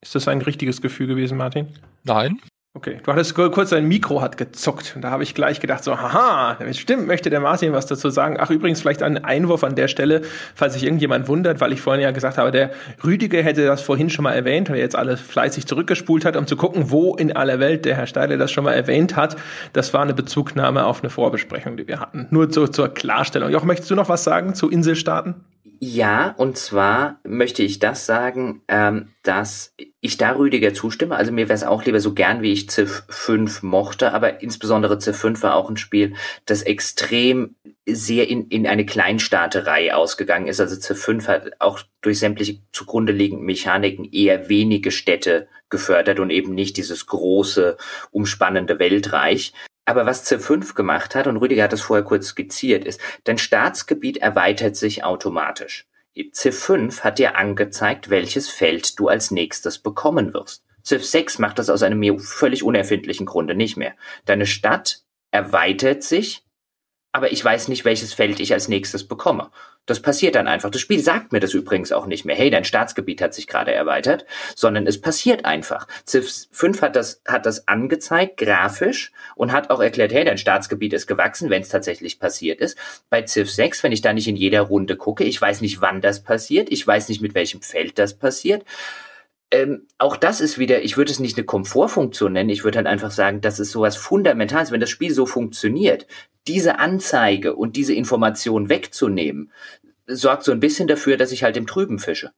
Ist das ein richtiges Gefühl gewesen, Martin? Nein. Okay, du hattest kurz dein Mikro hat gezuckt und da habe ich gleich gedacht so, haha, stimmt, möchte der Martin was dazu sagen. Ach übrigens vielleicht ein Einwurf an der Stelle, falls sich irgendjemand wundert, weil ich vorhin ja gesagt habe, der Rüdiger hätte das vorhin schon mal erwähnt, weil er jetzt alles fleißig zurückgespult hat, um zu gucken, wo in aller Welt der Herr Steile das schon mal erwähnt hat. Das war eine Bezugnahme auf eine Vorbesprechung, die wir hatten. Nur zu, zur Klarstellung. Joch, möchtest du noch was sagen zu Inselstaaten? Ja, und zwar möchte ich das sagen, ähm, dass ich da Rüdiger zustimme. Also mir wäre es auch lieber so gern, wie ich Civ 5 mochte, aber insbesondere Civ 5 war auch ein Spiel, das extrem sehr in, in eine Kleinstaaterei ausgegangen ist. Also Civ 5 hat auch durch sämtliche zugrunde liegenden Mechaniken eher wenige Städte gefördert und eben nicht dieses große, umspannende Weltreich. Aber was C5 gemacht hat, und Rüdiger hat es vorher kurz skizziert, ist, dein Staatsgebiet erweitert sich automatisch. Civ5 hat dir angezeigt, welches Feld du als nächstes bekommen wirst. Civ 6 macht das aus einem mir völlig unerfindlichen Grunde nicht mehr. Deine Stadt erweitert sich, aber ich weiß nicht, welches Feld ich als nächstes bekomme. Das passiert dann einfach. Das Spiel sagt mir das übrigens auch nicht mehr. Hey, dein Staatsgebiet hat sich gerade erweitert, sondern es passiert einfach. Civ 5 hat das, hat das angezeigt, grafisch, und hat auch erklärt, hey, dein Staatsgebiet ist gewachsen, wenn es tatsächlich passiert ist. Bei Civ 6, wenn ich da nicht in jeder Runde gucke, ich weiß nicht, wann das passiert, ich weiß nicht, mit welchem Feld das passiert. Ähm, auch das ist wieder, ich würde es nicht eine Komfortfunktion nennen, ich würde dann einfach sagen, das ist sowas Fundamentales, wenn das Spiel so funktioniert, diese Anzeige und diese Information wegzunehmen, sorgt so ein bisschen dafür, dass ich halt im Trüben fische.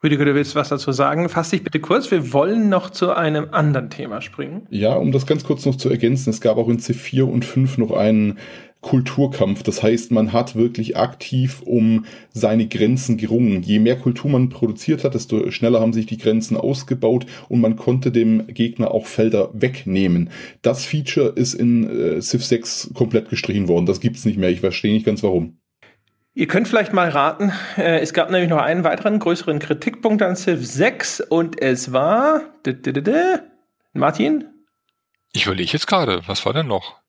Rüdiger, du willst was dazu sagen? Fass dich bitte kurz. Wir wollen noch zu einem anderen Thema springen. Ja, um das ganz kurz noch zu ergänzen. Es gab auch in C4 und 5 noch einen Kulturkampf. Das heißt, man hat wirklich aktiv um seine Grenzen gerungen. Je mehr Kultur man produziert hat, desto schneller haben sich die Grenzen ausgebaut und man konnte dem Gegner auch Felder wegnehmen. Das Feature ist in äh, Civ 6 komplett gestrichen worden. Das gibt's nicht mehr. Ich verstehe nicht ganz warum. Ihr könnt vielleicht mal raten, äh, es gab nämlich noch einen weiteren größeren Kritikpunkt an Civ 6 und es war Martin? Ich überlege jetzt gerade, was war denn noch?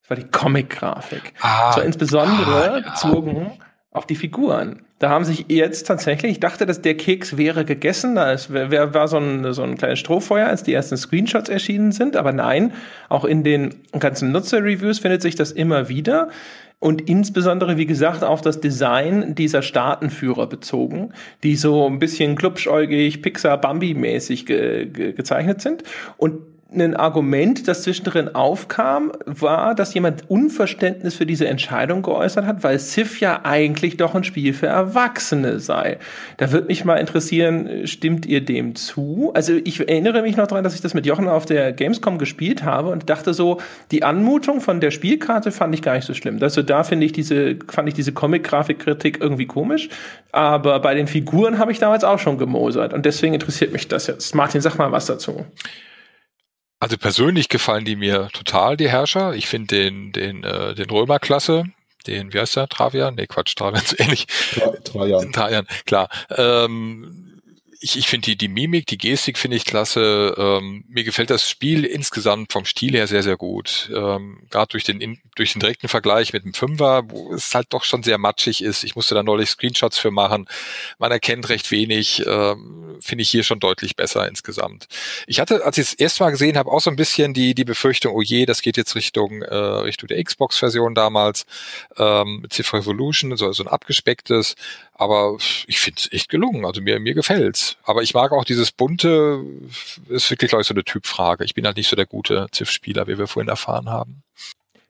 Das war die Comic-Grafik. Ah, so insbesondere ah, ja. bezogen auf die Figuren. Da haben sich jetzt tatsächlich, ich dachte, dass der Keks wäre gegessen, da ist, war so ein, so ein kleines Strohfeuer, als die ersten Screenshots erschienen sind, aber nein, auch in den ganzen Nutzer-Reviews findet sich das immer wieder und insbesondere, wie gesagt, auf das Design dieser Staatenführer bezogen, die so ein bisschen klubschäugig, Pixar-Bambi-mäßig ge ge gezeichnet sind. Und ein Argument, das zwischendrin aufkam, war, dass jemand Unverständnis für diese Entscheidung geäußert hat, weil Civ ja eigentlich doch ein Spiel für Erwachsene sei. Da würde mich mal interessieren, stimmt ihr dem zu? Also ich erinnere mich noch daran, dass ich das mit Jochen auf der Gamescom gespielt habe und dachte so, die Anmutung von der Spielkarte fand ich gar nicht so schlimm. Also da finde ich diese, fand ich diese Comic-Grafikkritik irgendwie komisch. Aber bei den Figuren habe ich damals auch schon gemosert und deswegen interessiert mich das jetzt. Martin, sag mal was dazu. Also persönlich gefallen die mir total, die Herrscher. Ich finde den, den, äh, den Römer klasse. Den, wie heißt der? Travian? Nee, Quatsch, Travian ist ähnlich. Trajan. Trajan, klar. Ähm, ich, ich finde die, die Mimik, die Gestik finde ich klasse. Ähm, mir gefällt das Spiel insgesamt vom Stil her sehr, sehr gut. Ähm, Gerade durch den, durch den direkten Vergleich mit dem Fünfer, wo es halt doch schon sehr matschig ist. Ich musste da neulich Screenshots für machen. Man erkennt recht wenig. Ähm, finde ich hier schon deutlich besser insgesamt. Ich hatte, als ich es erst mal gesehen habe, auch so ein bisschen die, die Befürchtung, oh je, das geht jetzt Richtung, äh, Richtung der Xbox-Version damals, ähm, Civ Revolution, so, so ein abgespecktes. Aber ich finde es echt gelungen. Also mir, mir gefällt's. Aber ich mag auch dieses bunte, ist wirklich, glaube ich, so eine Typfrage. Ich bin halt nicht so der gute Ziff-Spieler, wie wir vorhin erfahren haben.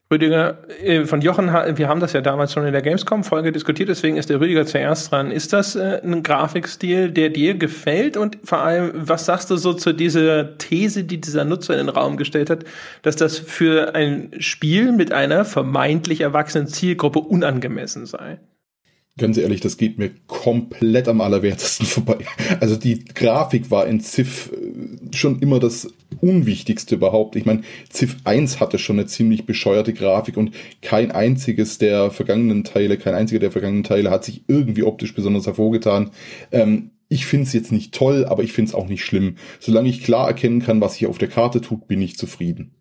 Rüdiger, äh, von Jochen, wir haben das ja damals schon in der Gamescom-Folge diskutiert, deswegen ist der Rüdiger zuerst dran. Ist das äh, ein Grafikstil, der dir gefällt? Und vor allem, was sagst du so zu dieser These, die dieser Nutzer in den Raum gestellt hat, dass das für ein Spiel mit einer vermeintlich erwachsenen Zielgruppe unangemessen sei? Ganz ehrlich, das geht mir komplett am allerwertesten vorbei. Also die Grafik war in Civ äh, schon immer das Unwichtigste überhaupt. Ich meine, Civ 1 hatte schon eine ziemlich bescheuerte Grafik und kein einziges der vergangenen Teile, kein einziger der vergangenen Teile hat sich irgendwie optisch besonders hervorgetan. Ähm, ich finde es jetzt nicht toll, aber ich finde es auch nicht schlimm. Solange ich klar erkennen kann, was sich auf der Karte tut, bin ich zufrieden.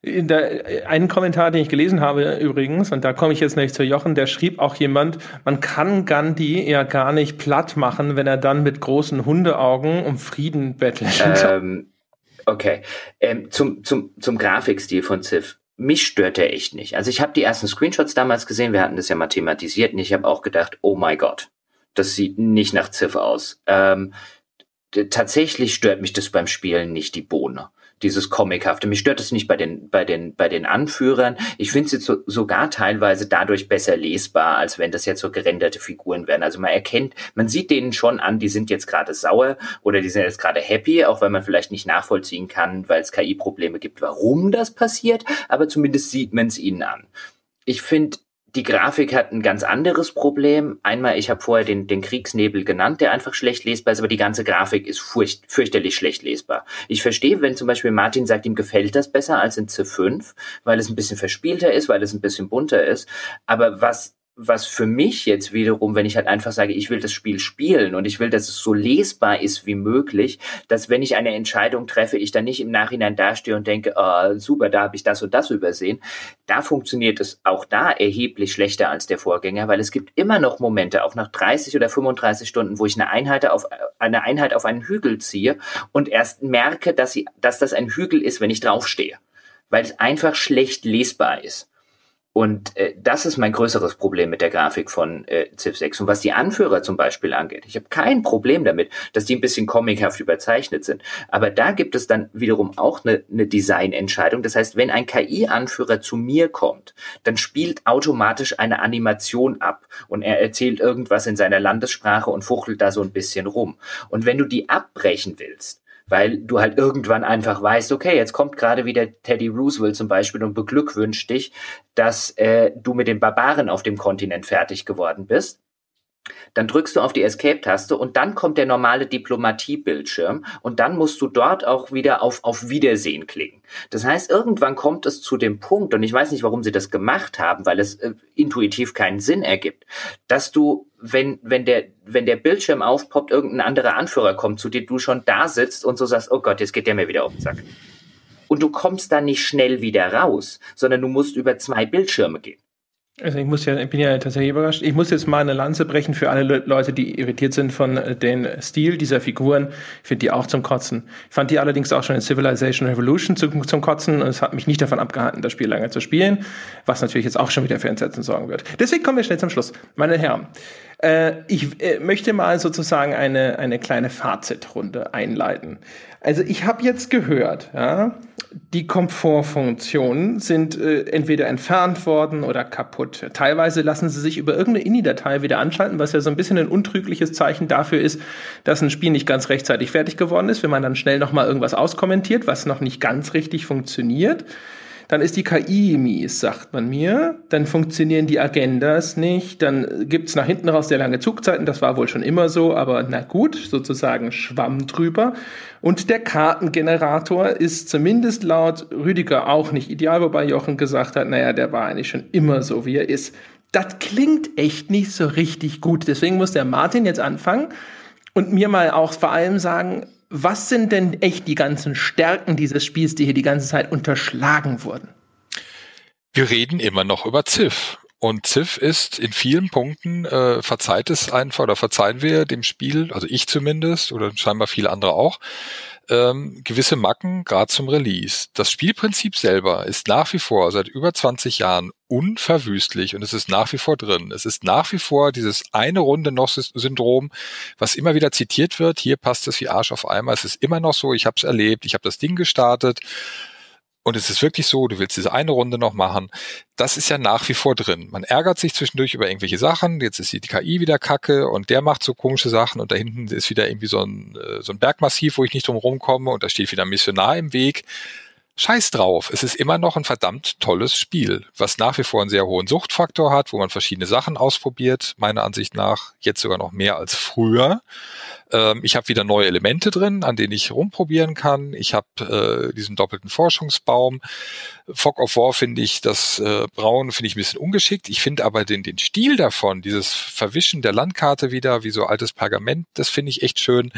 In der, einen Kommentar, den ich gelesen habe übrigens, und da komme ich jetzt nicht zu Jochen, der schrieb auch jemand, man kann Gandhi ja gar nicht platt machen, wenn er dann mit großen Hundeaugen um Frieden bettelt. Ähm, okay, ähm, zum, zum, zum Grafikstil von Civ. Mich stört er echt nicht. Also ich habe die ersten Screenshots damals gesehen, wir hatten das ja mal thematisiert und ich habe auch gedacht, oh my Gott, das sieht nicht nach Civ aus. Ähm, tatsächlich stört mich das beim Spielen nicht die Bohne dieses Comichafte. Mich stört es nicht bei den, bei den, bei den Anführern. Ich finde jetzt so, sogar teilweise dadurch besser lesbar, als wenn das jetzt so gerenderte Figuren wären. Also man erkennt, man sieht denen schon an, die sind jetzt gerade sauer oder die sind jetzt gerade happy, auch wenn man vielleicht nicht nachvollziehen kann, weil es KI-Probleme gibt, warum das passiert, aber zumindest sieht man es ihnen an. Ich finde, die Grafik hat ein ganz anderes Problem. Einmal, ich habe vorher den, den Kriegsnebel genannt, der einfach schlecht lesbar ist, aber die ganze Grafik ist furcht, fürchterlich schlecht lesbar. Ich verstehe, wenn zum Beispiel Martin sagt, ihm gefällt das besser als in C5, weil es ein bisschen verspielter ist, weil es ein bisschen bunter ist. Aber was was für mich jetzt wiederum, wenn ich halt einfach sage, ich will das Spiel spielen und ich will, dass es so lesbar ist wie möglich, dass wenn ich eine Entscheidung treffe, ich dann nicht im Nachhinein dastehe und denke, oh, super, da habe ich das und das übersehen. Da funktioniert es auch da erheblich schlechter als der Vorgänger, weil es gibt immer noch Momente, auch nach 30 oder 35 Stunden, wo ich eine Einheit auf, eine Einheit auf einen Hügel ziehe und erst merke, dass, sie, dass das ein Hügel ist, wenn ich draufstehe, weil es einfach schlecht lesbar ist. Und äh, das ist mein größeres Problem mit der Grafik von äh, Civ 6. Und was die Anführer zum Beispiel angeht, ich habe kein Problem damit, dass die ein bisschen comichaft überzeichnet sind. Aber da gibt es dann wiederum auch eine, eine Designentscheidung. Das heißt, wenn ein KI-Anführer zu mir kommt, dann spielt automatisch eine Animation ab und er erzählt irgendwas in seiner Landessprache und fuchtelt da so ein bisschen rum. Und wenn du die abbrechen willst, weil du halt irgendwann einfach weißt, okay, jetzt kommt gerade wieder Teddy Roosevelt zum Beispiel und beglückwünscht dich, dass äh, du mit den Barbaren auf dem Kontinent fertig geworden bist dann drückst du auf die Escape-Taste und dann kommt der normale Diplomatie-Bildschirm und dann musst du dort auch wieder auf, auf Wiedersehen klicken. Das heißt, irgendwann kommt es zu dem Punkt, und ich weiß nicht, warum sie das gemacht haben, weil es äh, intuitiv keinen Sinn ergibt, dass du, wenn, wenn der, wenn der Bildschirm aufpoppt, irgendein anderer Anführer kommt, zu dir du schon da sitzt und so sagst, oh Gott, jetzt geht der mir wieder auf den Sack. Und du kommst dann nicht schnell wieder raus, sondern du musst über zwei Bildschirme gehen. Also ich muss ja, ich bin ja tatsächlich überrascht. Ich muss jetzt mal eine Lanze brechen für alle Le Leute, die irritiert sind von äh, den Stil dieser Figuren. Ich finde die auch zum Kotzen. Ich fand die allerdings auch schon in Civilization Revolution zum, zum Kotzen und es hat mich nicht davon abgehalten, das Spiel lange zu spielen, was natürlich jetzt auch schon wieder für Entsetzen sorgen wird. Deswegen kommen wir schnell zum Schluss. Meine Herren, äh, ich äh, möchte mal sozusagen eine, eine kleine Fazitrunde einleiten. Also ich habe jetzt gehört, ja, die Komfortfunktionen sind äh, entweder entfernt worden oder kaputt. Teilweise lassen sie sich über irgendeine INI-Datei wieder anschalten, was ja so ein bisschen ein untrügliches Zeichen dafür ist, dass ein Spiel nicht ganz rechtzeitig fertig geworden ist, wenn man dann schnell nochmal irgendwas auskommentiert, was noch nicht ganz richtig funktioniert. Dann ist die KI mies, sagt man mir. Dann funktionieren die Agendas nicht. Dann gibt's nach hinten raus sehr lange Zugzeiten. Das war wohl schon immer so, aber na gut, sozusagen Schwamm drüber. Und der Kartengenerator ist zumindest laut Rüdiger auch nicht ideal, wobei Jochen gesagt hat, naja, der war eigentlich schon immer so, wie er ist. Das klingt echt nicht so richtig gut. Deswegen muss der Martin jetzt anfangen und mir mal auch vor allem sagen, was sind denn echt die ganzen Stärken dieses Spiels, die hier die ganze Zeit unterschlagen wurden? Wir reden immer noch über Ziff. Und Ziff ist in vielen Punkten, äh, verzeiht es einfach oder verzeihen wir dem Spiel, also ich zumindest oder scheinbar viele andere auch, ähm, gewisse Macken, gerade zum Release. Das Spielprinzip selber ist nach wie vor seit über 20 Jahren unverwüstlich und es ist nach wie vor drin. Es ist nach wie vor dieses eine Runde noch Syndrom, was immer wieder zitiert wird. Hier passt es wie Arsch auf einmal. Es ist immer noch so, ich habe es erlebt, ich habe das Ding gestartet und es ist wirklich so, du willst diese eine Runde noch machen. Das ist ja nach wie vor drin. Man ärgert sich zwischendurch über irgendwelche Sachen. Jetzt ist die KI wieder kacke und der macht so komische Sachen und da hinten ist wieder irgendwie so ein, äh, so ein Bergmassiv, wo ich nicht drum rumkomme und da steht wieder ein Missionar im Weg. Scheiß drauf. Es ist immer noch ein verdammt tolles Spiel, was nach wie vor einen sehr hohen Suchtfaktor hat, wo man verschiedene Sachen ausprobiert, meiner Ansicht nach jetzt sogar noch mehr als früher. Ähm, ich habe wieder neue Elemente drin, an denen ich rumprobieren kann. Ich habe äh, diesen doppelten Forschungsbaum. Fog of War finde ich, das äh, Braun finde ich ein bisschen ungeschickt. Ich finde aber den, den Stil davon, dieses Verwischen der Landkarte wieder, wie so altes Pergament, das finde ich echt schön.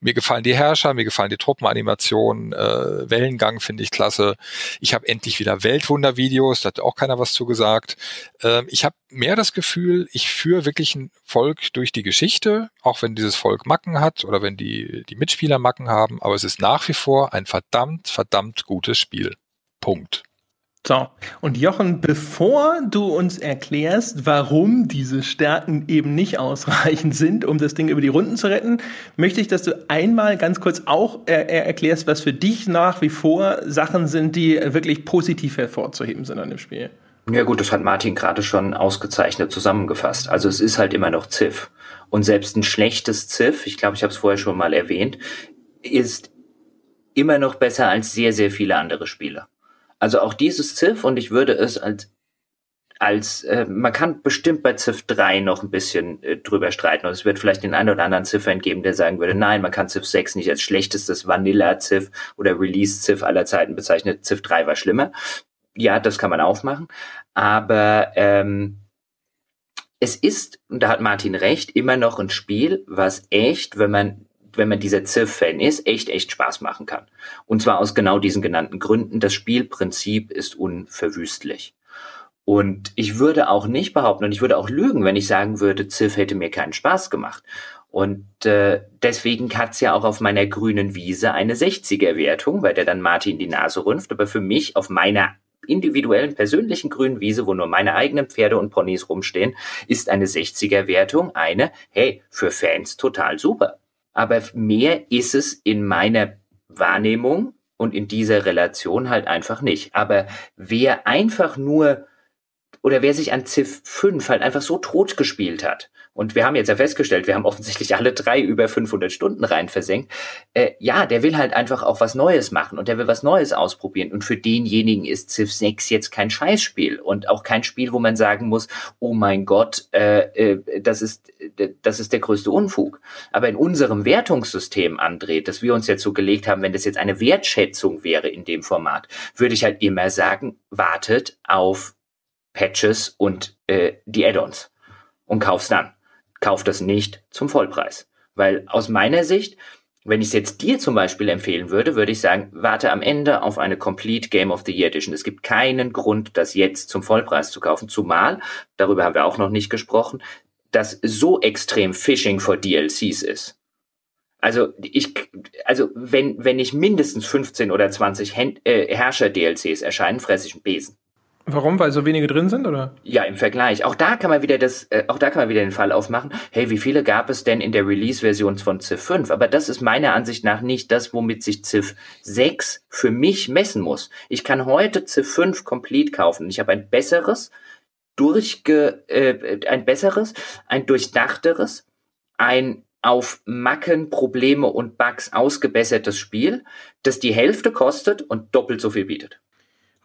Mir gefallen die Herrscher, mir gefallen die Truppenanimationen, äh, Wellengang finde ich klasse. Ich habe endlich wieder Weltwundervideos, da hat auch keiner was zu gesagt. Ähm, ich habe mehr das Gefühl, ich führe wirklich ein Volk durch die Geschichte, auch wenn dieses Volk Macken hat oder wenn die, die Mitspieler Macken haben, aber es ist nach wie vor ein verdammt, verdammt gutes Spiel. Punkt. So, und Jochen, bevor du uns erklärst, warum diese Stärken eben nicht ausreichend sind, um das Ding über die Runden zu retten, möchte ich, dass du einmal ganz kurz auch äh, erklärst, was für dich nach wie vor Sachen sind, die wirklich positiv hervorzuheben sind an dem Spiel. Ja gut, das hat Martin gerade schon ausgezeichnet zusammengefasst. Also es ist halt immer noch Ziff. Und selbst ein schlechtes Ziff, ich glaube, ich habe es vorher schon mal erwähnt, ist immer noch besser als sehr, sehr viele andere Spiele. Also auch dieses Ziff und ich würde es als als äh, man kann bestimmt bei Ziff 3 noch ein bisschen äh, drüber streiten und es wird vielleicht den einen oder anderen Ziffern geben, der sagen würde, nein, man kann Ziff 6 nicht als schlechtestes Vanilla-Ziff oder Release-Ziff aller Zeiten bezeichnen. Ziff 3 war schlimmer. Ja, das kann man aufmachen, aber ähm, es ist, und da hat Martin recht, immer noch ein Spiel, was echt, wenn man wenn man dieser Ziff-Fan ist, echt, echt Spaß machen kann. Und zwar aus genau diesen genannten Gründen. Das Spielprinzip ist unverwüstlich. Und ich würde auch nicht behaupten, und ich würde auch lügen, wenn ich sagen würde, Ziff hätte mir keinen Spaß gemacht. Und äh, deswegen hat's ja auch auf meiner grünen Wiese eine 60er-Wertung, weil der dann Martin die Nase rümpft. Aber für mich auf meiner individuellen persönlichen grünen Wiese, wo nur meine eigenen Pferde und Ponys rumstehen, ist eine 60er-Wertung eine, hey, für Fans total super aber mehr ist es in meiner Wahrnehmung und in dieser Relation halt einfach nicht. Aber wer einfach nur oder wer sich an Civ 5 halt einfach so tot gespielt hat und wir haben jetzt ja festgestellt, wir haben offensichtlich alle drei über 500 Stunden rein versenkt. Äh, ja, der will halt einfach auch was Neues machen und der will was Neues ausprobieren. Und für denjenigen ist Civ 6 jetzt kein Scheißspiel und auch kein Spiel, wo man sagen muss, oh mein Gott, äh, äh, das ist äh, das ist der größte Unfug. Aber in unserem Wertungssystem, André, das wir uns jetzt so gelegt haben, wenn das jetzt eine Wertschätzung wäre in dem Format, würde ich halt immer sagen, wartet auf Patches und äh, die Add-ons und kauf's dann kauf das nicht zum Vollpreis. Weil aus meiner Sicht, wenn ich es jetzt dir zum Beispiel empfehlen würde, würde ich sagen, warte am Ende auf eine Complete Game of the Year Edition. Es gibt keinen Grund, das jetzt zum Vollpreis zu kaufen, zumal, darüber haben wir auch noch nicht gesprochen, das so extrem Phishing for DLCs ist. Also ich, also wenn, wenn nicht mindestens 15 oder 20 äh, Herrscher-DLCs erscheinen, fresse ich einen Besen. Warum? Weil so wenige drin sind, oder? Ja, im Vergleich. Auch da kann man wieder das, äh, auch da kann man wieder den Fall aufmachen. Hey, wie viele gab es denn in der Release-Version von Civ 5? Aber das ist meiner Ansicht nach nicht das, womit sich Civ 6 für mich messen muss. Ich kann heute Civ 5 Complete kaufen. Ich habe ein besseres, durchge, äh, ein besseres, ein durchdachteres, ein auf Macken, Probleme und Bugs ausgebessertes Spiel, das die Hälfte kostet und doppelt so viel bietet.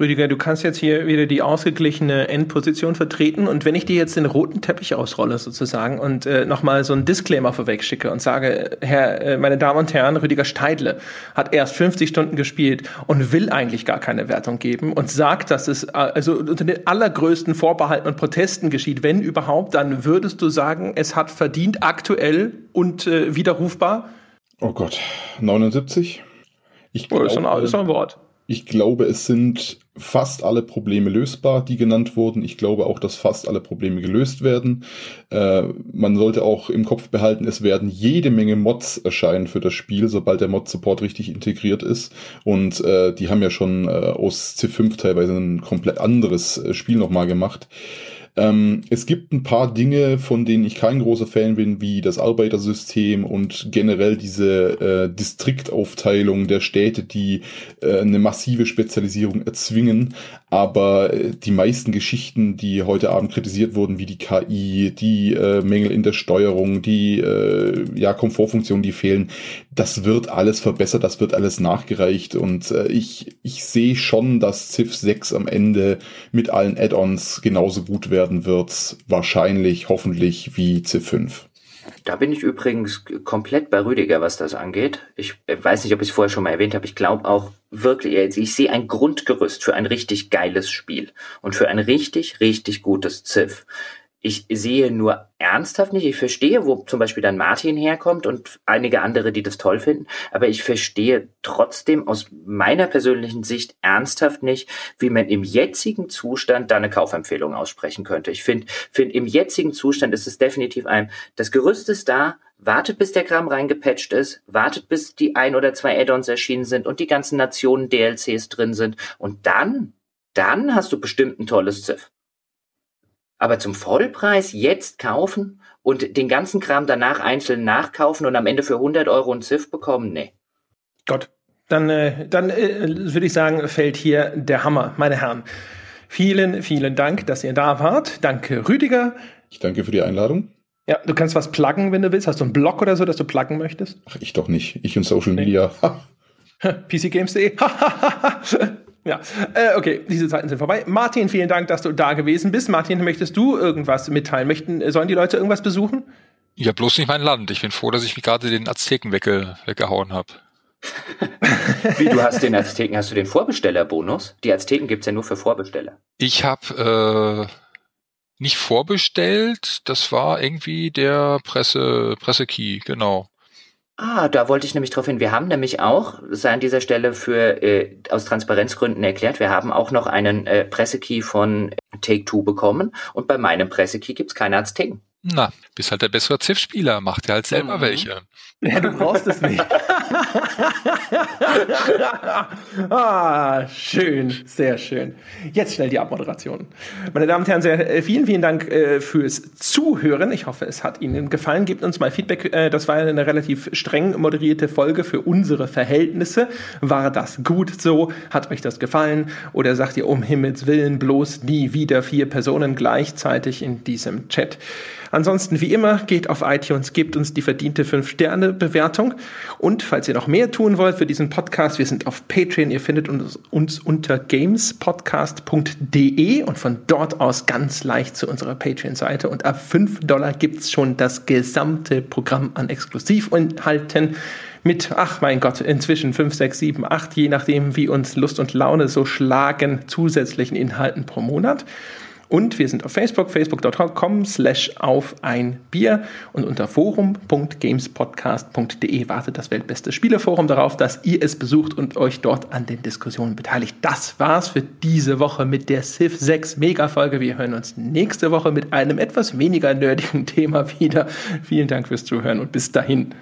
Rüdiger, du kannst jetzt hier wieder die ausgeglichene Endposition vertreten und wenn ich dir jetzt den roten Teppich ausrolle sozusagen und äh, nochmal so einen Disclaimer vorweg schicke und sage, Herr, äh, meine Damen und Herren, Rüdiger Steidle hat erst 50 Stunden gespielt und will eigentlich gar keine Wertung geben und sagt, dass es äh, also unter den allergrößten Vorbehalten und Protesten geschieht, wenn überhaupt, dann würdest du sagen, es hat verdient aktuell und äh, widerrufbar? Oh Gott, 79? Ich glaube, oh, ist, ein, ist ein Wort. Ich glaube, es sind fast alle Probleme lösbar, die genannt wurden. Ich glaube auch, dass fast alle Probleme gelöst werden. Äh, man sollte auch im Kopf behalten, es werden jede Menge Mods erscheinen für das Spiel, sobald der Mod-Support richtig integriert ist. Und äh, die haben ja schon äh, aus C5 teilweise ein komplett anderes äh, Spiel nochmal gemacht. Ähm, es gibt ein paar Dinge, von denen ich kein großer Fan bin, wie das Arbeitersystem und generell diese äh, Distriktaufteilung der Städte, die äh, eine massive Spezialisierung erzwingen. Aber äh, die meisten Geschichten, die heute Abend kritisiert wurden, wie die KI, die äh, Mängel in der Steuerung, die äh, ja, Komfortfunktionen, die fehlen, das wird alles verbessert, das wird alles nachgereicht. Und äh, ich, ich sehe schon, dass Civ 6 am Ende mit allen Add-ons genauso gut werden wird. Wahrscheinlich, hoffentlich wie Civ 5. Da bin ich übrigens komplett bei Rüdiger, was das angeht. Ich weiß nicht, ob ich es vorher schon mal erwähnt habe. Ich glaube auch wirklich, ich sehe ein Grundgerüst für ein richtig geiles Spiel und für ein richtig, richtig gutes Ziff ich sehe nur ernsthaft nicht, ich verstehe, wo zum Beispiel dann Martin herkommt und einige andere, die das toll finden, aber ich verstehe trotzdem aus meiner persönlichen Sicht ernsthaft nicht, wie man im jetzigen Zustand da eine Kaufempfehlung aussprechen könnte. Ich finde, find, im jetzigen Zustand ist es definitiv ein, das Gerüst ist da, wartet bis der Kram reingepatcht ist, wartet bis die ein oder zwei Add-ons erschienen sind und die ganzen Nationen DLCs drin sind und dann, dann hast du bestimmt ein tolles Ziff. Aber zum Vollpreis jetzt kaufen und den ganzen Kram danach einzeln nachkaufen und am Ende für 100 Euro ein Ziff bekommen? Nee. Gott. Dann, äh, dann äh, würde ich sagen, fällt hier der Hammer, meine Herren. Vielen, vielen Dank, dass ihr da wart. Danke, Rüdiger. Ich danke für die Einladung. Ja, du kannst was pluggen, wenn du willst. Hast du einen Blog oder so, dass du pluggen möchtest? Ach, ich doch nicht. Ich und Social Media. PCGames.de. Ja, äh, okay, diese Zeiten sind vorbei. Martin, vielen Dank, dass du da gewesen bist. Martin, möchtest du irgendwas mitteilen? Möchten, sollen die Leute irgendwas besuchen? Ja, bloß nicht mein Land. Ich bin froh, dass ich mich gerade den Azteken wegge weggehauen habe. Wie, du hast den Azteken, hast du den Vorbestellerbonus? Die Azteken gibt's ja nur für Vorbesteller. Ich habe äh, nicht vorbestellt, das war irgendwie der Presse, Presse-Key, genau. Ah, da wollte ich nämlich drauf hin. Wir haben nämlich auch, sei an dieser Stelle für äh, aus Transparenzgründen erklärt, wir haben auch noch einen äh, Pressekey von Take-Two bekommen und bei meinem Pressekey gibt's keine Azteken. Na, bist halt der bessere Ziff-Spieler, macht ja halt selber mhm. welche. Ja, du brauchst es nicht. ah, schön, sehr schön. Jetzt schnell die Abmoderation. Meine Damen und Herren, sehr, äh, vielen, vielen Dank äh, fürs Zuhören. Ich hoffe, es hat Ihnen gefallen. Gebt uns mal Feedback. Äh, das war eine relativ streng moderierte Folge für unsere Verhältnisse. War das gut so? Hat euch das gefallen? Oder sagt ihr um Himmels Willen bloß nie wieder vier Personen gleichzeitig in diesem Chat? Ansonsten, wie immer, geht auf iTunes, gebt uns die verdiente 5-Sterne-Bewertung. Und falls ihr noch mehr tun wollt für diesen Podcast, wir sind auf Patreon. Ihr findet uns, uns unter gamespodcast.de und von dort aus ganz leicht zu unserer Patreon-Seite. Und ab 5 Dollar gibt's schon das gesamte Programm an Exklusivinhalten mit, ach mein Gott, inzwischen 5, 6, 7, 8, je nachdem, wie uns Lust und Laune so schlagen, zusätzlichen Inhalten pro Monat. Und wir sind auf Facebook, facebook.com slash auf ein Bier und unter forum.gamespodcast.de wartet das weltbeste Spieleforum darauf, dass ihr es besucht und euch dort an den Diskussionen beteiligt. Das war's für diese Woche mit der Civ 6 Mega-Folge. Wir hören uns nächste Woche mit einem etwas weniger nerdigen Thema wieder. Vielen Dank fürs Zuhören und bis dahin.